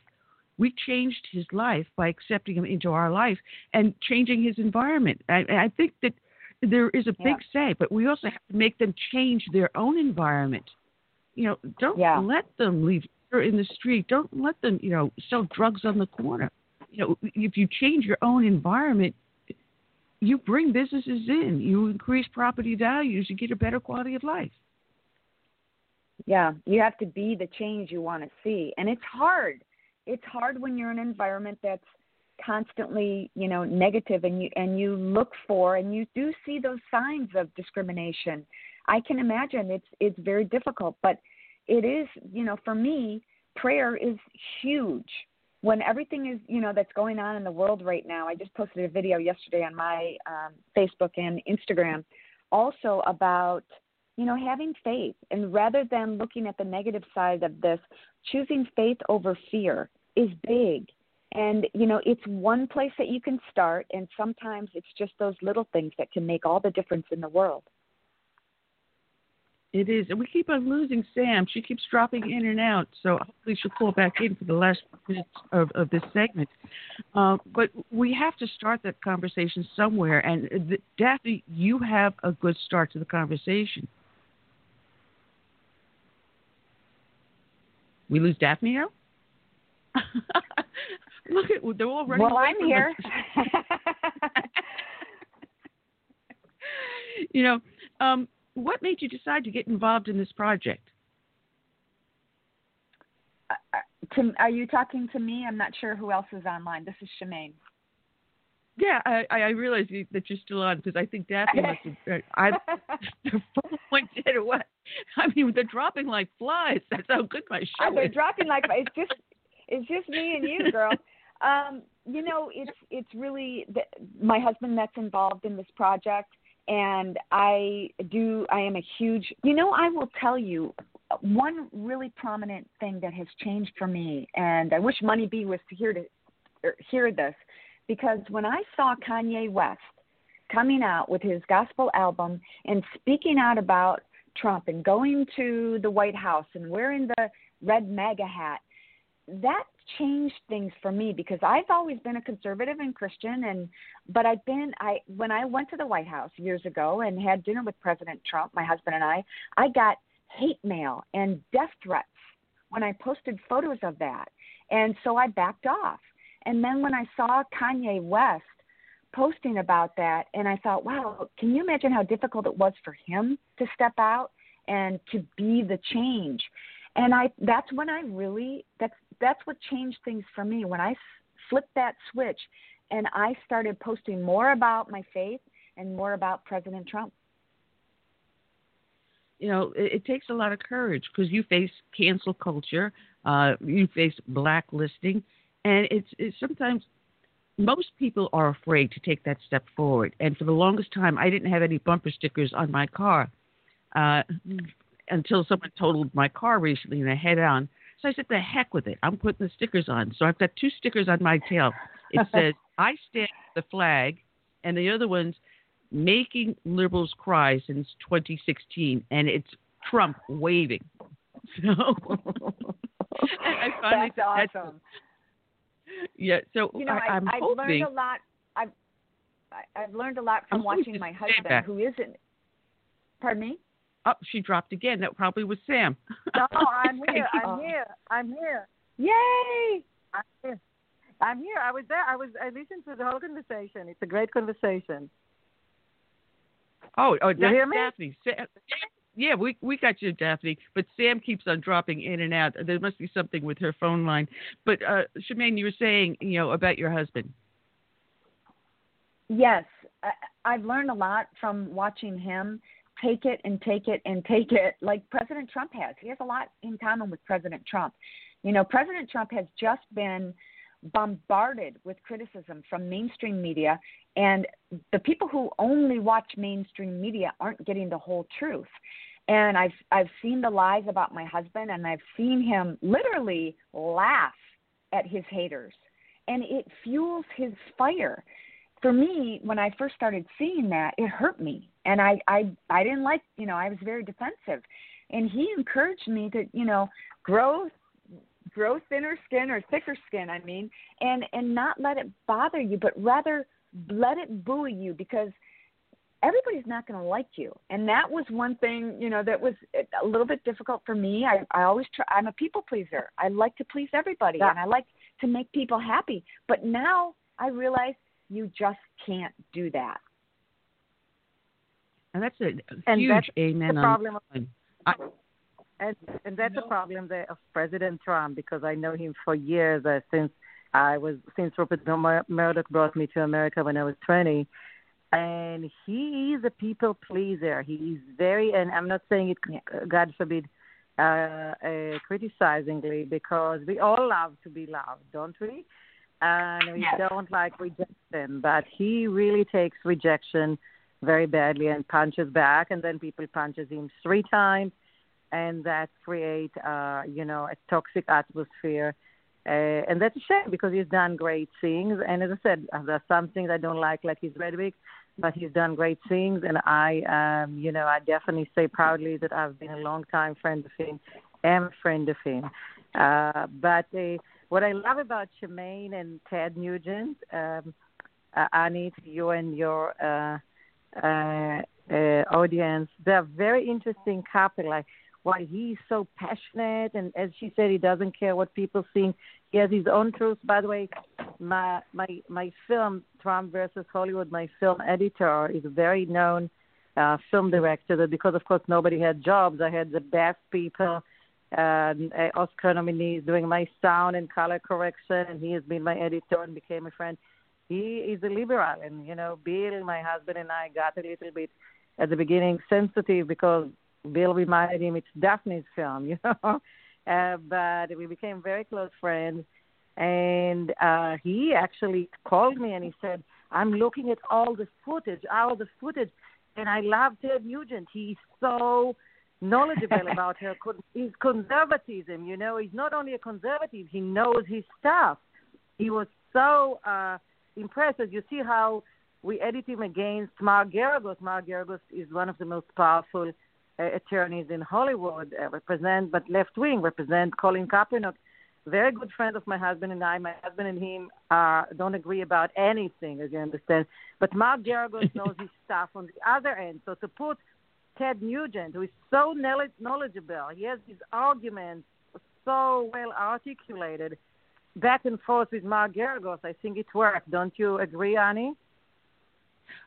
We changed his life by accepting him into our life and changing his environment. I, I think that there is a big say, but we also have to make them change their own environment. You know, don't Yeah. let them leave in the street. Don't let them, you know, sell drugs on the corner. You know, if you change your own environment, you bring businesses in, you increase property values, you get a better quality of life. Yeah, you have to be the change you want to see, and it's hard. It's hard when you're in an environment that's constantly, you know, negative, and you and you look for and you do see those signs of discrimination. I can imagine it's it's very difficult, but it is, you know, for me, prayer is huge. When everything is, you know, that's going on in the world right now. I just posted a video yesterday on my um, Facebook and Instagram, also about you know, having faith and rather than looking at the negative side of this, choosing faith over fear is big. And, you know, it's one place that you can start, and sometimes it's just those little things that can make all the difference in the world. It is. And we keep on losing Sam. She keeps dropping in and out. So hopefully she'll call back in for the last minutes of, of this segment. Uh, but we have to start that conversation somewhere. And uh, th- Daphne, you have a good start to the conversation. We lose Daphne now? Look at they're all running. Well, away I'm here. you know, um, what made you decide to get involved in this project? to, are you talking to me? I'm not sure who else is online. This is Shemane. Yeah, I, I realize that you're still on because I think Daphne must have. uh, I the phone went dead or what? I mean, they're dropping like flies. That's how good my Uh, show they're dropping like it's just it's just me and you, girl. Um, you know, it's it's really the, my husband that's involved in this project, and I do. I am a huge. You know, I will tell you one really prominent thing that has changed for me, and I wish Money B was here to hear this, because when I saw Kanye West coming out with his gospel album and speaking out about Trump and going to the White House and wearing the red MAGA hat, that changed things for me because I've always been a conservative and Christian and but I've been I when I went to the White House years ago and had dinner with President Trump, my husband and I, I got hate mail and death threats when I posted photos of that. And so I backed off. And then when I saw Kanye West posting about that and I thought, wow, can you imagine how difficult it was for him to step out and to be the change? And I that's when I really that's that's what changed things for me when I s- flipped that switch and I started posting more about my faith and more about President Trump. you know, it, it takes a lot of courage because you face cancel culture, uh, you face blacklisting, and it's, it's sometimes most people are afraid to take that step forward. And for the longest time, I didn't have any bumper stickers on my car uh, until someone totaled my car recently and I head on. So I said, "The heck with it! I'm putting the stickers on." So I've got two stickers on my tail. It says, "I stand the flag," and the other one's "Making Liberals Cry" since 2016, and it's Trump waving. So I finally That's awesome. yeah. So You know, I, I'm I've hoping. learned a lot. I've I've learned a lot from I'm watching my husband, who isn't. Pardon me. Oh, she dropped again. That probably was Sam. No, I'm here. I'm here. I'm here. Yay! I'm here. I'm here. I was there. I was. I listened to the whole conversation. It's a great conversation. Oh, oh, You that's hear me? Daphne. Sa- yeah, we we got you, Daphne. But Sam keeps on dropping in and out. There must be something with her phone line. But uh, Shemane, you were saying, you know, about your husband. Yes, I, I've learned a lot from watching him take it and take it and take it, like President Trump has. He has a lot in common with President Trump. You know, President Trump has just been bombarded with criticism from mainstream media, and the people who only watch mainstream media aren't getting the whole truth. and I've I've seen the lies about my husband, and I've seen him literally laugh at his haters, and it fuels his fire. For me, when I first started seeing that, it hurt me, and I I I didn't like you know I was very defensive, and he encouraged me to you know grow grow thinner skin or thicker skin i mean and and not let it bother you but rather let it buoy you because everybody's not going to like you. And that was one thing you know that was a little bit difficult for me. I i always try i'm a people pleaser. I like to please everybody Yeah. and i like to make people happy. But now i realize you just can't do that And that's a And huge that's amen. the on problem that one. and and that's a problem there of President Trump because I know him for years uh, since I was since Rupert Mur- Murdoch brought me to America when I was 20, and he is a people pleaser. He is very, and I'm not saying it, God forbid, uh, uh, criticizingly, because we all love to be loved, don't we? And we Yes. don't like rejection, but he really takes rejection very badly and punches back, and then people punches him three times and that create uh, you know a toxic atmosphere. Uh, and that's a shame because he's done great things. And as I said, uh, there are some things I don't like, like his rhetoric, but he's done great things. And I, um, you know, I definitely say proudly that I've been a long time friend of him, am a friend of him. Uh, but uh, what I love about Shemane and Ted Nugent, um, uh, Annie, you and your uh, uh, uh, audience, they're very interesting couple. Like why he's so passionate and as she said he doesn't care what people think. He has his own truth by the way my my my film trump versus hollywood my film editor is a very known uh film director that because of course nobody had jobs. I had the best people um, oscar nominee, doing my sound and color correction and he has been my editor and became a friend he is a liberal and you know bill my husband and i got a little bit at the beginning sensitive because Bill reminded him it's Daphne's film, you know. Uh, but we became very close friends, and uh, he actually called me and he said, "I'm looking at all the footage, all the footage, and I love Ted Nugent. He's so knowledgeable about her con- his conservatism. You know, he's not only a conservative; he knows his stuff. He was so uh, impressed. As you see how." We edit him against Mark Geragos. Mark Geragos is one of the most powerful uh, attorneys in Hollywood, uh, represent but left wing, represent Colin Kaepernick, very good friend of my husband and I. My husband and him uh, don't agree about anything, as you understand. But Mark Geragos knows his stuff on the other end. So to put Ted Nugent, who is so knowledge- knowledgeable, he has his arguments so well articulated, back and forth with Mark Geragos, I think it worked. Don't you agree, Annie?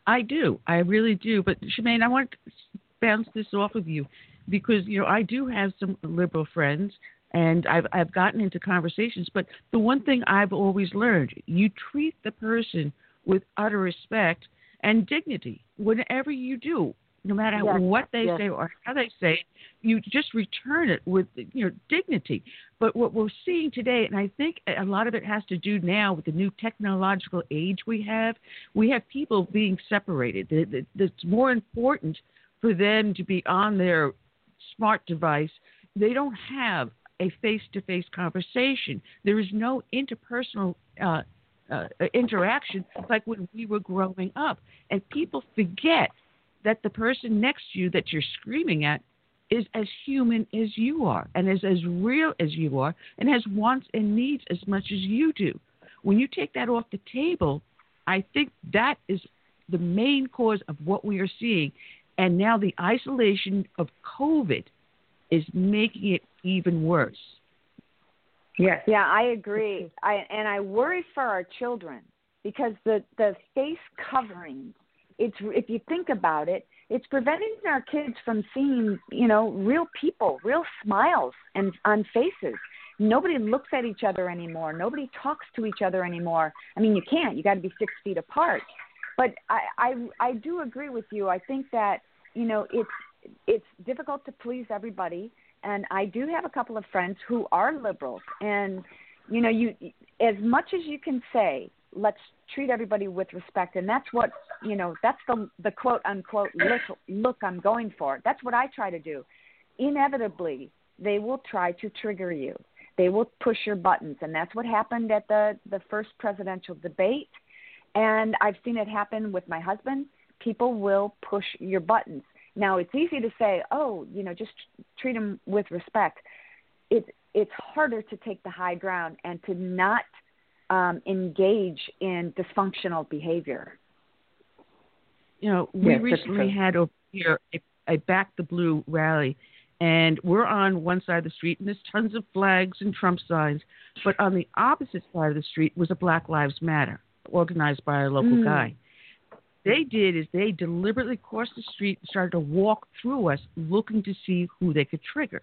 I do. I really do. But Shemane, I want to bounce this off of you because you know I do have some liberal friends and I've I've gotten into conversations. But the one thing I've always learned, you treat the person with utter respect and dignity whenever you do. No matter Yes, what they yes. say or how they say it, you just return it with you know dignity. But what we're seeing today, and I think a lot of it has to do now with the new technological age we have, we have people being separated. That- more important for them to be on their smart device. They don't have a face-to-face conversation. There is no interpersonal uh, uh, interaction like when we were growing up, and people forget that the person next to you that you're screaming at is as human as you are and is as real as you are and has wants and needs as much as you do. When you take that off the table, I think that is the main cause of what we are seeing. And now the isolation of COVID is making it even worse. Yes. Yeah, I agree. I and I worry for our children because the the face coverings. It's if you think about it, it's preventing our kids from seeing you know real people, real smiles and on faces. Nobody looks at each other anymore. Nobody talks to each other anymore. I mean, you can't. You got to be six feet apart. But I, I I do agree with you. I think that you know it's it's difficult to please everybody and I do have a couple of friends who are liberals and you know you as much as you can say let's treat everybody with respect. And that's what you know that's the the quote unquote look look i'm going for. That's what i try to do. Inevitably they will try to trigger you. They will push your buttons. And that's what happened at the the first presidential debate. And i've seen it happen with my husband. People will push your buttons. Now it's easy to say oh you know just treat them with respect. It's it's harder to take the high ground and to not um, engage in dysfunctional behavior. You know, we Yes, recently had over here a, a Back the Blue rally, and we're on one side of the street, and there's tons of flags and Trump signs. But on the opposite side of the street was a Black Lives Matter, organized by a local Mm. guy. They did is they deliberately crossed the street and started to walk through us, looking to see who they could trigger.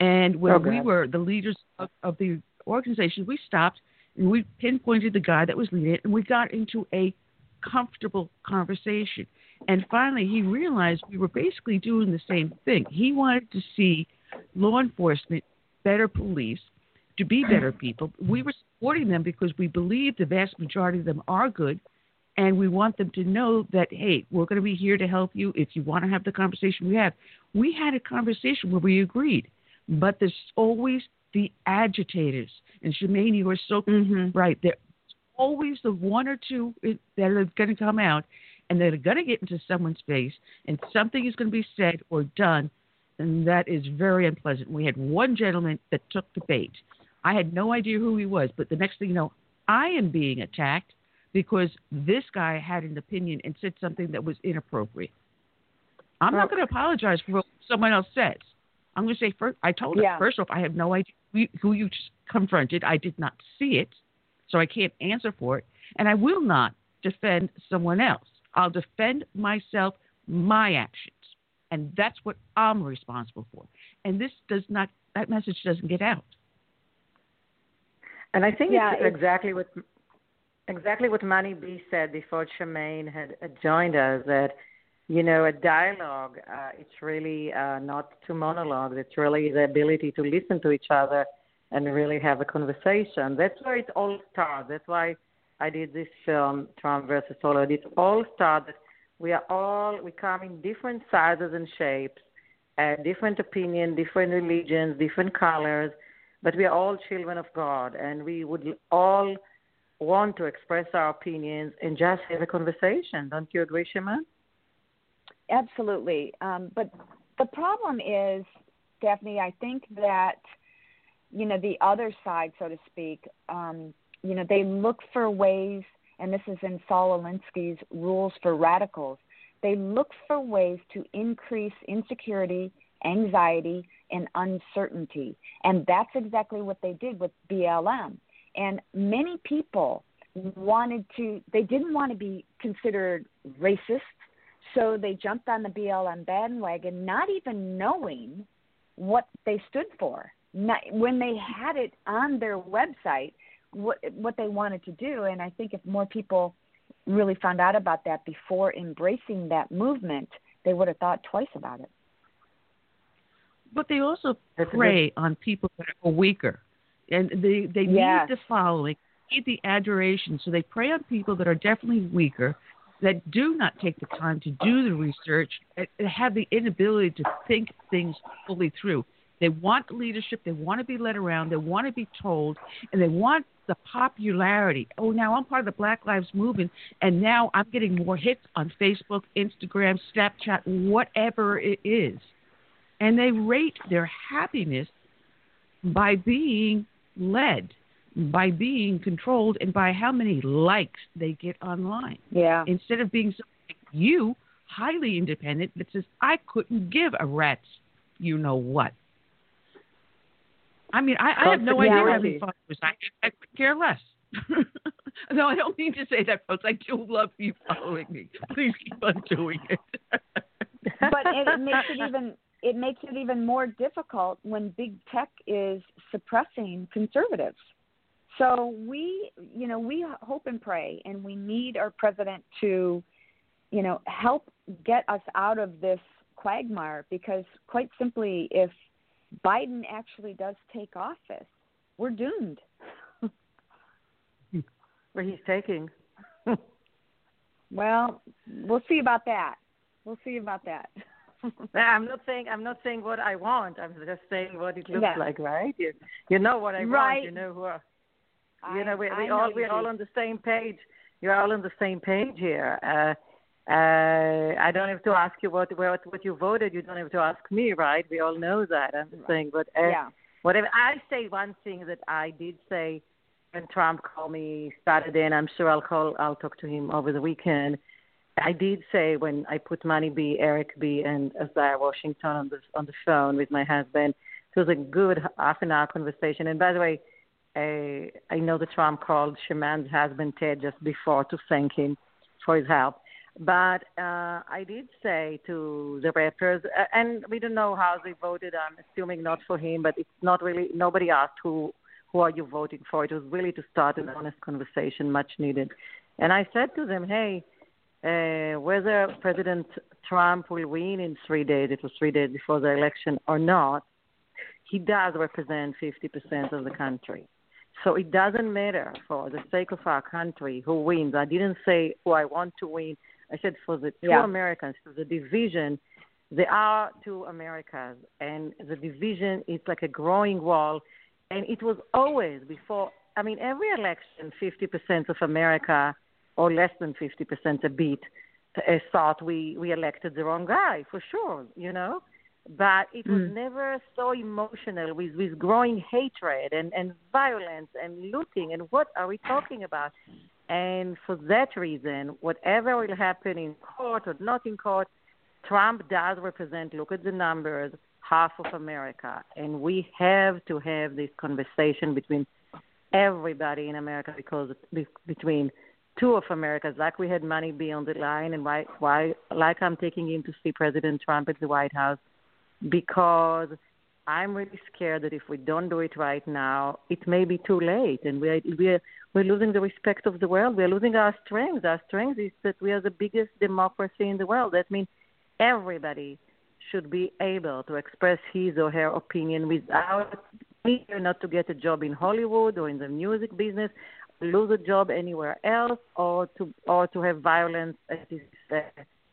And when Oh, we were the leaders of, of the organization, we stopped and we pinpointed the guy that was leading it, and we got into a comfortable conversation. And finally, he realized we were basically doing the same thing. He wanted to see law enforcement, better police, to be better people. We were supporting them because we believe the vast majority of them are good, and we want them to know that hey, we're going to be here to help you if you want to have the conversation we have. We had a conversation where we agreed, but there's always the agitators. And Shemane, you are so mm-hmm. right. There's always the one or two that are going to come out, and they're going to get into someone's face, and something is going to be said or done, and that is very unpleasant. We had one gentleman that took the bait. I had no idea who he was, but the next thing you know, I am being attacked because this guy had an opinion and said something that was inappropriate. I'm not going to apologize for what someone else says. I'm going to say first. I told Yeah. her first off, I have no idea who- who you just confronted. I did not see it, so I can't answer for it, and I will not defend someone else. I'll defend myself, my actions, and that's what I'm responsible for. And this does not. That message doesn't get out. And I think Yeah, it's, it's- exactly what exactly what Money B said before Tremaine had joined us. That you know, a dialogue. Uh, it's really uh, not two monologues. It's really the ability to listen to each other and really have a conversation. That's where it all starts. That's why I did this film, Trump versus Hollywood. It all started. We are all we come in different sizes and shapes, uh, different opinion, different religions, different colors but we are all children of God, and we would all want to express our opinions and just have a conversation. Don't you agree, Shema? Absolutely. Um, but the problem is, Daphne, I think that, you know, the other side, so to speak, um, you know, they look for ways, and this is in Saul Alinsky's Rules for Radicals, they look for ways to increase insecurity, anxiety, and uncertainty. And that's exactly what they did with BLM. And many people wanted to, they didn't want to be considered racist, so they jumped on the BLM bandwagon, not even knowing what they stood for. Not, when they had it on their website, what what they wanted to do, and I think if more people really found out about that before embracing that movement, they would have thought twice about it. But they also That's a prey on people that are weaker, and they they Yes. need the following, need the adoration. So they prey on people that are definitely weaker, that do not take the time to do the research, have the inability to think things fully through. They want leadership. They want to be led around. They want to be told, and they want the popularity. Oh, now I'm part of the Black Lives Movement, and now I'm getting more hits on Facebook, Instagram, Snapchat, whatever it is and they rate their happiness by being led, by being controlled, and by how many likes they get online. Yeah. Instead of being something like you, highly independent, that says, I couldn't give a rat's you know what. I mean, I, I have no idea how many Consequences. followers I, I could care less. no, I don't mean to say that, folks. I do love you following me. Please keep on doing it. but it, it makes it even it makes it even more difficult when big tech is suppressing conservatives. So we, you know, we hope and pray, and we need our president to, you know, help get us out of this quagmire. Because quite simply, if Biden actually does take office, we're doomed. where he's taking. well, we'll see about that. We'll see about that. I'm not saying I'm not saying what I want. I'm just saying what it looks Yeah. like, right? You you know what I Right. want. You know who. I, you know we we know all we're all on the same page. You're all on the same page here. Uh, uh, I don't have to ask you what what what you voted. You don't have to ask me, right? We all know that. I'm just saying, but uh, Yeah. whatever. I say one thing that I did say when Trump called me Saturday, and I'm sure I'll call. I'll talk to him over the weekend. I did say when I put Money B, Eric B, and Isaiah Washington on the on the phone with my husband, it was a good half an hour conversation. And by the way, uh, I know that Trump called Shemane's husband Ted just before to thank him for his help. But uh, I did say to the rappers, uh, and we don't know how they voted. I'm assuming not for him, but it's not really. Nobody asked who who are you voting for. It was really to start an honest conversation, much needed. And I said to them, hey, uh, whether President Trump will win in three days, it was three days before the election or not, he does represent 50% of the country. So it doesn't matter for the sake of our country who wins. I didn't say who I want to win. I said for the two Yeah. Americans, for the division, there are two Americas, and the division is like a growing wall. And it was always before. I mean, every election, 50% of America, or less than 50% a bit, uh, thought we we elected the wrong guy for sure. You know, but it was Mm. never so emotional with with growing hatred and and violence and looting and what are we talking about? And for that reason, whatever will happen in court or not in court, Trump does represent, look at the numbers, half of America. And we have to have this conversation between everybody in America because between two of Americas, like we had Money be on the line, and why, why, like I'm taking him to see President Trump at the White House, because I'm really scared that if we don't do it right now, it may be too late, and we're we're we're losing the respect of the world. We're losing our strength. Our strength is that we are the biggest democracy in the world. That means everybody should be able to express his or her opinion without fear not to get a job in Hollywood or in the music business, lose a job anywhere else, or to or to have violence at his, uh,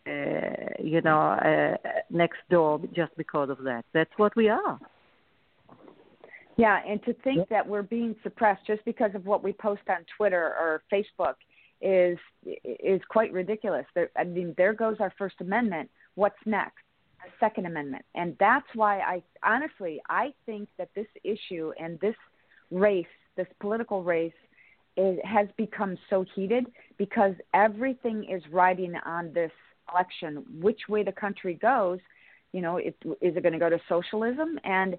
you know, uh, next door just because of that. That's what we are. Yeah, and to think that we're being suppressed just because of what we post on Twitter or Facebook is is quite ridiculous. There, I mean, there goes our First Amendment. What's next? A Second Amendment, and that's why I honestly I think that this issue and this race, this political race, is, has become so heated because everything is riding on this election. Which way the country goes, you know, it, is it going to go to socialism and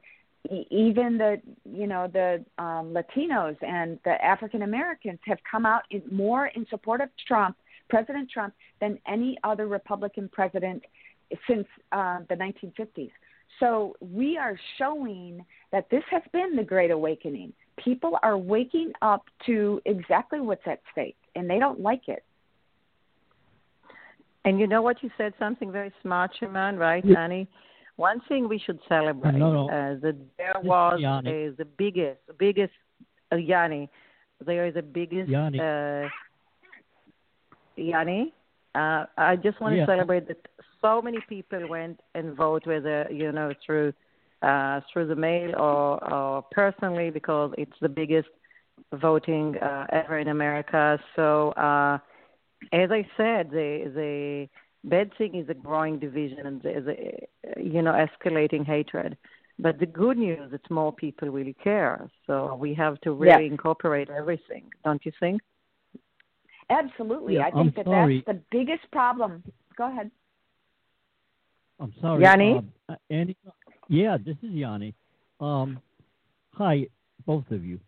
even the you know the um, Latinos and the African Americans have come out in, more in support of Trump, President Trump, than any other Republican president since uh, the 1950s. So we are showing that this has been the Great Awakening. People are waking up to exactly what's at stake, and they don't like it. And you know what you said something very smart, Shemane, right, Yeah. Annie? One thing we should celebrate No, no. uh, that there was uh, the biggest, biggest uh, Jani. There is the biggest Jani. uh, Jani. Uh, I just want to Yeah. celebrate that so many people went and vote, whether you know through uh, through the mail or, or personally, because it's the biggest voting uh, ever in America. So, uh, as I said, the the bad thing is a growing division and the, the you know escalating hatred. But the good news is more people really care. So we have to really Yes. incorporate everything, don't you think? Absolutely, Yeah, I think I'm that sorry. that's the biggest problem. Go ahead. I'm sorry. Jani? Um, uh, Andy, yeah, this is Jani. Um, hi, both of you.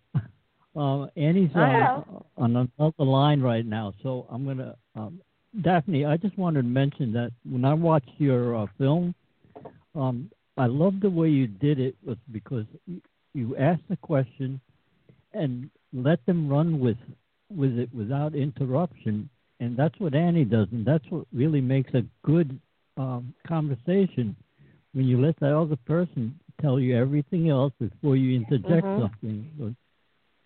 Uh, Annie's Hi. on, another line right now, so I'm gonna. Um, Daphne, I just wanted to mention that when I watched your uh, film, um, I loved the way you did it was because you, asked the question and let them run with with it without interruption, and that's what Annie does, and that's what really makes a good um, conversation when you let the other person tell you everything else before you interject Mhm. something.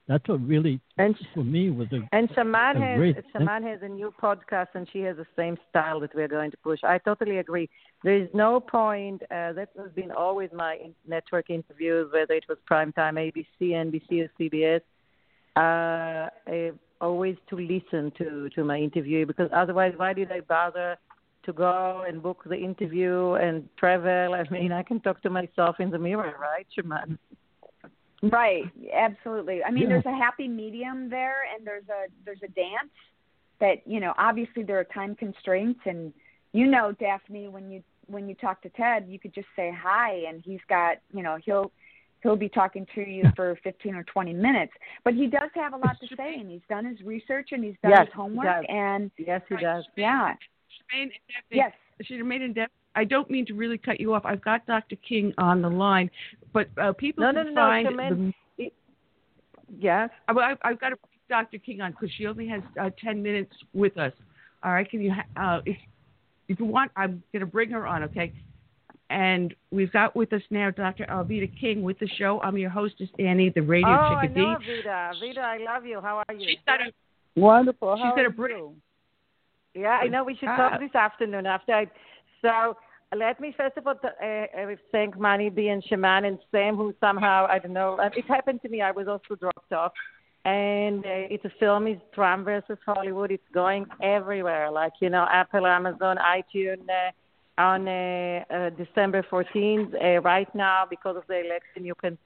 That's what really And for me was a And Shemane a has great. Shemane has a new podcast, and she has the same style that we're going to push. I totally agree. There is no point. Uh, that has been always my network interviews, whether it was primetime ABC, NBC, or CBS. Uh, I always to listen to to my interview because otherwise, why did I bother to go and book the interview and travel? I mean, I can talk to myself in the mirror, right, Shemane? Right, absolutely. I mean, Yeah. there's a happy medium there, and there's a there's a dance that you know. Obviously, there are time constraints, and you know, Daphne, when you when you talk to Ted, you could just say hi, and he's got you know he'll he'll be talking to you for 15 or 20 minutes. But he does have a lot to say, and he's done his research and he's done Yes, his homework, does. and yes, he does. Yeah. Shemane and Daphne, Yes. Shemane and Daphne, I don't mean to really cut you off. I've got Dr. King on the line, but uh, people No, can no, no, find Shemane, the Yes. I- I've, I've got to bring Dr. King on because she only has uh, 10 minutes with us. All right, can you, uh, if, if you want, I'm going to bring her on, okay? And we've got with us now Dr. Alveda King with the show. I'm your hostess, Annie, the radio oh, I chickadee. know Vida. Vida, I love you. How are you? She's got a Wonderful. She's How got a break. you? Yeah, I know. We should Ah. talk this afternoon after I. So let me first of all uh, uh, thank Money B and Shemane and Sam, who somehow I don't know. uh, It happened to me. I was also dropped off, and uh, it's a film. It's Trump versus Hollywood. It's going everywhere, like you know, Apple, Amazon, iTunes. Uh, on uh, uh, December 14th, uh, right now, because of the election, you can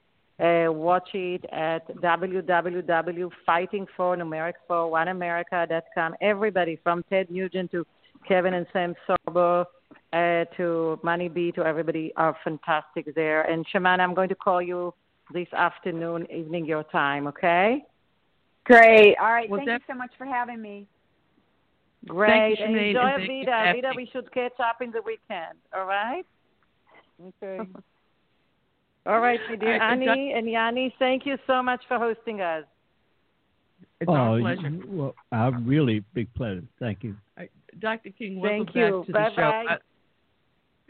uh, watch it at www.fightingfornumeric41america.com. Everybody from Ted Nugent to Kevin and Sam Sorbo uh, to Money B to everybody are fantastic there. And Shemane, I'm going to call you this afternoon, evening your time, okay? Great. All right. Well, Thank Daph- you so much for having me. Great. you, and enjoy and thank you, Vida. Vida, we should catch up in the weekend, all right? Okay. All right, my dear All right, and Doc- Annie and Jani, thank you so much for hosting us. It's oh, our you- pleasure. well, a really big pleasure. Thank you. Dr. King, welcome Thank you. back to the Bye-bye.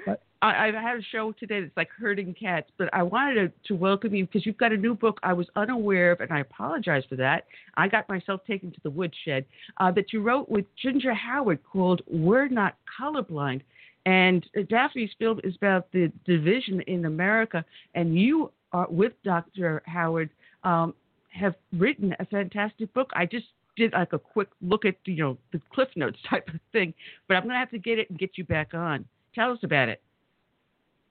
show. I, I, I've had a show today that's like herding cats, but I wanted to, to welcome you because you've got a new book I was unaware of, and I apologize for that. I got myself taken to the woodshed uh, that you wrote with Ginger Howard called "We're Not Colorblind." And uh, Daphne's film is about the division in America, and you are with Dr. Howard um, have written a fantastic book. I just did like a quick look at you know the cliff notes type of thing, but I'm gonna have to get it and get you back on. Tell us about it.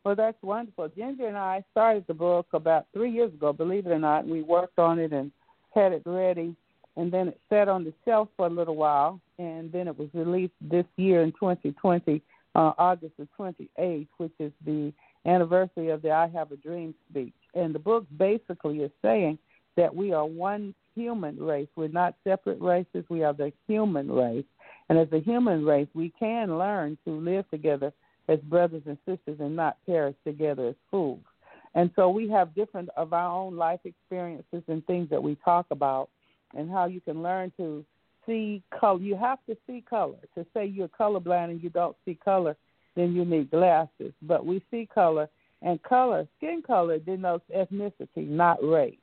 Well, that's wonderful. Ginger and I started the book about three years ago, believe it or not. We worked on it and had it ready, and then it sat on the shelf for a little while, and then it was released this year in 2020, uh, August the 28th, which is the anniversary of the I Have a Dream speech. And the book basically is saying that we are one human race. We're not separate races. We are the human race. And as a human race, we can learn to live together as brothers and sisters and not perish together as fools. And so we have different of our own life experiences and things that we talk about and how you can learn to see color. You have to see color. To say you're colorblind and you don't see color, then you need glasses. But we see color, and color, skin color denotes ethnicity, not race.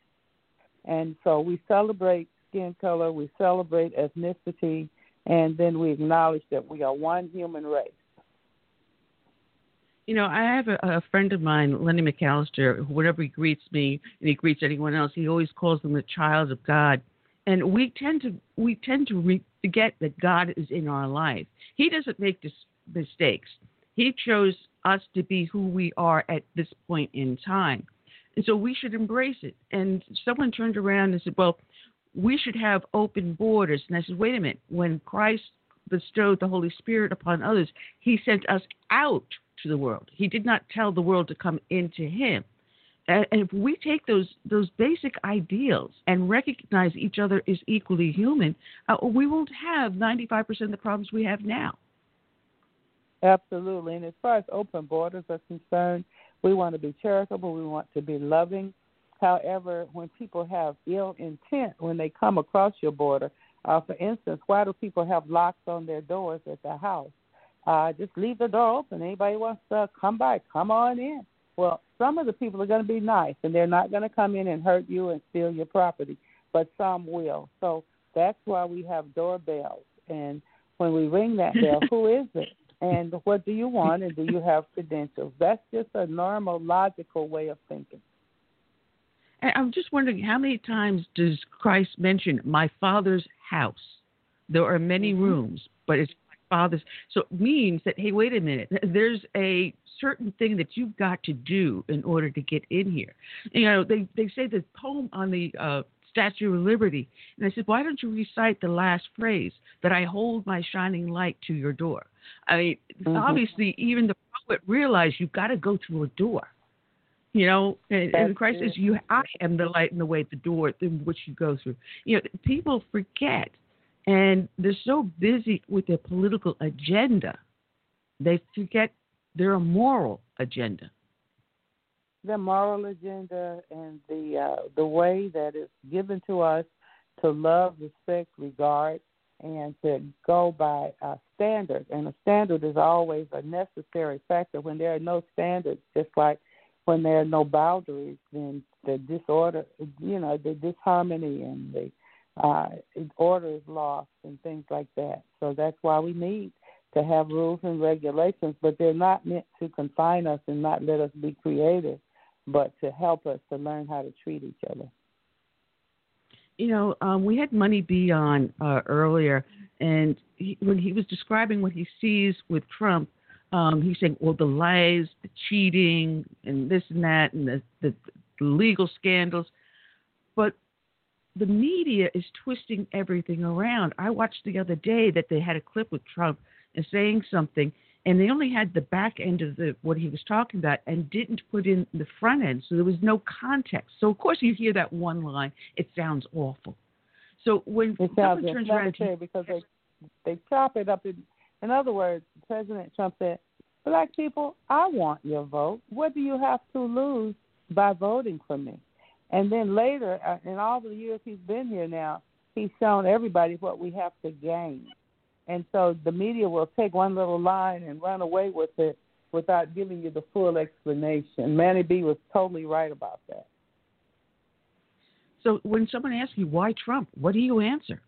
And so we celebrate skin color, we celebrate ethnicity, and then we acknowledge that we are one human race. You know, I have a, a friend of mine, Lenny McAllister. Whenever he greets me and he greets anyone else, he always calls them the child of God. And we tend to we tend to re- forget that God is in our life. He doesn't make dis- mistakes. He chose us to be who we are at this point in time, and so we should embrace it. And someone turned around and said, "Well, we should have open borders." And I said, "Wait a minute. When Christ bestowed the Holy Spirit upon others, He sent us out to the world. He did not tell the world to come into Him." And if we take those those basic ideals and recognize each other as equally human, uh, we won't have 95% of the problems we have now. Absolutely. And as far as open borders are concerned, we want to be charitable, we want to be loving. However, when people have ill intent when they come across your border, uh, for instance, why do people have locks on their doors at their house? Uh, just leave the door open. Anybody wants to come by, come on in. Well, some of the people are going to be nice, and they're not going to come in and hurt you and steal your property. but some will. So that's why we have doorbells. And when we ring that bell, who is it? And what do you want? And do you have credentials? That's just a normal, logical way of thinking. And I'm just wondering how many times does Christ mention my father's house? There are many Mm-hmm. rooms, but it's my father's. So it means that, hey, wait a minute, there's a certain thing that you've got to do in order to get in here. You know, they, they say the poem on the uh, Statue of Liberty, and I said, why don't you recite the last phrase, that I hold my shining light to your door? I mean, Mhm. obviously, even the poet realized you've got to go through a door. You know, and, and Christ says, "You, I am the light and the way, the door in which you go through." You know, people forget, and they're so busy with their political agenda, they forget their moral agenda. The moral agenda and the uh, the way that is given to us to love, respect, regard, and to go by a standard. And a standard is always a necessary factor. When there are no standards, just like when there are no boundaries, then the disorder, you know, the disharmony and the uh, order is lost and things like that. So that's why we need to have rules and regulations, but they're not meant to confine us and not let us be creative, but to help us to learn how to treat each other. You know, um, we had Money B on uh, earlier, and he, when he was describing what he sees with Trump, um, he's saying, well, the lies, the cheating, and this and that, and the, the, the legal scandals. But the media is twisting everything around. I watched the other day that they had a clip with Trump and saying something, and they only had the back end of the what he was talking about and didn't put in the front end, so there was no context. So of course you hear that one line, it sounds awful. So when It someone sounds turns around to because they they chop it up. In, in other words, President Trump said, "Black people, I want your vote. What do you have to lose by voting for me?" And then later, uh, in all the years he's been here now, he's shown everybody what we have to gain. And so the media will take one little line and run away with it without giving you the full explanation. Money B was totally right about that. So when someone asks you why Trump, what do you answer?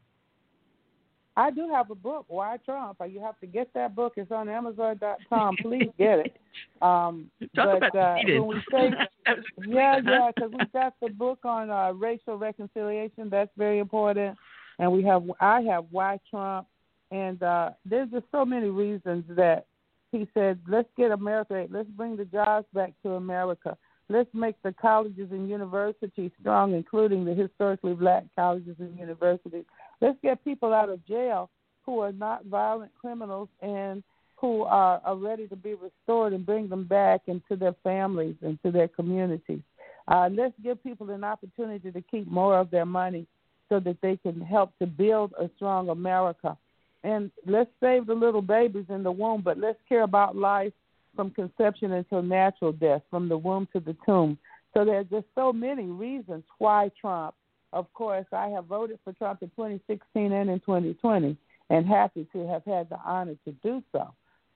I do have a book, Why Trump. You have to get that book. It's on Amazon.com. Please get it. Um, Talk but about uh, when we say, yeah, yeah, because we've got the book on uh, racial reconciliation. That's very important. And we have, I have Why Trump, and uh, there's just so many reasons that he said, let's get America, let's bring the jobs back to America. Let's make the colleges and universities strong, including the historically black colleges and universities. Let's get people out of jail who are not violent criminals and who are, are ready to be restored and bring them back into their families and to their communities. Uh, let's give people an opportunity to keep more of their money so that they can help to build a strong America. And let's save the little babies in the womb, but let's care about life from conception until natural death, from the womb to the tomb. So there's just so many reasons why Trump. Of course, I have voted for Trump in 2016 and in 2020, and happy to have had the honor to do so.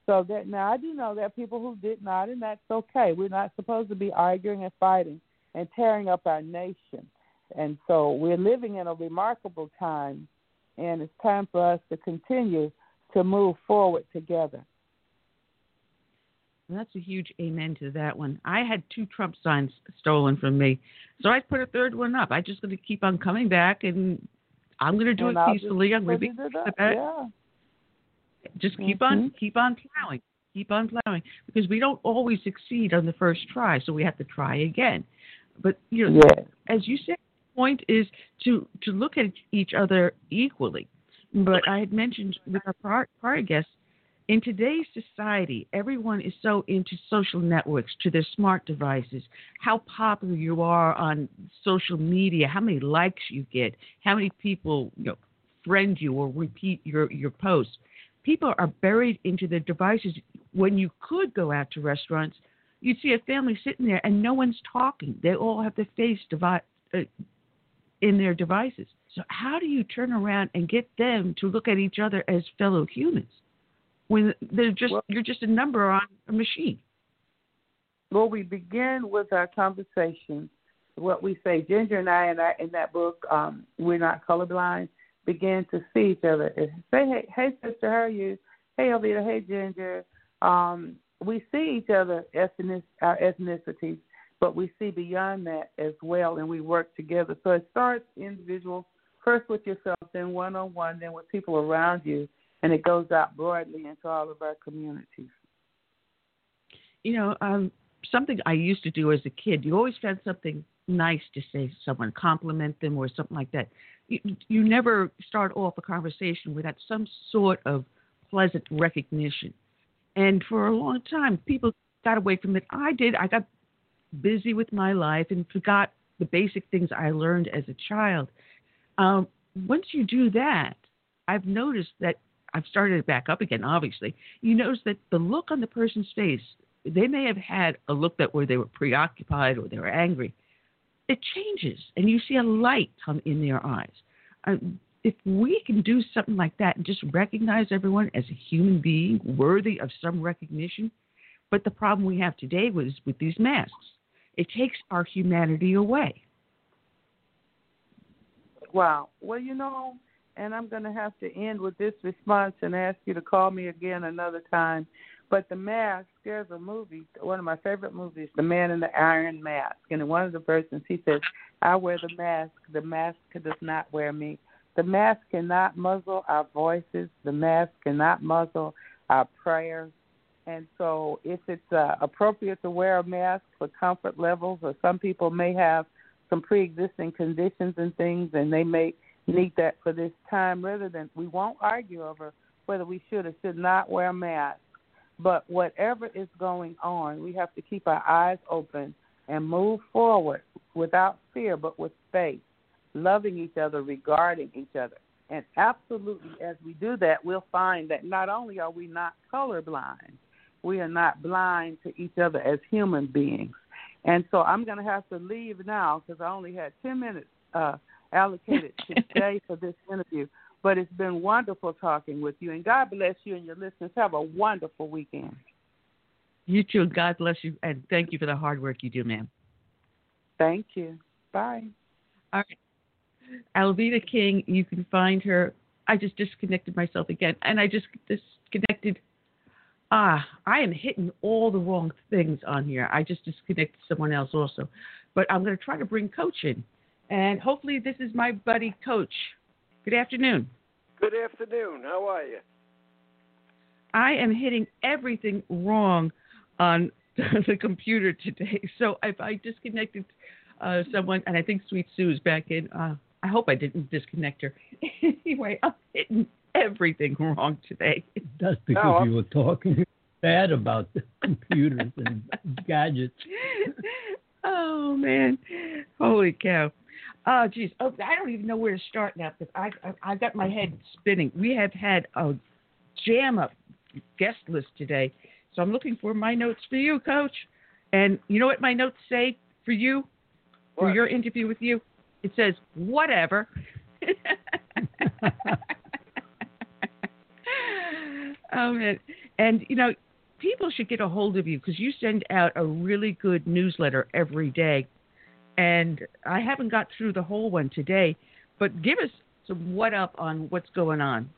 So that now I do know there are people who did not, and that's okay. We're not supposed to be arguing and fighting and tearing up our nation. And so we're living in a remarkable time, and it's time for us to continue to move forward together. And that's a huge amen to that one. I had two Trump signs stolen from me, so I put a third one up. I just going to keep on coming back, and I'm going to do And it I'll peacefully. I'm going to be put it up. about it. Yeah. just keep on Mhm. keep on plowing keep on plowing because we don't always succeed on the first try so we have to try again but you know as you said point is to to look at each other equally but i had mentioned with our prior, guests in today's society everyone is so into social networks to their smart devices how popular you are on social media how many likes you get how many people you know friend you or repeat your your posts people are buried into their devices. When you could go out to restaurants, you'd see a family sitting there and no one's talking. They all have their face devi- uh, in their devices. So how do you turn around and get them to look at each other as fellow humans when they're just you're just a number on a machine? Well, we begin with our conversation what we say. Ginger and I, in, our, in that book, um, we're not colorblind. Begin to see each other. And say, hey, hey, sister, how are you? Hey, Alveda. Hey, Ginger. Um, we see each other ethnic, our ethnicities, but we see beyond that as well, and we work together. So it starts individual, first with yourself, then one on one, then with people around you, and it goes out broadly into all of our communities. You know, um, something I used to do as a kid. You always found something nice to say to someone, compliment them, or something like that. You, you never start off a conversation without some sort of pleasant recognition. And for a long time, people got away from it. I did. I got busy with my life and forgot the basic things I learned as a child. Um, once you do that, I've noticed that I've started it back up again, obviously. You notice that the look on the person's face, they may have had a look that where they were preoccupied or they were angry. It changes, and you see a light come in their eyes. Um, if we can do something like that and just recognize everyone as a human being worthy of some recognition, but the problem we have today was with these masks, it takes our humanity away. Wow. Well, you know, and I'm going to have to end with this response and ask you to call me again another time. But The Mask, there's a movie, one of my favorite movies, The Man in the Iron Mask. And in one of the verses, he says, I wear the mask, the mask does not wear me. The mask cannot muzzle our voices, the mask cannot muzzle our prayers. And so, if it's uh, appropriate to wear a mask for comfort levels, or some people may have some pre existing conditions and things, and they may need that for this time rather than we won't argue over whether we should or should not wear a mask. But whatever is going on, we have to keep our eyes open and move forward without fear but with faith, loving each other, regarding each other. And absolutely, as we do that, we'll find that not only are we not colorblind, we are not blind to each other as human beings. And so I'm going to have to leave now because I only had 10 minutes uh, allocated today for this interview. But it's been wonderful talking with you, and God bless you and your listeners. Have a wonderful weekend. You too. God bless you, and thank you for the hard work you do, ma'am. Thank you. Bye. All right. Alveda King, you can find her. I just disconnected myself again, and I just disconnected. Ah, I am hitting all the wrong things on here. I just disconnected someone else also. But I'm going to try to bring Coach in. And hopefully, this is my buddy, Coach. Good afternoon. Good afternoon. How are you? I am hitting everything wrong on the computer today. So if I disconnected uh, someone, and I think Sweet Sue is back in, uh, I hope I didn't disconnect her. anyway, I'm hitting everything wrong today. That's because No, you were talking bad about the computers and gadgets. oh man, holy cow! Oh geez, oh I don't even know where to start now because I, I I got my head spinning. We have had a jam up guest list today, so I'm looking for my notes for you, Coach. And you know what my notes say for you, for your interview with you? It says whatever. oh man, and you know people should get a hold of you because you send out a really good newsletter every day. And I haven't got through the whole one today, but give us some what up on what's going on.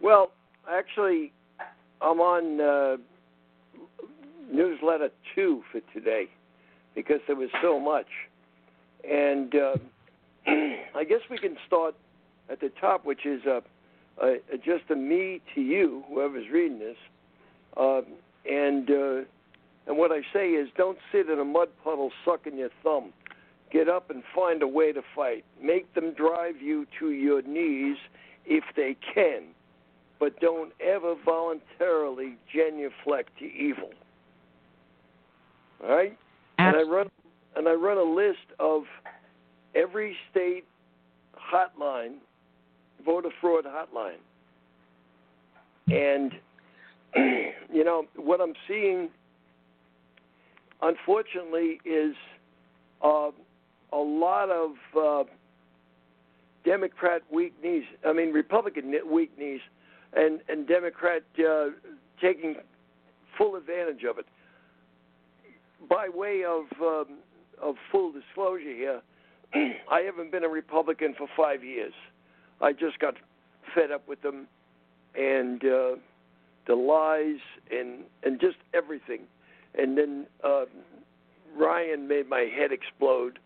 Well, actually, I'm on uh, newsletter two for today because there was so much. And uh, I guess we can start at the top, which is uh, uh, just a me to you, whoever's reading this. Uh, and uh, and what I say is, don't sit in a mud puddle sucking your thumb. Get up and find a way to fight. Make them drive you to your knees if they can, but don't ever voluntarily genuflect to evil. All right? And I run and I run a list of every state hotline, voter fraud hotline. And you know what I'm seeing, unfortunately, is uh, a lot of uh, Democrat weak knees. I mean, Republican weak knees, and and Democrat uh, taking full advantage of it by way of um, of full disclosure here, I haven't been a Republican for five years. I just got fed up with them and uh, the lies and and just everything. And then uh, Ryan made my head explode.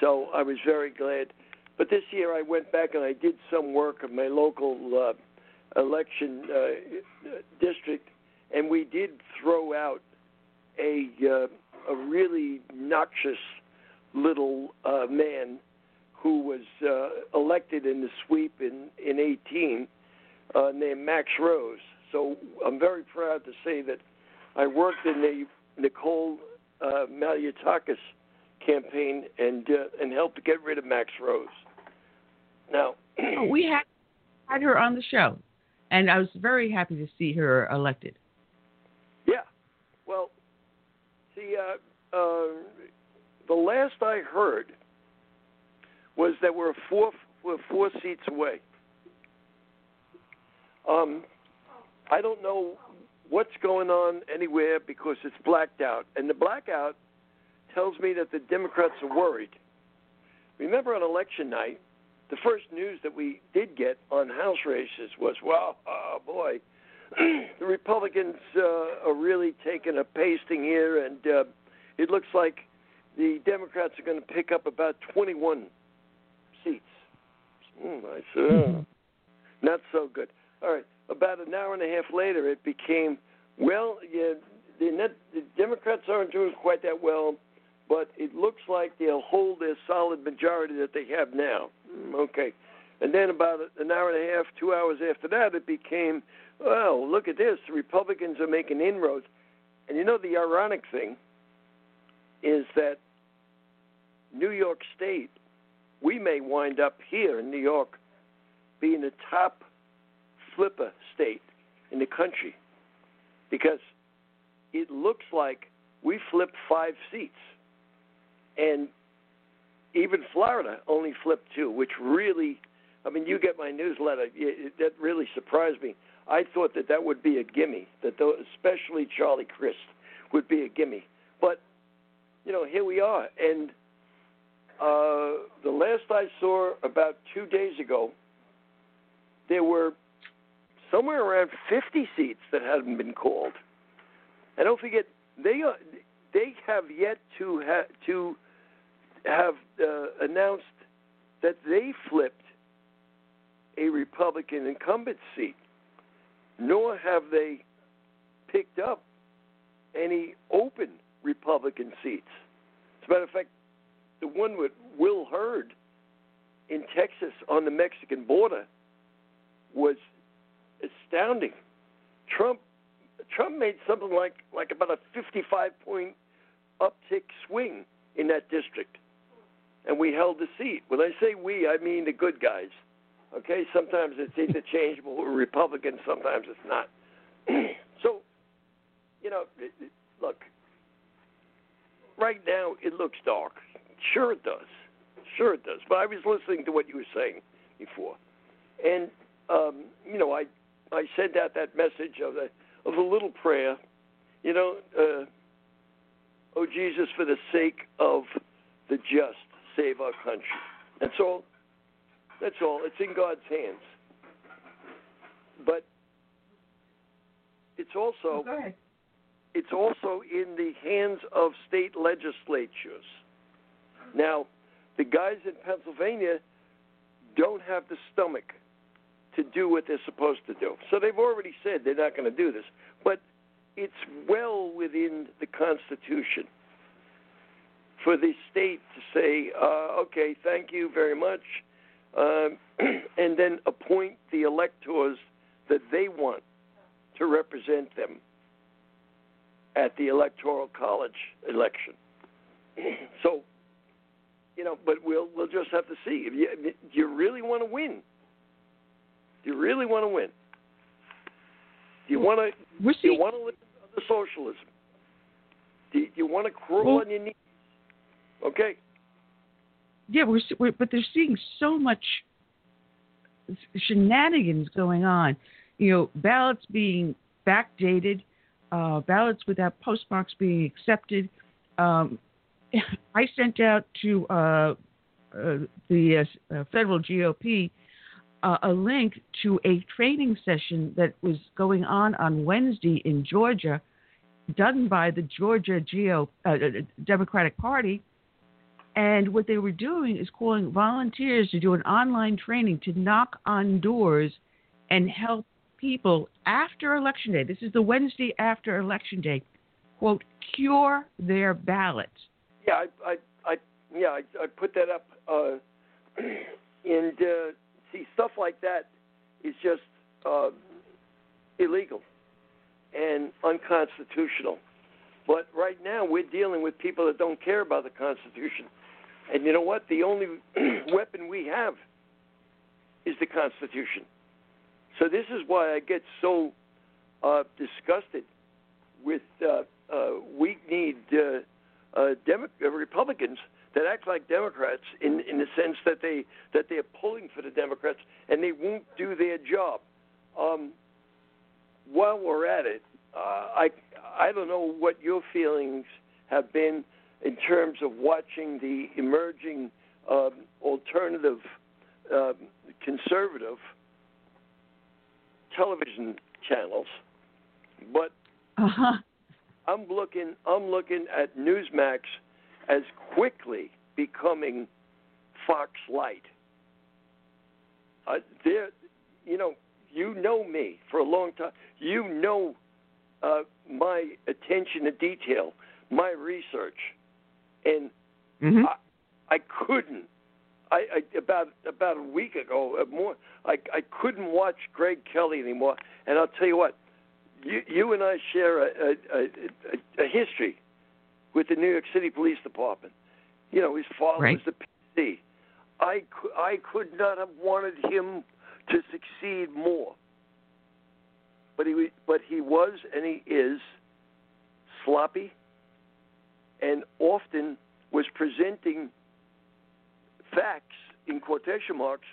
So I was very glad. But this year I went back and I did some work of my local uh, election uh, district, and we did throw out a uh, a really noxious little uh, man who was uh, elected in the sweep in in 18, uh, named Max Rose. So I'm very proud to say that I worked in the Nicole uh, Malliotakis campaign and uh, and helped get rid of Max Rose. Now Oh, we had had her on the show, and I was very happy to see her elected. Yeah. Well, see, uh, uh, the last I heard was that we're four we're four seats away. Um, I don't know what's going on anywhere because it's blacked out, and the blackout tells me that the Democrats are worried. Remember on election night, the first news that we did get on House races was, well, oh boy, the Republicans uh, are really taking a pasting here, and uh, it looks like the Democrats are going to pick up about 21 seats. Hmm, I said, not so good. All right, about an hour and a half later, it became, well, yeah, the, net, the Democrats aren't doing quite that well, but it looks like they'll hold their solid majority that they have now. Mm, Okay. And then about an hour and a half, two hours after that, it became, well, look at this. The Republicans are making inroads. And you know, the ironic thing is that New York State, we may wind up here in New York being the top flipper state in the country because it looks like we flipped five seats. And even Florida only flipped two, which really, I mean, you get my newsletter. y- That really surprised me. I thought that that would be a gimme, that tho- especially Charlie Crist would be a gimme. But you know, here we are. And uh, the last I saw, about two days ago, there were somewhere around 50 seats that hadn't been called. And don't forget, they are, they have yet to ha- to have uh, announced that they flipped a Republican incumbent seat, nor have they picked up any open Republican seats. As a matter of fact, the one with Will Hurd in Texas on the Mexican border was astounding. Trump Trump made something like like about a 55 point uptick swing in that district, and we held the seat. When I say we, I mean the good guys. Okay, sometimes it's interchangeable with Republicans, sometimes it's not. so, you know, look, right now it looks dark. Sure, it does. Sure, it does. But I was listening to what you were saying before, and um, you know, I I sent out that message of the of a little prayer. You know, uh, oh Jesus, for the sake of the just, save our country. That's all. That's all. It's in God's hands. But it's also it's also in the hands of state legislatures. Now, the guys in Pennsylvania don't have the stomach to do what they're supposed to do. So they've already said they're not going to do this. But it's well within the Constitution for the state to say, uh, okay, thank you very much, um, and then appoint the electors that they want to represent them at the electoral college election. so, you know, but we'll we'll just have to see. If you, do you really want to win? Do you really want to win? Do you want to? Do you want to live under socialism? Do you, do you want to crawl Well- on your knees? Okay. Yeah, we're, s- we're but they're seeing so much shenanigans going on. You know, ballots being backdated, uh, ballots without postmarks being accepted, um, I sent out to uh, uh, the uh, federal GOP uh, a link to a training session that was going on on Wednesday in Georgia, done by the Georgia GO, uh, Democratic Party. And what they were doing is calling volunteers to do an online training to knock on doors and help people after Election Day. This is the Wednesday after Election Day. Quote, cure their ballots. Yeah, I, I, I yeah, I, I put that up. Uh, and uh, see, stuff like that is just uh, illegal and unconstitutional. But right now, we're dealing with people that don't care about the Constitution. And you know what? The only weapon we have is the Constitution. So this is why I get so uh, disgusted with uh, uh, weak-kneed uh, uh, Demo- uh, Republicans that act like Democrats in in the sense that they that they're pulling for the Democrats and they won't do their job. Um, while we're at it, uh, I I don't know what your feelings have been in terms of watching the emerging um, alternative um, conservative television channels, but uh-huh. I'm looking I'm looking at Newsmax as quickly becoming Fox Light. Uh, there, you know, you know me for a long time. You know uh, my attention to detail, my research, and mm-hmm. I, I couldn't. I, I about about a week ago, uh, more. I I couldn't watch Greg Kelly anymore. And I'll tell you what, you you and I share a a, a, a history with the New York City Police Department. You know, his father right. was the PC. I could, I could not have wanted him to succeed more. But he but he was and he is sloppy and often was presenting facts in quotation marks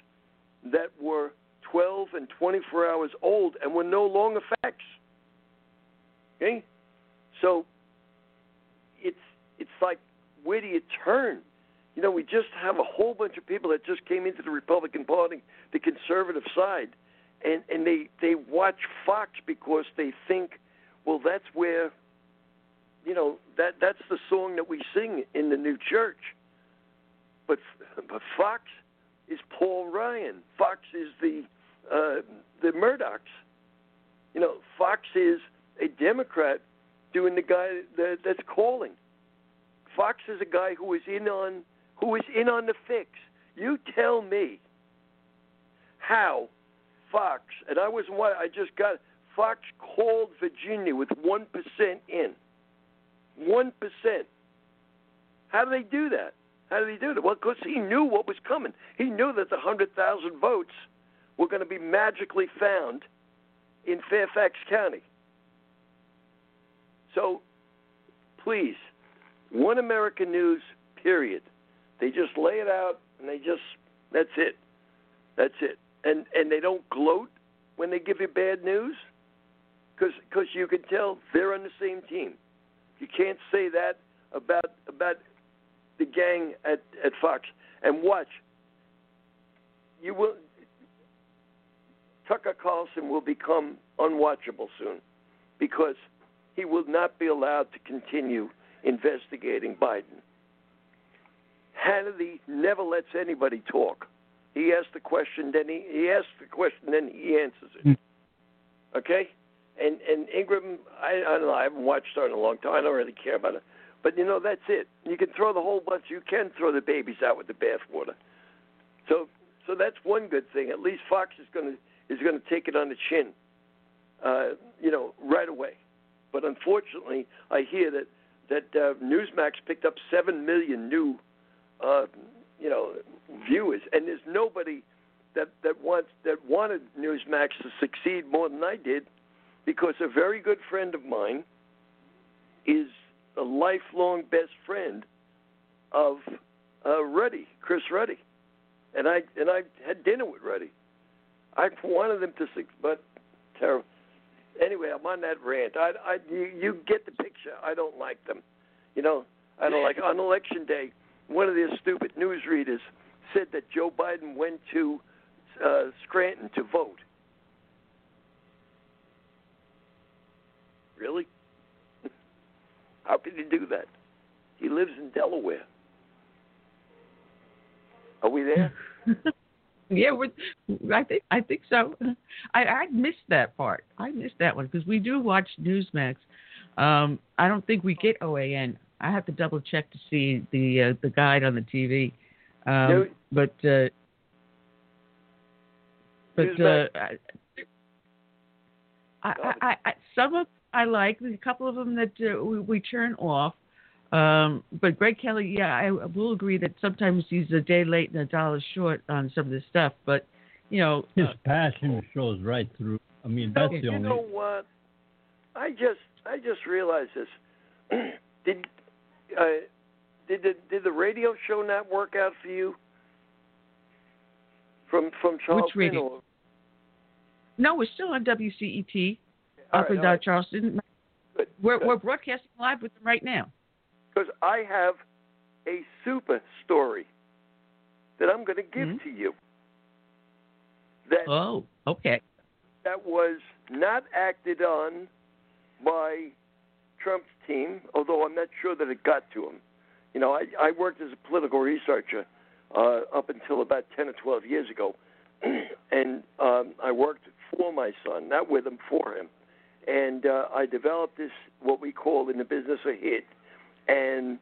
that were 12 and 24 hours old and were no longer facts. Okay? So it's it's like where do you turn? You know, we just have a whole bunch of people that just came into the Republican Party, the conservative side, and and they they watch Fox because they think, well, that's where, you know, that that's the song that we sing in the new church. But but Fox is Paul Ryan. Fox is the uh, the Murdochs. You know, Fox is a Democrat doing the guy that, that's calling. Fox is a guy who is in on who is in on the fix. You tell me how Fox and I was what I just got Fox called Virginia with one percent in. One percent. How do they do that? How did he do that? Well, because he knew what was coming. He knew that the hundred thousand votes were going to be magically found in Fairfax County. So, please, One American News, period. They just lay it out and they just, that's it. That's it. And, and they don't gloat when they give you bad news because cause you can tell they're on the same team. You can't say that about about the gang at, at Fox. And watch, you will Tucker Carlson will become unwatchable soon because he will not be allowed to continue investigating Biden. Hannity never lets anybody talk. He asks the question, then he, he asks the question, then he answers it. Okay? And and Ingraham, I, I don't know. I haven't watched her in a long time. I don't really care about it. But you know, that's it. You can throw the whole bunch. You can throw the babies out with the bathwater. So so that's one good thing. At least Fox is going to is going to take it on the chin. Uh, you know, right away. But unfortunately, I hear that that uh, Newsmax picked up seven million new, uh, you know, viewers, and there's nobody that that wants that wanted Newsmax to succeed more than I did, because a very good friend of mine is a lifelong best friend of uh, Ruddy, Chris Ruddy, and I and I had dinner with Ruddy. I wanted them to, succeed, but terrible anyway, I'm on that rant. I, I, you, you get the picture. I don't like them. You know, I don't like on election day. One of their stupid newsreaders said that Joe Biden went to uh, Scranton to vote. Really? How could he do that? He lives in Delaware. Are we there? yeah, I think I think so. I I missed that part. I missed that one because we do watch Newsmax. Um, I don't think we get OAN. I have to double check to see the uh, the guide on the TV. Um. But uh, but uh, I, I, I, I some of I like a couple of them that uh, we, we turn off. Um, but Greg Kelly, yeah, I will agree that sometimes he's a day late and a dollar short on some of this stuff. But you know, His uh, passion shows right through. I mean, No, that's the only. you know what? I just I just realized this. did uh, did the did the radio show not work out for you? From from Charleston radio? or no, we're still on WCET All up right, in uh, right. Charleston. Good, We're good. we're broadcasting live with them right now. Because I have a super story that I'm going to give Mhm. to you. That Oh, okay. that was not acted on by Trump's team, although I'm not sure that it got to him. You know, I, I worked as a political researcher uh, up until about 10 or 12 years ago, and um, I worked for my son, not with him, for him. And uh, I developed this, what we call in the business a hit. And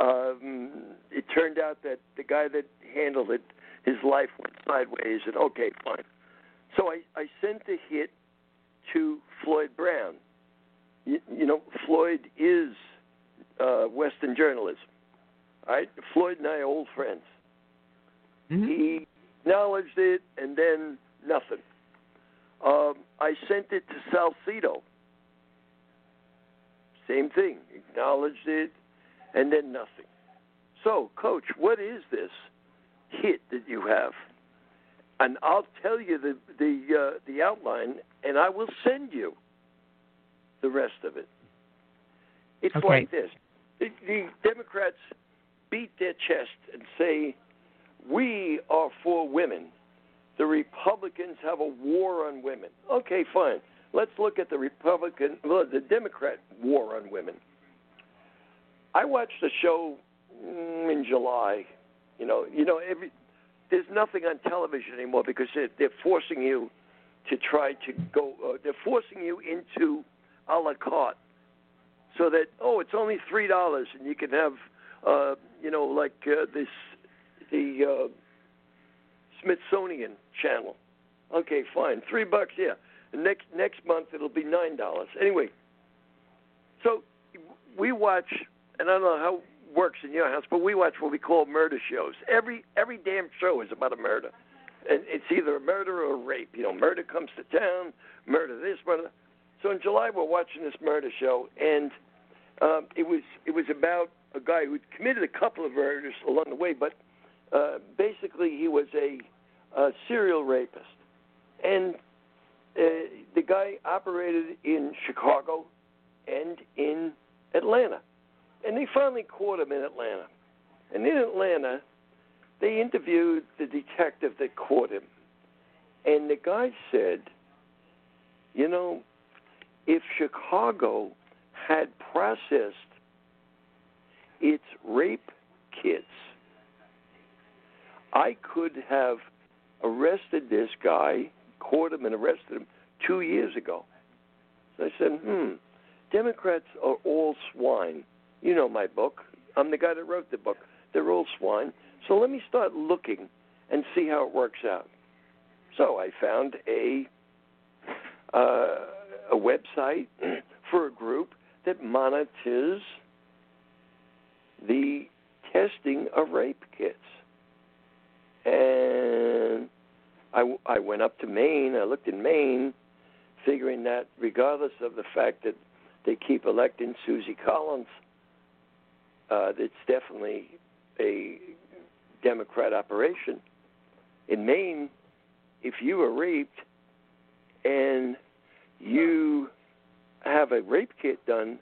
um, it turned out that the guy that handled it, his life went sideways, and okay, fine. So I, I sent the hit to Floyd Brown. You, you know, Floyd is uh, Western journalism. All right, Floyd and I are old friends. He acknowledged it, and then nothing. Um, I sent it to Salcedo. Same thing. Acknowledged it, and then nothing. So, Coach, what is this hit that you have? And I'll tell you the the uh, the outline, and I will send you the rest of it. It's Okay. like this: the, the Democrats beat their chest and say, "We are for women." The Republicans have a war on women. Okay, fine. Let's look at the Republican, well, the Democrat war on women. I watched the show mm, in July. You know, you know, every there's nothing on television anymore because they're, they're forcing you to try to go. Uh, they're forcing you into a la carte, so that oh, it's only three dollars and you can have, uh, you know, like uh, this the uh, Smithsonian Channel. Okay, fine, three bucks. Yeah, and next next month it'll be nine dollars. Anyway, so we watch, and I don't know how it works in your house, but we watch what we call murder shows. Every every damn show is about a murder, and it's either a murder or a rape. You know, murder comes to town, murder this, murder. So in July we're watching this murder show, and um, it was it was about a guy who committed a couple of murders along the way, but uh, basically he was a, a serial rapist, and uh, the guy operated in Chicago and in Atlanta, and they finally caught him in Atlanta. And in Atlanta, they interviewed the detective that caught him, and the guy said, "You know, if Chicago had processed its rape kits, I could have arrested this guy, caught him, and arrested him two years ago. So I said, hmm, Democrats are all swine. You know my book. I'm the guy that wrote the book. They're all swine. So let me start looking and see how it works out. So I found a uh, a website for a group that monitors the testing of rape kits. And I, I went up to Maine. I looked in Maine, figuring that regardless of the fact that they keep electing Susie Collins, uh, it's definitely a Democrat operation. In Maine, if you were raped and you have a rape kit done,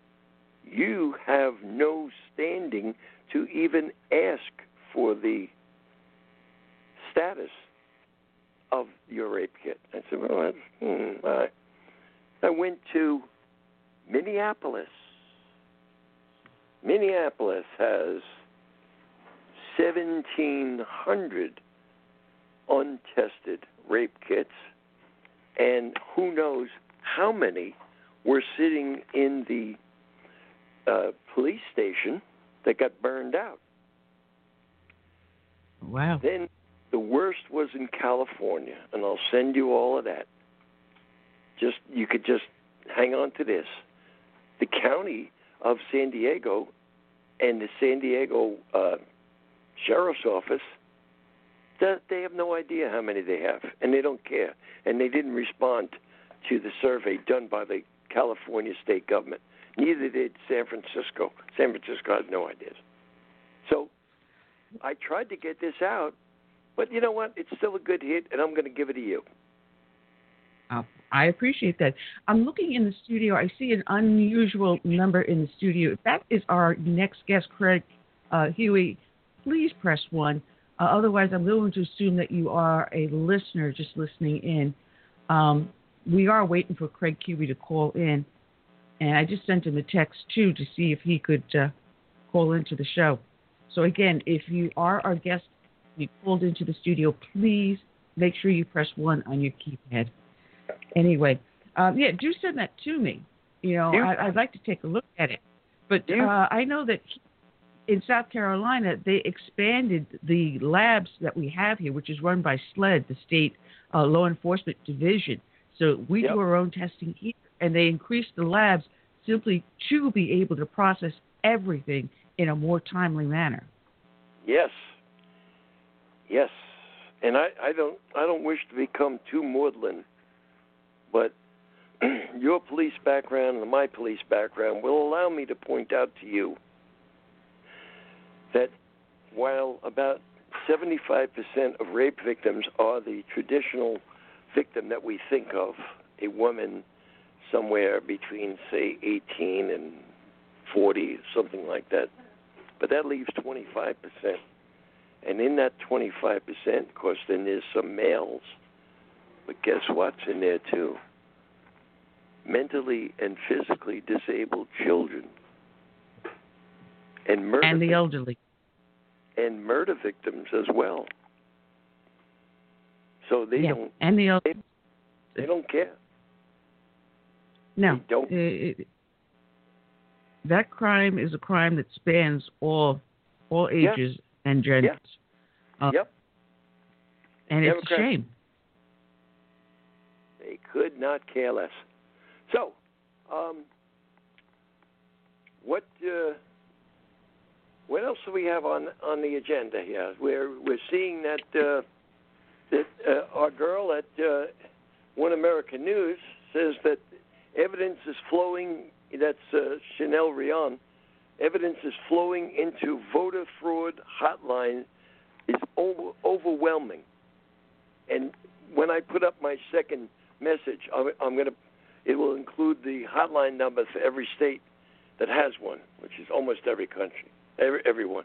you have no standing to even ask for the status of your rape kit. I said, well, that's, hmm. I went to Minneapolis. Minneapolis has 1,700 untested rape kits, and who knows how many were sitting in the uh, police station that got burned out. Wow. Then the worst was in California, and I'll send you all of that. Just you could just hang on to this. The county of San Diego and the San Diego uh, sheriff's office that they have no idea how many they have, and they don't care, and they didn't respond to the survey done by the California state government. Neither did San Francisco. San Francisco has no ideas. So I tried to get this out, but you know what? It's still a good hit, and I'm going to give it to you. Oh, I appreciate that. I'm looking in the studio. I see an unusual number in the studio. That is our next guest, Craig uh, Huey. Please press one. Uh, otherwise, I'm going to assume that you are a listener just listening in. Um, we are waiting for Craig Huey to call in, and I just sent him a text too to see if he could uh, call into the show. So again, if you are our guest, you called into the studio, please make sure you press one on your keypad. Anyway, um, yeah, do send that to me. You know, I, I'd like to take a look at it. But uh, I know that in South Carolina, they expanded the labs that we have here, which is run by SLED, the state uh, law enforcement division. So we Yep. do our own testing here, and they increased the labs simply to be able to process everything in a more timely manner. Yes. Yes. And I, I don't I don't wish to become too maudlin, but your police background and my police background will allow me to point out to you that while about 75% of rape victims are the traditional victim that we think of, a woman somewhere between, say, 18 and 40, something like that. But that leaves 25%. And in that 25%, of course, then there's some males. But guess what's in there, too? Mentally and physically disabled children. And murder And the elderly. and murder victims as well. So they yeah. don't And the elderly. they don't care. No. They don't. Uh, it- that crime is a crime that spans all all Yeah. ages and genders. Uh, yep. And it's a shame. Could not care less. So, um, what uh, what else do we have on on the agenda here? We're we're seeing that uh, that uh, our girl at uh, One American News says that evidence is flowing. That's uh, Chanel Rion. Evidence is flowing into voter fraud hotline is over, overwhelming. And when I put up my second message, I'm, I'm going to. It will include the hotline number for every state that has one, which is almost every country, every, everyone.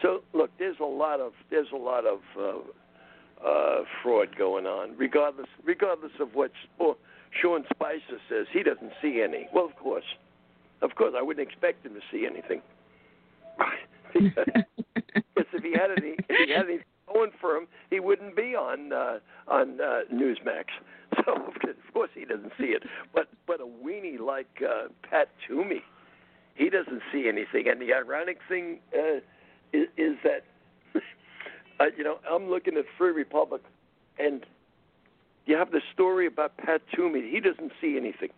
So look, there's a lot of there's a lot of uh, uh, fraud going on, regardless regardless of what oh, Sean Spicer says. He doesn't see any. Well, of course, of course, I wouldn't expect him to see anything. Because if he had any, if he had any going for him, he wouldn't be on uh, on uh, Newsmax. So of course he doesn't see it. But but a weenie like uh, Pat Toomey, he doesn't see anything. And the ironic thing uh, is, is that uh, you know I'm looking at Free Republic, and you have the story about Pat Toomey. He doesn't see anything.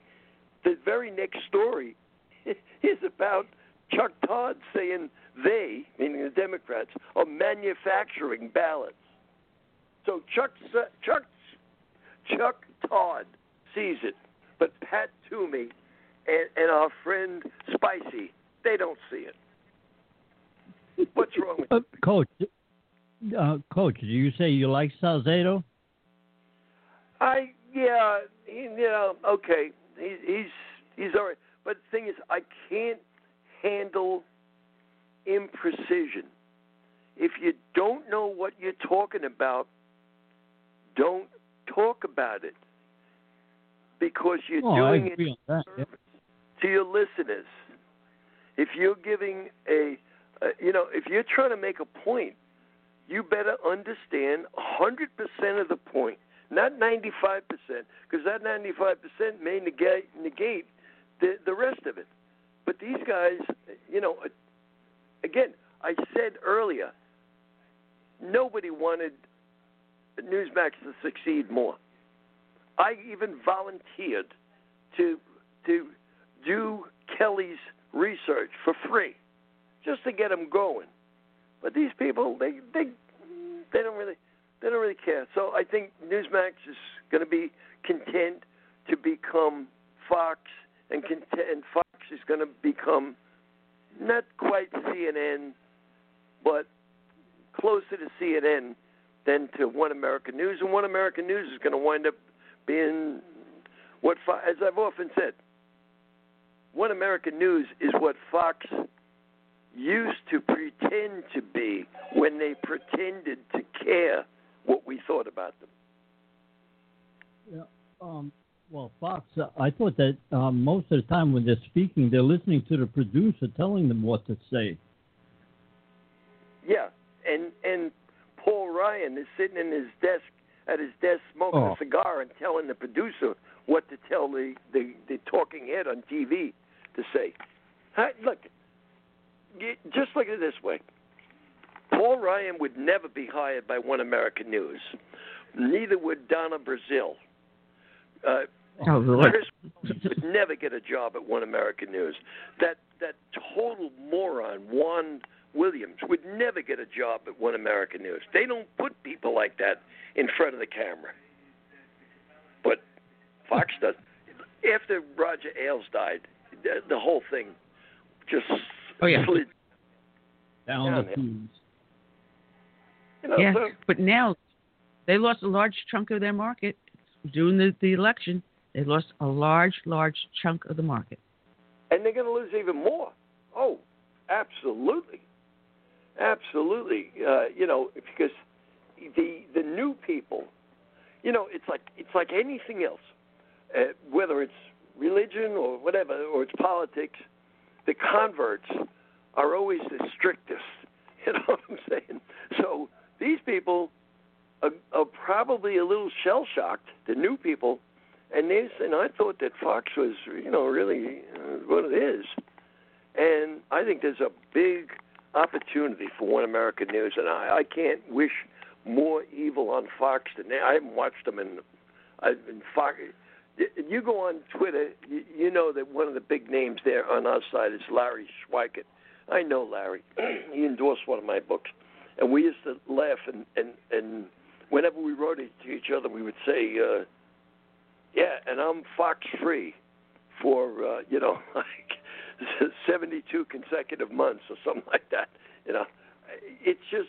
The very next story is about Chuck Todd saying they, meaning the Democrats, are manufacturing ballots. So Chuck Chuck Chuck Todd sees it, but Pat Toomey and, and our friend Spicy, they don't see it. What's wrong with Uh, Coach, uh, Coach, do you say you like Salcedo? I yeah, he, you know, okay, he, he's he's all right, but but the thing is, I can't handle imprecision. If you don't know what you're talking about, don't talk about it because you're Oh, doing it that. yeah. to your listeners. If you're giving a, uh, you know, if you're trying to make a point, you better understand 100% of the point, not 95%, because that 95% may negate, negate the, the rest of it. But these guys, you know, again, I said earlier, nobody wanted Newsmax to succeed more. I even volunteered to to do Kelly's research for free, just to get him going. But these people, they they they don't really they don't really care. So I think Newsmax is going to be content to become Fox, and content, and Fox is going to become not quite CNN, but closer to CNN than to One American News, and One American News is going to wind up being what, as I've often said, One American News is what Fox used to pretend to be when they pretended to care what we thought about them. Yeah. Um, well, Fox, uh, I thought that um, most of the time when they're speaking, they're listening to the producer telling them what to say. Yeah, and and Paul Ryan is sitting in his desk at his desk smoking Oh. a cigar and telling the producer what to tell the the, the talking head on TV to say. Look, just look at it this way. Paul Ryan would never be hired by One American News. Neither would Donna Brazile. Uh, Oh, Lord. Chris would never get a job at One American News. That that total moron, Juan Williams, would never get a job at One American News. They don't put people like that in front of the camera. But Fox does. After Roger Ailes died, the, the whole thing just Oh, yeah. slid. Down Down the tubes. You know, yeah, so- but now they lost a large chunk of their market during the, the election. They lost a large, large chunk of the market. and they're going to lose even more. Oh, absolutely, absolutely. Uh, you know, because the the new people, you know, it's like it's like anything else, uh, whether it's religion or whatever, or it's politics. The converts are always the strictest. You know what I'm saying? So these people are, are probably a little shell shocked. The new people and they and I thought that Fox was you know really uh, what it is, and I think there's a big opportunity for One American News, and I, I can't wish more evil on Fox than they. I haven't watched them in, I've been Fox. You go on Twitter, you, you know that one of the big names there on our side is Larry Schweikart. I know Larry. he endorsed one of my books, and we used to laugh and and and whenever we wrote it to each other, we would say. uh yeah, and I'm Fox free for uh, you know like 72 consecutive months or something like that. You know, it's just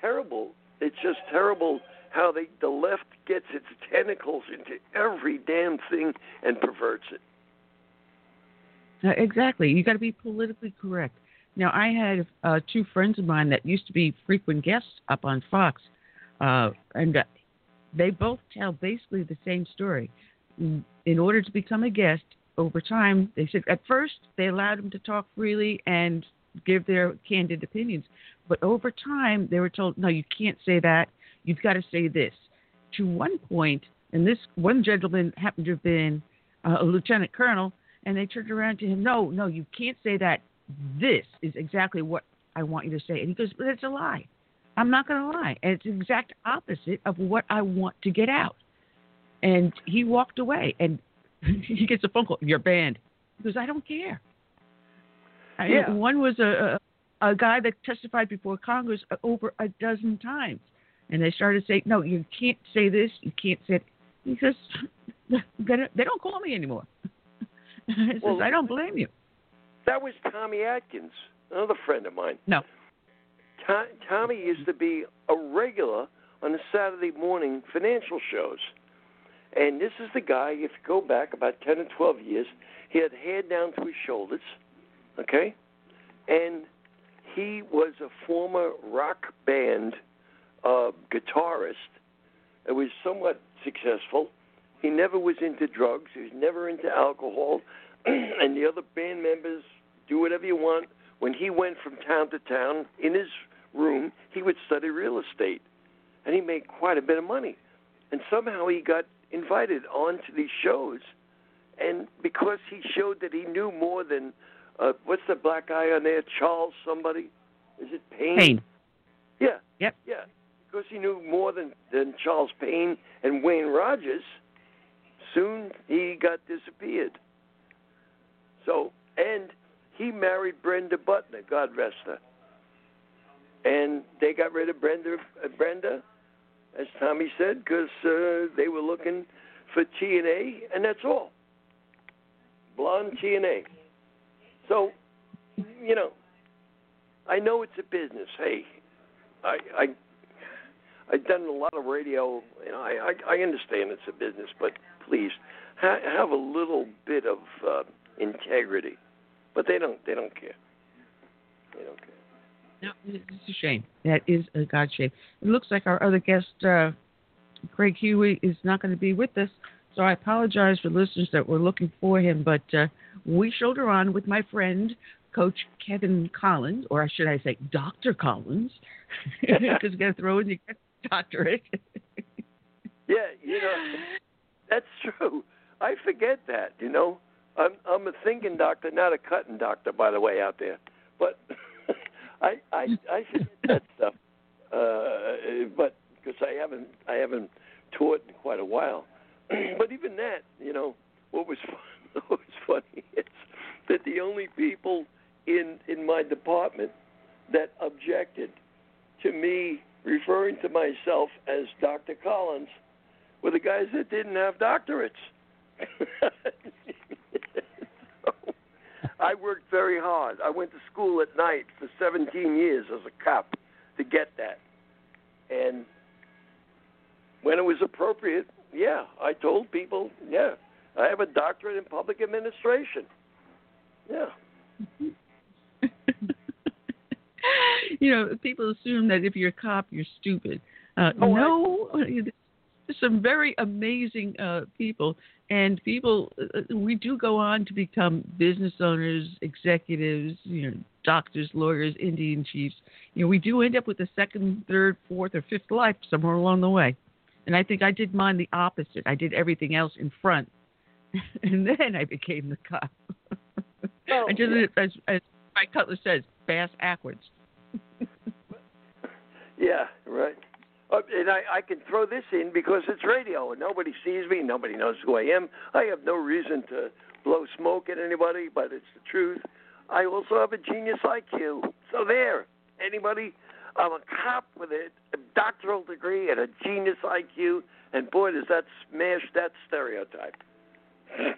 terrible. It's just terrible how they the left gets its tentacles into every damn thing and perverts it. Exactly. You got to be politically correct. Now, I had uh, two friends of mine that used to be frequent guests up on Fox, uh, and uh, they both tell basically the same story. In in order to become a guest, over time, they said at first they allowed them to talk freely and give their candid opinions, but over time they were told, no, you can't say that. You've got to say this. To one point, and this one gentleman happened to have been uh, a lieutenant colonel, and they turned around to him, no, no, you can't say that. This is exactly what I want you to say. And he goes, but it's a lie. I'm not going to lie. And it's the exact opposite of what I want to get out. And he walked away, and he gets a phone call. You're banned. He goes, I don't care. Yeah. one was a, a a guy that testified before Congress over a dozen times, and they started saying, "No, you can't say this. You can't say." It. He says, "They don't, call me anymore." he says, "I don't blame you." That was Tommy Atkins, another friend of mine. No. To- Tommy used to be a regular on the Saturday morning financial shows. And this is the guy, if you go back about 10 or 12 years, he had hair down to his shoulders, okay? And he was a former rock band uh, guitarist. It was somewhat successful. He never was into drugs. He was never into alcohol. and the other band members do whatever you want. When he went from town to town in his room, he would study real estate, and he made quite a bit of money. And somehow he got invited onto these shows, and because he showed that he knew more than uh, what's the black guy on there, Charles somebody, is it Payne? Payne. Yeah. Yep. Yeah. Because he knew more than than Charles Payne and Wayne Rogers. Soon he got disappeared. So and he married Brenda Buttner, God rest her. And they got rid of Brenda, uh, Brenda, as Tommy said, because uh, they were looking for TNA, and that's all. Blonde TNA. So, you know, I know it's a business. Hey, I, I, I've done a lot of radio. Know, I, I, I understand it's a business, but please ha- have a little bit of uh, integrity. But they don't. They don't care. They don't care. It's a shame. That is a God shame. It looks like our other guest, uh, Craig Huey, is not going to be with us. So I apologize for listeners that were looking for him, but uh, we shoulder on with my friend, Coach Kevin Collins, or should I say Dr. Collins, because you got to throw in the doctorate. Yeah, you know, that's true. I forget that. You know, I'm I'm a thinking doctor, not a cutting doctor, by the way, out there. But I I I forget that stuff. Uh, but because I haven't I haven't taught in quite a while. but even that, you know, what was fun, what was funny is that the only people in in my department that objected to me referring to myself as Dr. Collins were the guys that didn't have doctorates. I worked very hard. I went to school at night for 17 years as a cop to get that. And when it was appropriate, yeah, I told people, yeah, I have a doctorate in public administration. Yeah. you know, people assume that if you're a cop, you're stupid. Uh, Oh, no, there's some very amazing uh, people, and people. Uh, we do go on to become business owners, executives, you know, doctors, lawyers, Indian chiefs. You know, we do end up with a second, third, fourth, or fifth life somewhere along the way. And I think I did mine the opposite. I did everything else in front, and then I became the cop. Oh, I just, yeah. as, as Mike Cutler says, bass backwards. Yeah, right. Uh, and I, I can throw this in because it's radio and nobody sees me, nobody knows who I am. I have no reason to blow smoke at anybody, but it's the truth. I also have a genius IQ. So there, anybody, I'm a cop with a, a doctoral degree and a genius IQ, and boy, does that smash that stereotype.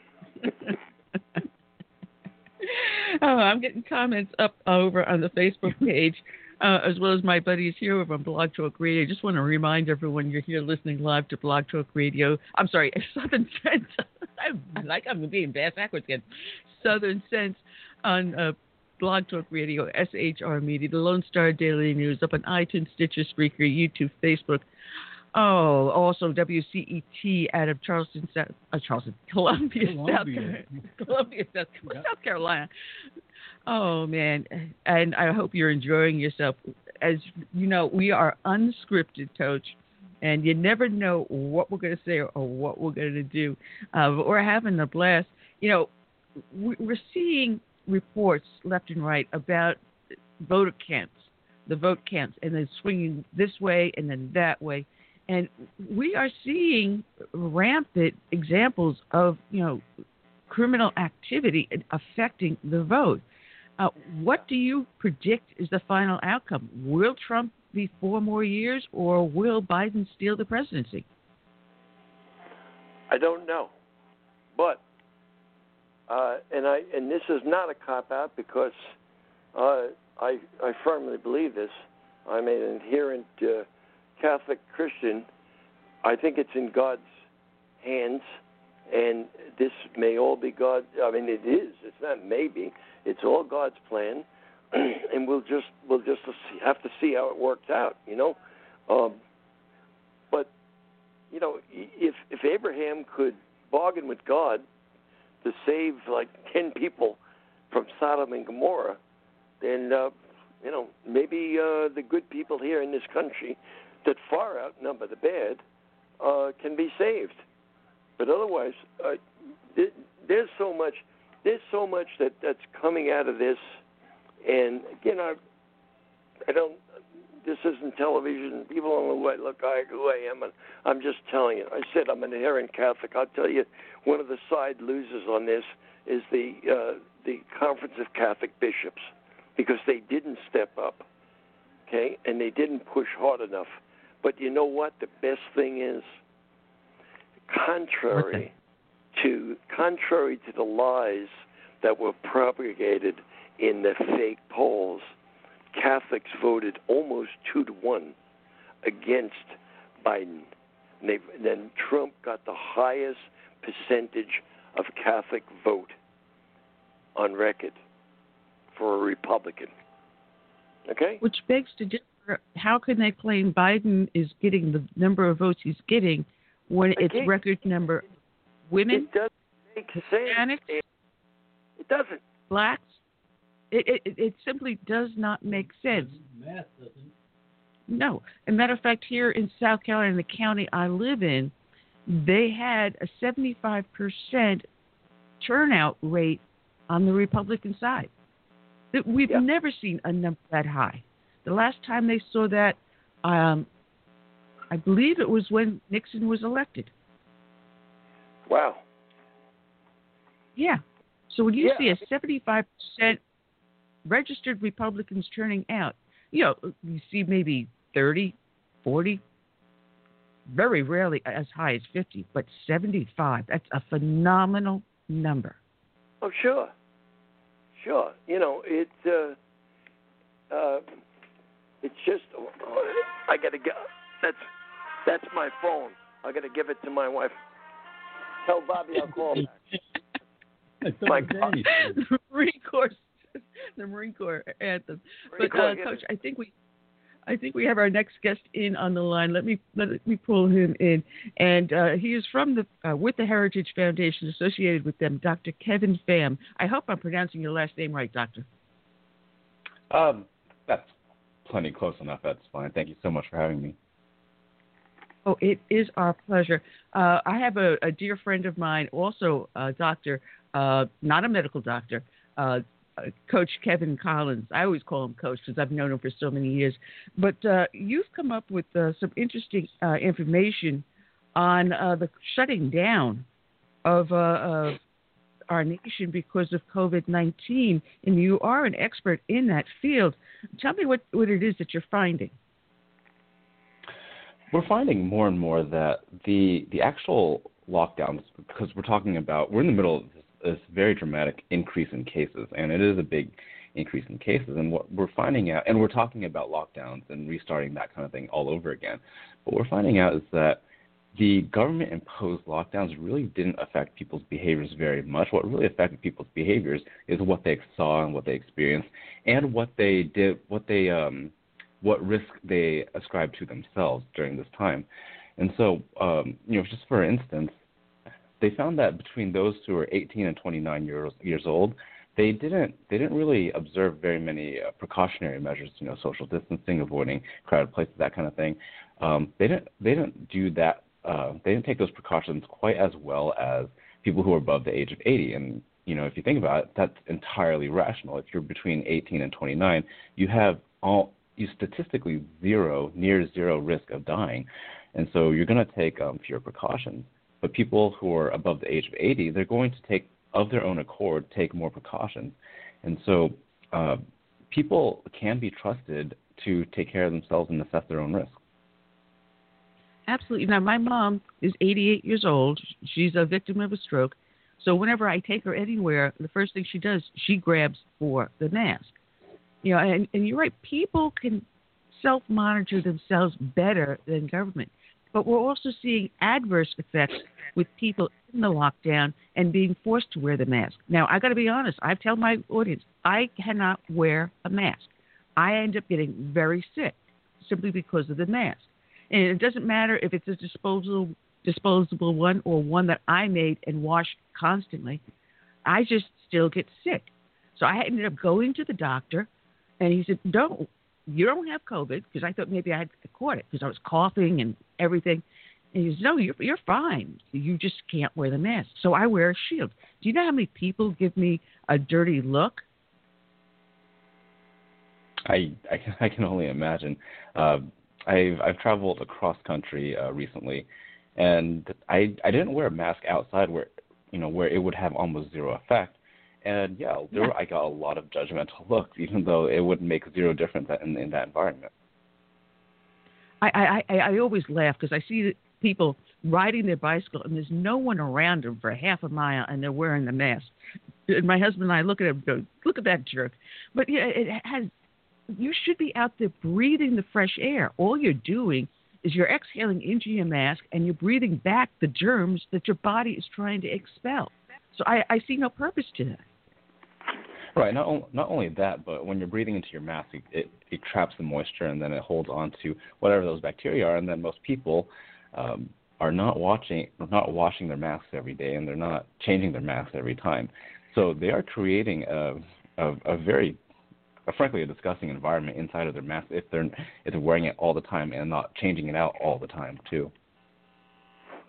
oh, I'm getting comments up over on the Facebook page, uh, as well as my buddies here on Blog Talk Radio. I just want to remind everyone you're here listening live to Blog Talk Radio. I'm sorry, Southern Sense. I like I'm being bass backwards again. Southern Sense on uh, Blog Talk Radio, SHR Media, the Lone Star Daily News, up on iTunes, Stitcher, Spreaker, YouTube, Facebook. Oh, also WCET out of Charleston, South, uh, Charleston, Columbia, South Columbia. Carolina. Columbia, South, South Carolina. Oh man, and I hope you're enjoying yourself. As you know, we are unscripted, Coach, and you never know what we're going to say or what we're going to do. Uh, but we're having a blast. You know, we- we're seeing reports left and right about voter camps, the vote camps, and then swinging this way and then that way. And we are seeing rampant examples of, you know, criminal activity affecting the vote. Uh, what do you predict is the final outcome? Will Trump be four more years, or will Biden steal the presidency? I don't know, but uh, and I and this is not a cop out because uh, I I firmly believe this. I'm an adherent Catholic Christian. I think it's in God's hands, and this may all be God. I mean, it is. It's not maybe. It's all God's plan, and we'll just we'll just have to see how it works out. You know, um, but you know, if if Abraham could bargain with God to save like ten people from Sodom and Gomorrah, then uh, you know maybe uh, the good people here in this country that far outnumber the bad uh, can be saved. But otherwise, uh, th- there's so much there's so much that that's coming out of this, and again, I I don't. This isn't television. People don't know what look I, who I am, and I'm just telling you. I said I'm an inherent Catholic. I'll tell you, one of the side losers on this is the uh, the Conference of Catholic Bishops because they didn't step up, okay, and they didn't push hard enough. But you know what? The best thing is, contrary to contrary to the lies that were propagated in the fake polls, Catholics voted almost two to one against Biden. And they, then Trump got the highest percentage of Catholic vote on record for a Republican. Okay? Which begs to differ. How can they claim Biden is getting the number of votes he's getting when it's record number women, It doesn't make sense. Hispanics, It, it doesn't. blacks? It, it it simply does not make sense. Math doesn't. No. As a matter of fact, here in South Carolina, the county I live in, they had a 75% turnout rate on the Republican side. That We've never seen a number that high. The last time they saw that, um, I believe it was when Nixon was elected. Wow. Yeah. So when you Yeah. see a 75% registered Republicans turning out, you know, you see maybe 30, 40, very rarely as high as 50, but 75. That's a phenomenal number. Oh, sure, sure. You know, it. Uh, uh, it's just. I gotta get. That's that's my phone. I gotta give it to my wife. Tell Bobby I'll call back. My God. the Marine Corps, the Marine Corps anthem. Marine but Corps, uh, yeah. Coach, I think we, I think we have our next guest in on the line. Let me let me pull him in, and uh, he is from the uh, with the Heritage Foundation associated with them, Dr. Kevin Pham. I hope I'm pronouncing your last name right, Doctor. Um, that's plenty close enough. That's fine. Thank you so much for having me. Oh, it is our pleasure. Uh, I have a, a dear friend of mine, also a doctor, uh, not a medical doctor, uh, Coach Kevin Collins. I always call him Coach because I've known him for so many years. But uh, you've come up with uh, some interesting uh, information on the shutting down of, of our nation because of COVID 19, and you are an expert in that field. Tell me what, what it is that you're finding. We're finding more and more that the the actual lockdowns, because we're talking about, we're in the middle of this, this very dramatic increase in cases, and it is a big increase in cases. And what we're finding out, and we're talking about lockdowns and restarting that kind of thing all over again. But what we're finding out is that the government imposed lockdowns really didn't affect people's behaviors very much. What really affected people's behaviors is what they saw and what they experienced, and what they did, what they um, what risk they ascribed to themselves during this time. And so, um, you know, just for instance, they found that between those who were 18 and 29 years years old, they didn't they didn't really observe very many uh, precautionary measures, you know, social distancing, avoiding crowded places, that kind of thing. Um, they didn't they didn't do that. Uh, they didn't take those precautions quite as well as people who are above the age of 80. And you know, if you think about it, that's entirely rational. If you're between 18 and 29, you have all you statistically zero, near zero risk of dying, and so you're going to take um, fewer precautions. But people who are above the age of 80, they're going to take of their own accord take more precautions, and so uh, people can be trusted to take care of themselves and assess their own risk. Absolutely. Now, my mom is 88 years old. She's a victim of a stroke. So whenever I take her anywhere, the first thing she does, she grabs for the mask. You know, and, and you're right. People can self-monitor themselves better than government. but we're also seeing adverse effects with people in the lockdown and being forced to wear the mask. Now, I got to be honest. I tell my audience, I cannot wear a mask. I end up getting very sick simply because of the mask. And it doesn't matter if it's a disposable disposable one or one that I made and washed constantly. I just still get sick. So I ended up going to the doctor, and he said, "No, you don't have COVID," because I thought maybe I had caught it because I was coughing and everything. And he says, "No, you're you're fine. You just can't wear the mask." So I wear a shield. Do you know how many people give me a dirty look? I I can, I can only imagine. Uh, I've I've traveled across country uh, recently, and I I didn't wear a mask outside where you know where it would have almost zero effect. And yeah, there Yeah. I got a lot of judgmental looks, even though it would make zero difference in in that environment. I I I, I always laugh because I see people riding their bicycle and there's no one around them for half a mile and they're wearing the mask. And my husband and I look at him go, "Look at that jerk!" But yeah, it has. You should be out there breathing the fresh air. All you're doing is you're exhaling into your mask and you're breathing back the germs that your body is trying to expel. So I, I see no purpose to that. Right. Not not only that, but when you're breathing into your mask, it, it it traps the moisture and then it holds on to whatever those bacteria are. And then most people um, are not watching, not washing their masks every day, and they're not changing their masks every time. So they are creating a a, a very frankly a disgusting environment inside of their mask if they're if they're wearing it all the time and not changing it out all the time too.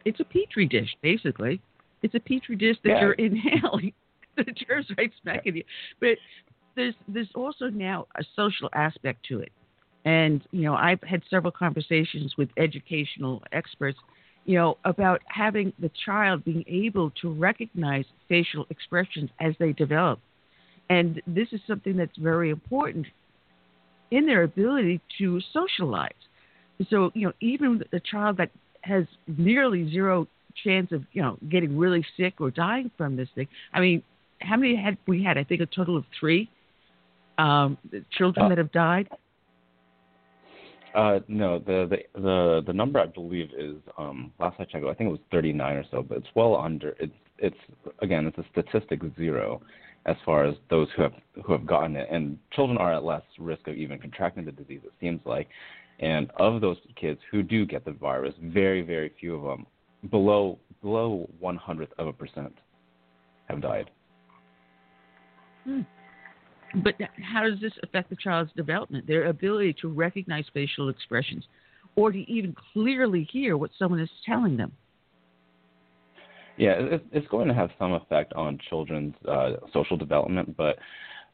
It's a petri dish, basically. It's a petri dish that Yeah. you're inhaling the germs right smack in you. But there's there's also now a social aspect to it. And, you know, I've had several conversations with educational experts, you know, about having the child being able to recognize facial expressions as they develop. And this is something that's very important in their ability to socialize. So, you know, even a child that has nearly zero chance of, you know, getting really sick or dying from this thing. I mean, how many had we had? I think a total of three um, children Uh, that have died. Uh, no, the, the the the number I believe is um, last I checked, I think it was 39 or so, but it's well under. It's it's again, it's a statistic zero as far as those who have who have gotten it, and children are at less risk of even contracting the disease. It seems like, and of those kids who do get the virus, very very few of them, below below one hundredth of a percent, have died. Hmm. But how does this affect the child's development, their ability to recognize facial expressions, or to even clearly hear what someone is telling them? Yeah, it, it's going to have some effect on children's uh, social development, but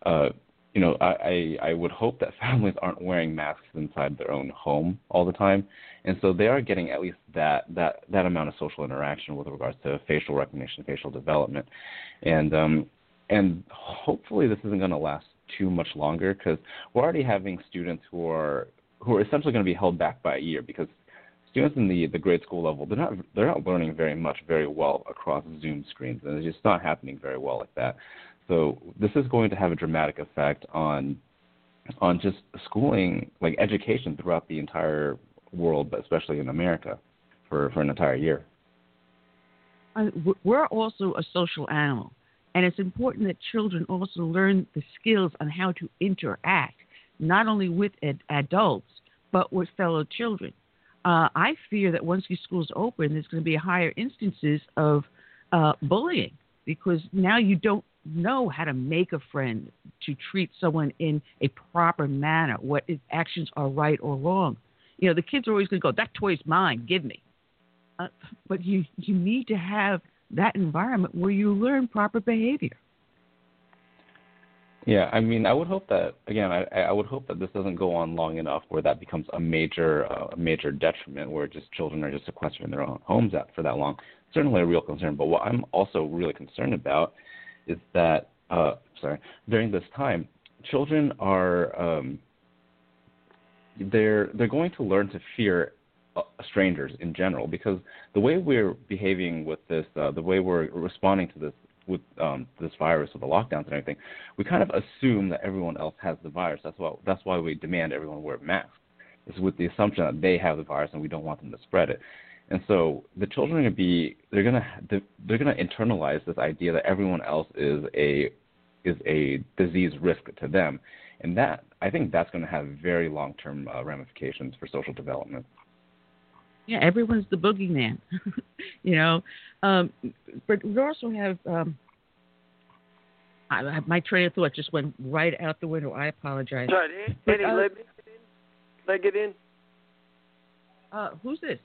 uh, you know, I, I I would hope that families aren't wearing masks inside their own home all the time, and so they are getting at least that that that amount of social interaction with regards to facial recognition, facial development, and um, and hopefully this isn't going to last too much longer because we're already having students who are who are essentially going to be held back by a year because students in the the grade school level they're not they're not learning very much very well across Zoom screens and it's just not happening very well like that. So this is going to have a dramatic effect on on just schooling like education throughout the entire world, but especially in America for for an entire year. Uh, We're also a social animal, and it's important that children also learn the skills on how to interact, not only with ad- adults, but with fellow children. Uh, I fear that once these schools open, there's going to be higher instances of uh, bullying because now you don't know how to make a friend, to treat someone in a proper manner, what i- actions are right or wrong. You know, the kids are always going to go, "That toy's mine, give me." Uh, but you you need to have that environment where you learn proper behavior. Yeah, I mean, I would hope that again. I, I would hope that this doesn't go on long enough where that becomes a major, uh, a major detriment, where just children are just sequestered in their own homes at, for that long. Certainly a real concern. But what I'm also really concerned about is that, uh, sorry, during this time, children are um, they're they're going to learn to fear uh, strangers in general because the way we're behaving with this, uh, the way we're responding to this with um, this virus, with the lockdowns and everything, we kind of assume that everyone else has the virus. That's why that's why we demand everyone wear masks. is with the assumption that they have the virus and we don't want them to spread it. And so the children are going to be they're going to they're going to internalize this idea that everyone else is a is a disease risk to them, and that I think that's going to have very long term uh, ramifications for social development. Yeah, everyone's the boogeyman, you know. Um, but we also have um, I, my train of thought just went right out the window. I apologize. Sorry, But, Eddie, uh, let me get in. Let get in. Uh, who's this?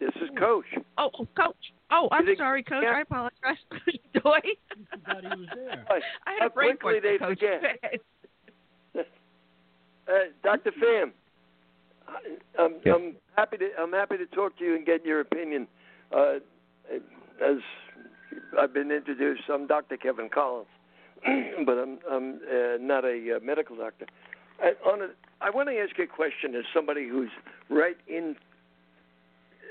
This is Coach. Oh, oh, Coach. Oh, I'm Is it- sorry, Coach. yeah. I apologize. Doy. I I had How a brain quickly they Coach. forget. Uh, Dr. Pham, I- I'm, Yes. I'm happy to I'm happy to talk to you and get your opinion. Uh, as I've been introduced, I'm Dr. Kevin Collins, but I'm I'm uh, not a uh, medical doctor. I, on a, I want to ask you a question as somebody who's right in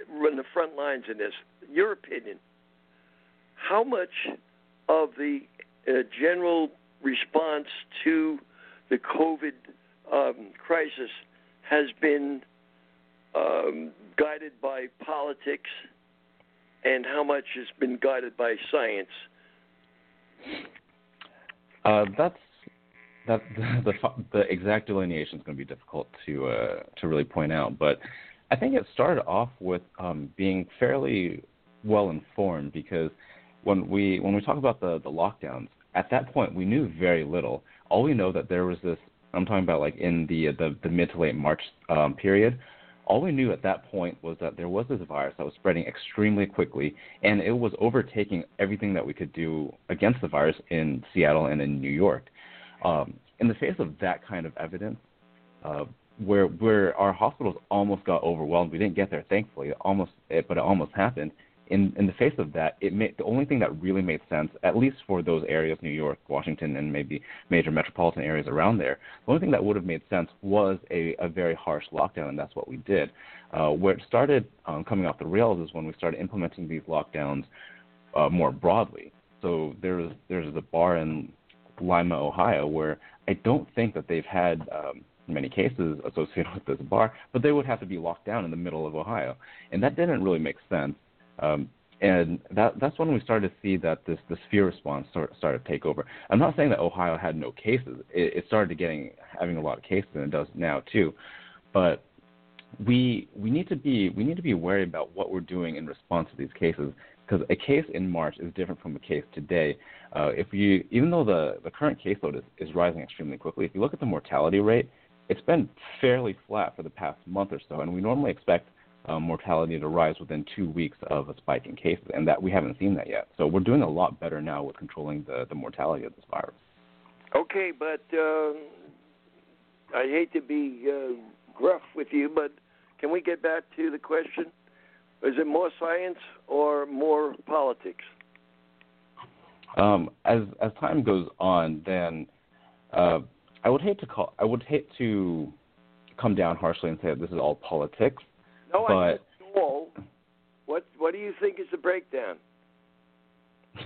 in the front lines in this. Your opinion: How much of the uh, general response to the COVID um, crisis has been um, guided by politics, and how much has been guided by science? Uh, that's that the the exact delineation is going to be difficult to uh, to really point out, but I think it started off with um, being fairly well informed because when we when we talk about the the lockdowns, at that point we knew very little. All we know that there was this. I'm talking about like in the the, the mid to late March um, period. All we knew at that point was that there was this virus that was spreading extremely quickly, and it was overtaking everything that we could do against the virus in Seattle and in New York. Um, in the face of that kind of evidence, uh, where where our hospitals almost got overwhelmed, we didn't get there, thankfully. It almost, it, but it almost happened. In in the face of that, it made the only thing that really made sense, at least for those areas, New York, Washington, and maybe major metropolitan areas around there, the only thing that would have made sense was a, a very harsh lockdown, and that's what we did. Uh, where it started um, coming off the rails is when we started implementing these lockdowns uh, more broadly. So there's there's a bar in Lima, Ohio, where I don't think that they've had um, many cases associated with this bar, but they would have to be locked down in the middle of Ohio, and that didn't really make sense. Um, and that that's when we started to see that this this fear response start, started to take over. I'm not saying that Ohio had no cases; it, it started to getting having a lot of cases, and it does now too. But we we need to be we need to be wary about what we're doing in response to these cases because a case in March is different from a case today. Uh, if you even though the the current caseload is, is rising extremely quickly, if you look at the mortality rate, it's been fairly flat for the past month or so, and we normally expect um, mortality to rise within two weeks of a spike in cases, and that we haven't seen that yet. So we're doing a lot better now with controlling the the mortality of this virus. Okay, but uh, I hate to be uh, gruff with you, but can we get back to the question? Is it more science or more politics? Um, as as time goes on, then uh, I would hate to call I would hate to come down harshly and say that this is all politics. No, I but said all. What What do you think is the breakdown?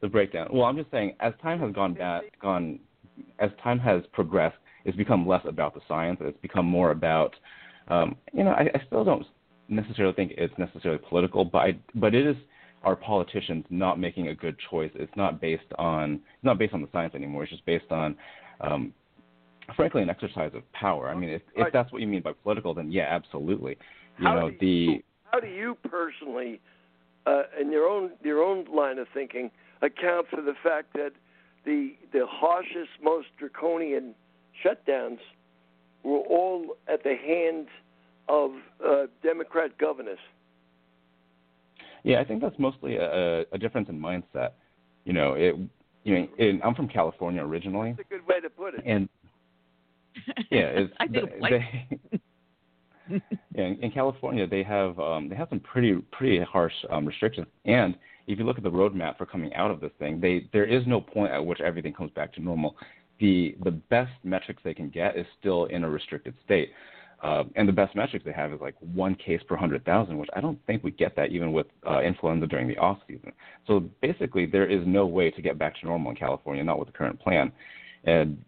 the breakdown. Well, I'm just saying, as time has gone back, gone, as time has progressed, it's become less about the science. It's become more about, um, you know, I, I still don't necessarily think it's necessarily political, but I, but it is our politicians not making a good choice. It's not based on, it's not based on the science anymore. It's just based on, um, frankly, an exercise of power. I mean, if, if that's what you mean by political, then yeah, absolutely. You How know, do the How do you personally, uh, in your own your own line of thinking, account for the fact that the the harshest, most draconian shutdowns were all at the hands of uh, Democrat governors? Yeah, I think that's mostly a, a difference in mindset. You know, it. You know, it, I'm from California originally, That's a good way to put it. and yeah, it's I think they, they- in, in California they have um, they have some pretty pretty harsh um, restrictions, and if you look at the roadmap for coming out of this thing, they there is no point at which everything comes back to normal. The the best metrics they can get is still in a restricted state. Uh, and the best metrics they have is like one case per 100,000, which I don't think we get that even with uh, influenza during the off season. So basically, there is no way to get back to normal in California, not with the current plan. And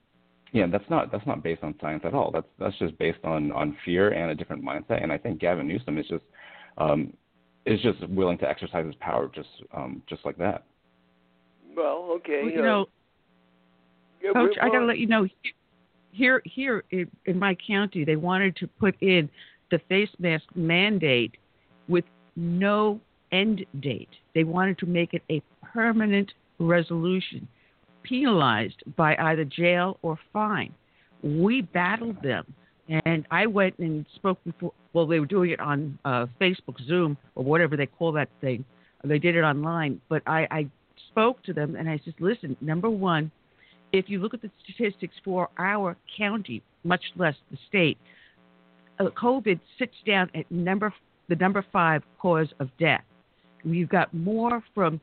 yeah, that's not that's not based on science at all. That's that's just based on on fear and a different mindset. And I think Gavin Newsom is just um, is just willing to exercise his power just um, just like that. Well, okay. Well, you uh, know, yeah, Coach, I got to let you know here here in, in my county they wanted to put in the face mask mandate with no end date. They wanted to make it a permanent resolution, penalized by either jail or fine. We battled them, and I went and spoke before. Well, they were doing it on uh, Facebook, Zoom, or whatever they call that thing. They did it online, but I, I spoke to them and I said, "Listen, number one, if you look at the statistics for our county, much less the state, uh, COVID sits down at number the number five cause of death. We've got more from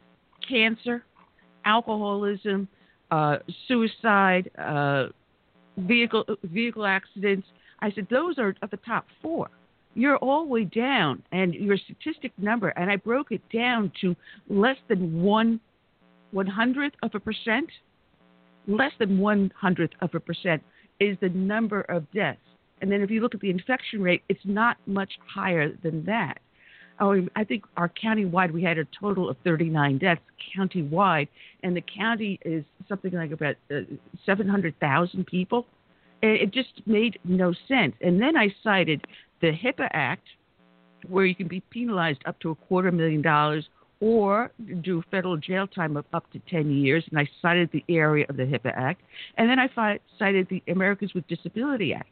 cancer, alcoholism, uh, suicide, uh, vehicle vehicle accidents. I said those are at the top four. You're all the way down, and your statistic number, and I broke it down to less than one one hundredth of a percent less than one hundredth of a percent is the number of deaths. And then if you look at the infection rate, it's not much higher than that. Oh, I think our county-wide, we had a total of 39 deaths county-wide, and the county is something like about uh, 700,000 people. And it just made no sense. And then I cited the HIPAA Act, where you can be penalized up to a quarter million dollars or do federal jail time of up to 10 years. And I cited the area of the HIPAA Act. And then I cited the Americans with Disability Act.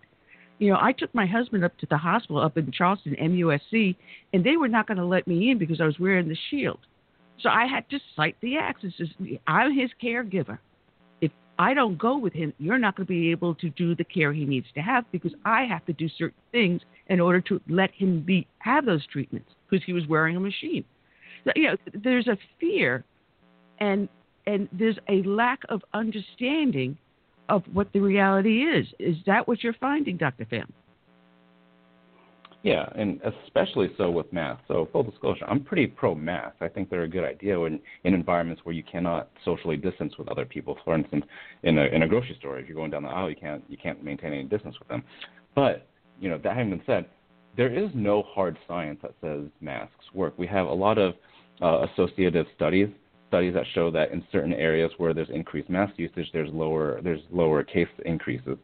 You know, I took my husband up to the hospital up in Charleston, MUSC, and they were not going to let me in because I was wearing the shield. So I had to cite the acts. I'm his caregiver. If I don't go with him, you're not going to be able to do the care he needs to have because I have to do certain things in order to let him be have those treatments because he was wearing a machine. So, you know, there's a fear, and and there's a lack of understanding of what the reality is. Is that what you're finding, Dr. Pham? Yeah, and especially so with math. So full disclosure, I'm pretty pro math. I think they're a good idea in, in environments where you cannot socially distance with other people. For instance, in a in a grocery store, if you're going down the aisle, you can't you can't maintain any distance with them. But you know that having been said, there is no hard science that says masks work. We have a lot of uh, associative studies studies that show that in certain areas where there's increased mask usage, there's lower there's lower case increases.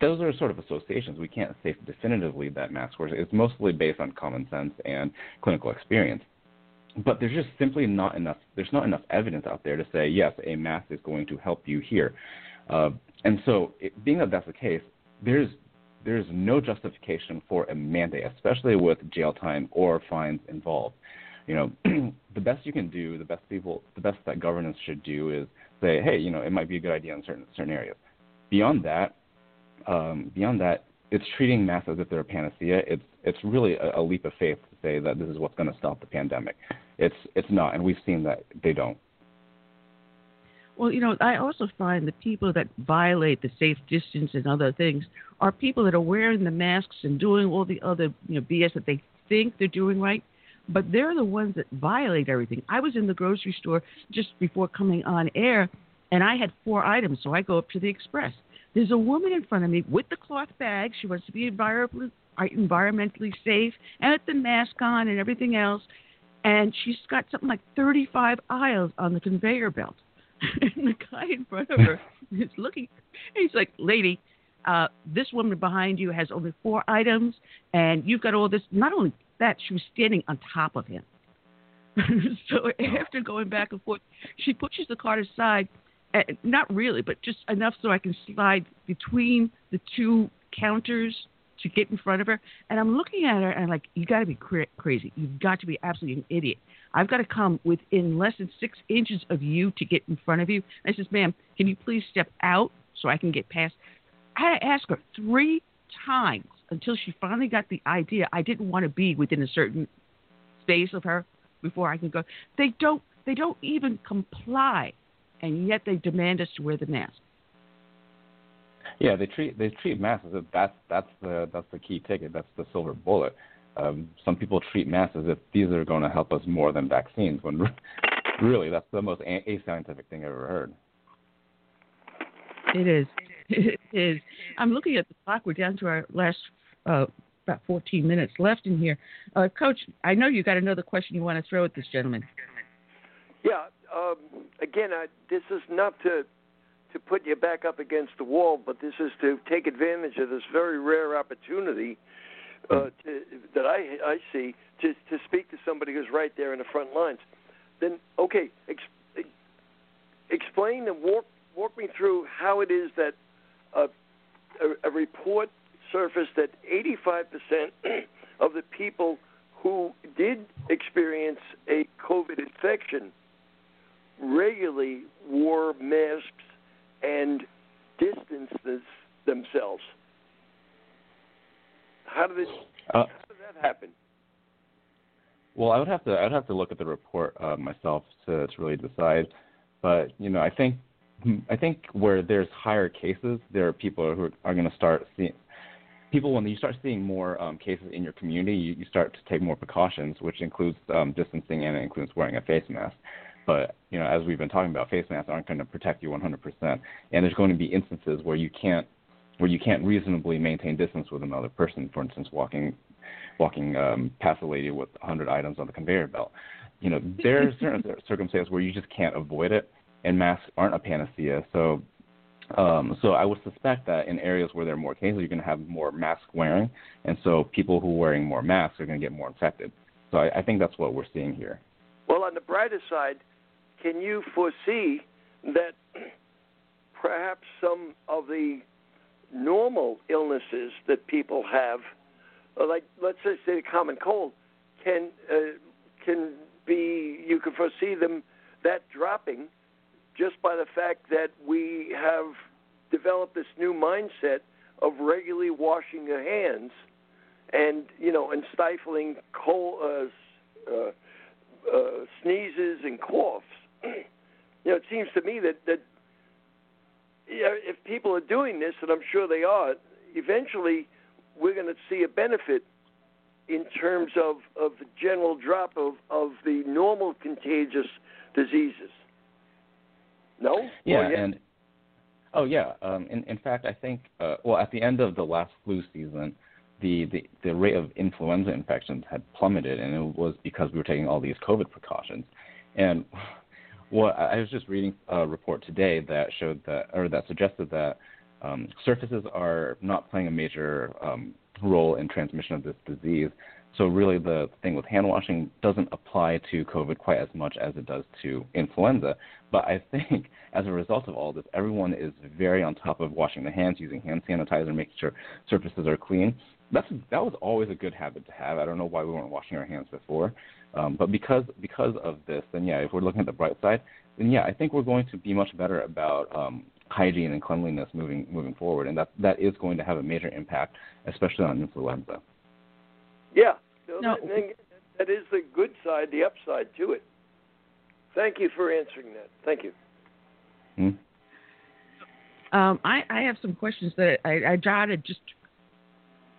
Those are sort of associations. We can't say definitively that mask work. It's mostly based on common sense and clinical experience. But there's just simply not enough. There's not enough evidence out there to say yes, a mask is going to help you here. Uh, and so, it, being that that's the case, there's there's no justification for a mandate, especially with jail time or fines involved you know, the best you can do, the best people, the best that governance should do is say, hey, you know, it might be a good idea in certain certain areas. Beyond that, um, beyond that, it's treating masks as if they're a panacea. It's it's really a, a leap of faith to say that this is what's going to stop the pandemic. It's it's not, and we've seen that they don't. Well, you know, I also find the people that violate the safe distance and other things are people that are wearing the masks and doing all the other, you know, BS that they think they're doing right but they're the ones that violate everything. I was in the grocery store just before coming on air, and I had four items, so I go up to the express. There's a woman in front of me with the cloth bag. She wants to be environmentally, environmentally safe and with the mask on and everything else. And she's got something like 35 aisles on the conveyor belt. and the guy in front of her is looking, and he's like, Lady, uh, this woman behind you has only four items, and you've got all this. Not only that, she was standing on top of him. so after going back and forth, she pushes the cart aside, uh, not really, but just enough so I can slide between the two counters to get in front of her. And I'm looking at her and I'm like, you got to be cra- crazy. You've got to be absolutely an idiot. I've got to come within less than six inches of you to get in front of you. And I says, ma'am, can you please step out so I can get past? I had to ask her three times until she finally got the idea I didn't want to be within a certain space of her before I could go. They don't they don't even comply and yet they demand us to wear the mask. Yeah, they treat they treat masks as if that's that's the that's the key ticket, that's the silver bullet. Um, some people treat masks as if these are going to help us more than vaccines, when really that's the most ascientific thing I've ever heard. It is. It is. I'm looking at the clock. We're down to our last uh, about 14 minutes left in here. Uh, Coach, I know you got another question you want to throw at this gentleman. Yeah. Um, again, I, this is not to to put you back up against the wall, but this is to take advantage of this very rare opportunity uh, to, that I I see to to speak to somebody who's right there in the front lines. Then, okay, ex- explain and walk walk me through how it is that uh, a, a report surfaced that 85% of the people who did experience a COVID infection regularly wore masks and distanced themselves. How did it? Uh, how did that happen? Well, I would have to I would have to look at the report uh, myself to to really decide. But you know, I think I think where there's higher cases, there are people who are going to start seeing people when you start seeing more um, cases in your community, you, you start to take more precautions, which includes um, distancing and it includes wearing a face mask. But you know, as we've been talking about, face masks aren't going to protect you 100%, and there's going to be instances where you can't where you can't reasonably maintain distance with another person. For instance, walking walking um, past a lady with 100 items on the conveyor belt. You know, there are certain circumstances where you just can't avoid it, and masks aren't a panacea. So, um, so I would suspect that in areas where there are more cases, you're going to have more mask wearing, and so people who are wearing more masks are going to get more infected. So I, I think that's what we're seeing here. Well, on the brighter side, can you foresee that perhaps some of the normal illnesses that people have, uh, like let's just say the common cold, can uh, can be you can foresee them that dropping just by the fact that we have developed this new mindset of regularly washing your hands and you know and stifling cold uh, uh, uh, sneezes and coughs. you know, it seems to me that that yeah, if people are doing this, and I'm sure they are, eventually we're going to see a benefit in terms of of the general drop of of the normal contagious diseases. No. Yeah, Or and oh yeah. Um, in in fact, I think uh, well at the end of the last flu season, the, the the rate of influenza infections had plummeted, and it was because we were taking all these COVID precautions. And well, I I was just reading a report today that showed that or that suggested that um, surfaces are not playing a major um, role in transmission of this disease. So really, the thing with hand washing doesn't apply to COVID quite as much as it does to influenza. But I think as a result of all this, everyone is very on top of washing the hands, using hand sanitizer, making sure surfaces are clean. That's that was always a good habit to have. I don't know why we weren't washing our hands before, um, but because because of this, then yeah, if we're looking at the bright side, then yeah, I think we're going to be much better about um, hygiene and cleanliness moving moving forward, and that that is going to have a major impact, especially on influenza. Yeah, no, No. that, that is the good side, the upside to it. Thank you for answering that. Thank you. Hmm? Um, I, I have some questions that I, I jotted just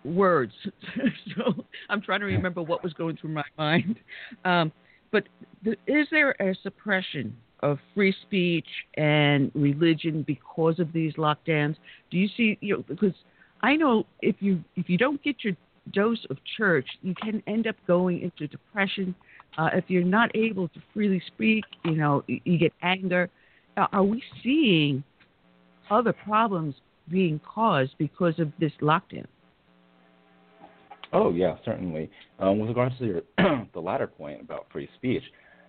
words, so I'm trying to remember what was going through my mind. Um, but th- is there a suppression of free speech and religion because of these lockdowns? Do you see? You know, because I know if you if you don't get your dose of church, you can end up going into depression. Uh, if you're not able to freely speak, you know, you, get anger. Are we seeing other problems being caused because of this lockdown? Oh yeah, certainly. Um, with regards to your the latter point about free speech,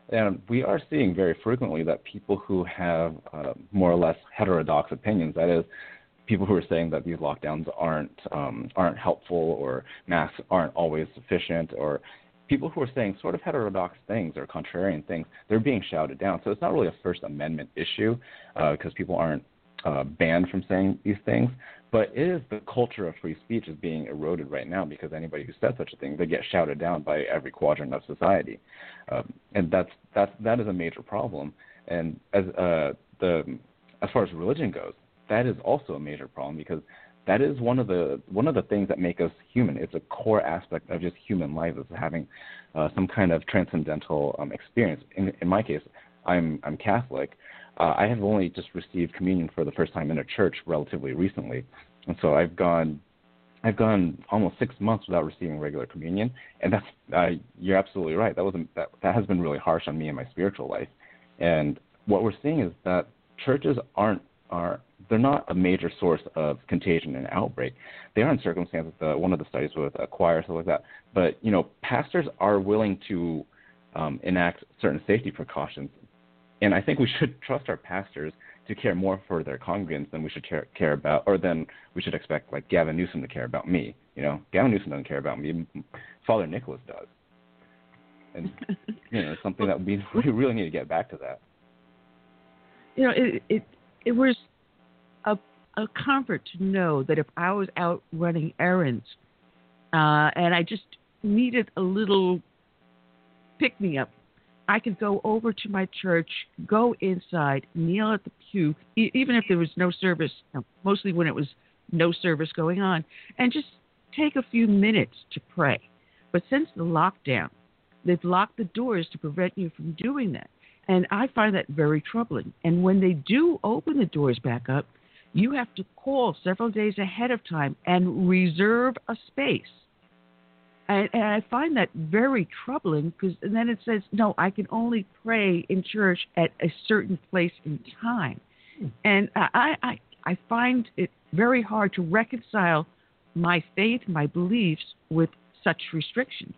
and we are seeing very frequently that people who have uh, more or less heterodox opinions, that is, people who are saying that these lockdowns aren't um, aren't helpful or masks aren't always sufficient, or people who are saying sort of heterodox things or contrarian things, they're being shouted down. So it's not really a First Amendment issue because people aren't uh, banned from saying these things, but it is the culture of free speech is being eroded right now because anybody who says such a thing, they get shouted down by every quadrant of society, um, and that's that's that is a major problem. And as uh, the as far as religion goes, that is also a major problem because that is one of the one of the things that make us human. It's a core aspect of just human life is having uh, some kind of transcendental um, experience. In, in my case, I'm I'm Catholic, uh, I have only just received communion for the first time in a church relatively recently, and so I've gone I've gone almost six months without receiving regular communion, and that's uh, you're absolutely right. That wasn't that that has been really harsh on me and my spiritual life. And what we're seeing is that churches aren't are they're not a major source of contagion and outbreak. They are in circumstances. Uh, one of the studies with a choir stuff like that. But you know, pastors are willing to um, enact certain safety precautions, and I think we should trust our pastors to care more for their congregants than we should care, care about, or than we should expect like Gavin Newsom to care about me. You know, Gavin Newsom doesn't care about me. Father Nicholas does, and you know, it's something that we really need to get back to that. You know, it it it was a comfort to know that if I was out running errands, uh, and I just needed a little pick me up I could go over to my church, go inside, kneel at the pew, e- even if there was no service, mostly when it was no service going on, and just take a few minutes to pray. But since the lockdown, they've locked the doors to prevent you from doing that. And I find that very troubling. And when they do open the doors back up, you have to call several days ahead of time and reserve a space and, and I find that very troubling because then it says, no, I can only pray in church at a certain place in time. Hmm. And I, I, I find it very hard to reconcile my faith, my beliefs with such restrictions.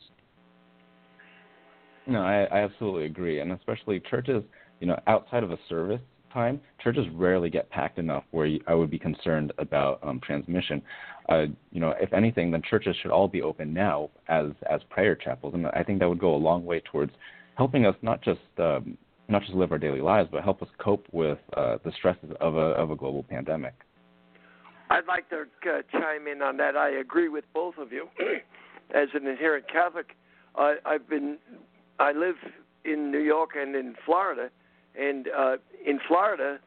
No, I, I absolutely agree, and especially churches, you know, outside of a service time, churches rarely get packed enough where I would be concerned about um, transmission uh, you know, if anything, then churches should all be open now as as prayer chapels, and I think that would go a long way towards helping us not just um, not just live our daily lives, but help us cope with uh, the stresses of a of a global pandemic. I'd like to uh, chime in on that. I agree with both of you. As an adherent Catholic, uh, I've been I live in New York and in Florida, and uh, in Florida,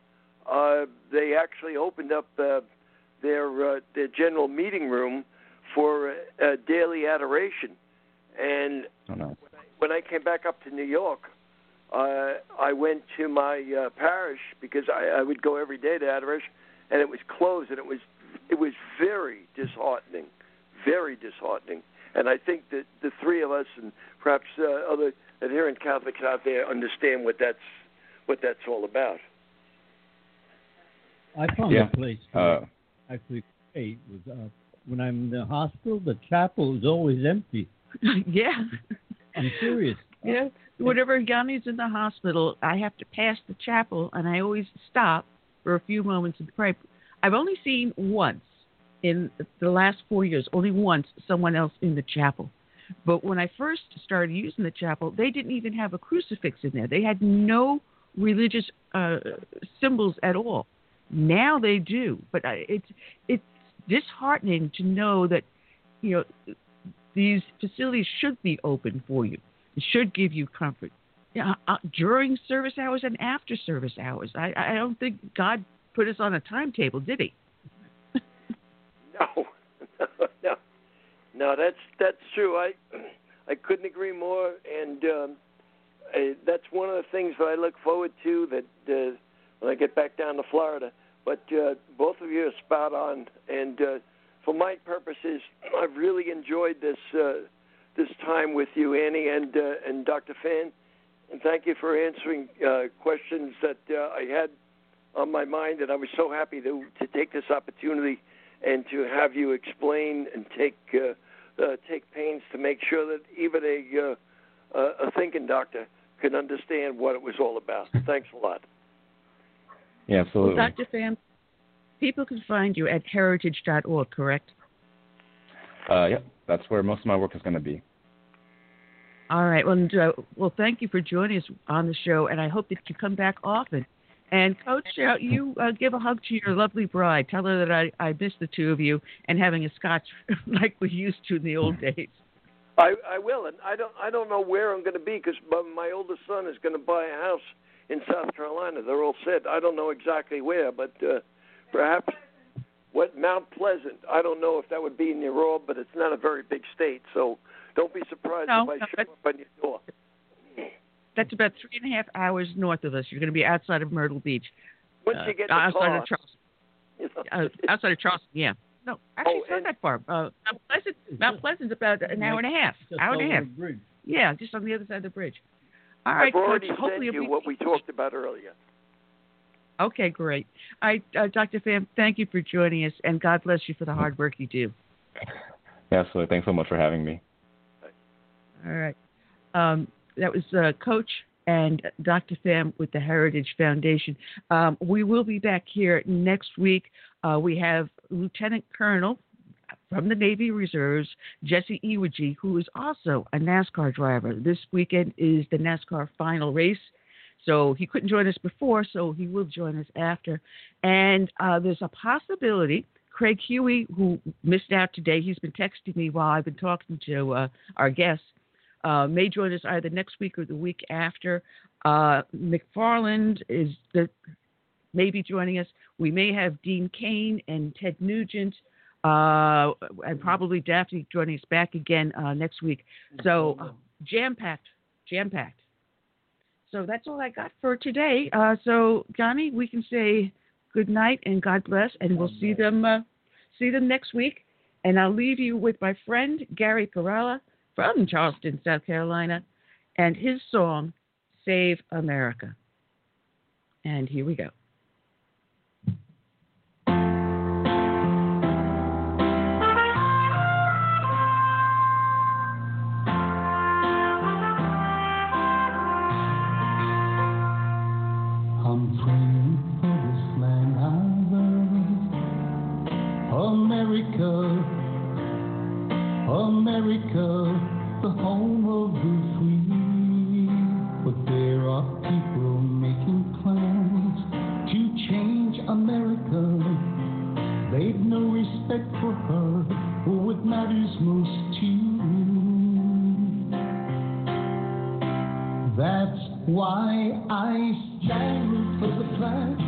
uh, they actually opened up uh, their uh, their general meeting room for uh, daily adoration. And oh, no. when I came back up to New York, uh, I went to my uh, parish because I, I would go every day to adoration, and it was closed, and it was it was very disheartening, very disheartening. And I think that the three of us, and perhaps uh, other adherent Catholics out there, understand what that's what that's all about. I found yeah. a place. Uh, actually great was uh, when I'm in the hospital, the chapel is always empty. yeah. I'm serious. Yeah. Whenever Jani's in the hospital, I have to pass the chapel, and I always stop for a few moments and pray. I've only seen once in the last four years, only once, someone else in the chapel. But when I first started using the chapel, they didn't even have a crucifix in there. They had no religious uh, symbols at all. Now they do, but it's it's disheartening to know that you know these facilities should be open for you. It should give you comfort. Yeah, uh, during service hours and after service hours. I, I don't think God put us on a timetable, did He? no, no, no. That's that's true. I I couldn't agree more, and um, That's one of the things that I look forward to. That uh, when I get back down to Florida. But uh, both of you are spot on, and uh, for my purposes, I've really enjoyed this uh, this time with you, Annie and uh, and Dr. Pham, and thank you for answering uh, questions that uh, I had on my mind, and I was so happy to to take this opportunity and to have you explain and take uh, uh, take pains to make sure that even a uh, a thinking doctor can understand what it was all about. Thanks a lot. Yeah, absolutely. Well, Dr. Pham, people can find you at heritage.org, correct? Uh, yep, that's where most of my work is going to be. All right. Well, and, uh, well, thank you for joining us on the show, and I hope that you come back often. And Coach, uh, you uh, give a hug to your lovely bride. Tell her that I, I miss the two of you and having a scotch like we used to in the old days. I, I will, and I don't I don't know where I'm going to be because my oldest son is going to buy a house in South Carolina. They're all set. I don't know exactly where, but uh, perhaps what Mount Pleasant. I don't know if that would be near all, but it's not a very big state, so don't be surprised no, if I no, show up on your door. that's about three and a half hours north of us. You're going to be outside of Myrtle Beach. Once Uh, you get the outside car, of Charleston. you know. Uh, outside of Charleston, yeah. No, actually, Oh, it's not that far. Uh, Mount Pleasant, Mount Pleasant's about an hour and a half. Hour and a half. Yeah, just on the other side of the bridge. All right, I've already Coach. sent Hopefully, you it'll be- what we talked about earlier. Okay, great. All right, uh, Dr. Pham, thank you for joining us, and God bless you for the hard work you do. Absolutely. Thanks so much for having me. All right. Um, that was uh, Coach and Dr. Pham with the Heritage Foundation. Um, we will be back here next week. Uh, we have Lieutenant Colonel from the Navy Reserves, Jesse Iwuji, who is also a NASCAR driver. This weekend is the NASCAR final race. So he couldn't join us before, so he will join us after. And uh, there's a possibility Craig Huey, who missed out today, he's been texting me while I've been talking to uh, our guests, uh, may join us either next week or the week after. Uh, McFarland is the maybe joining us. We may have Dean Cain and Ted Nugent, uh, and probably Daphne joining us back again uh, next week. So uh, jam packed, jam packed. So that's all I got for today. Uh, so Jani, we can say good night and God bless, and we'll see them uh, see them next week. And I'll leave you with my friend Gary Perella from Charleston, South Carolina, and his song "Save America." And here we go. America, America, the home of the free. But there are people making plans to change America. They've no respect for her or what matters most to you. That's why I stand for the flag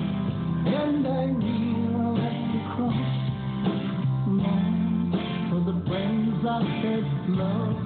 and I friends I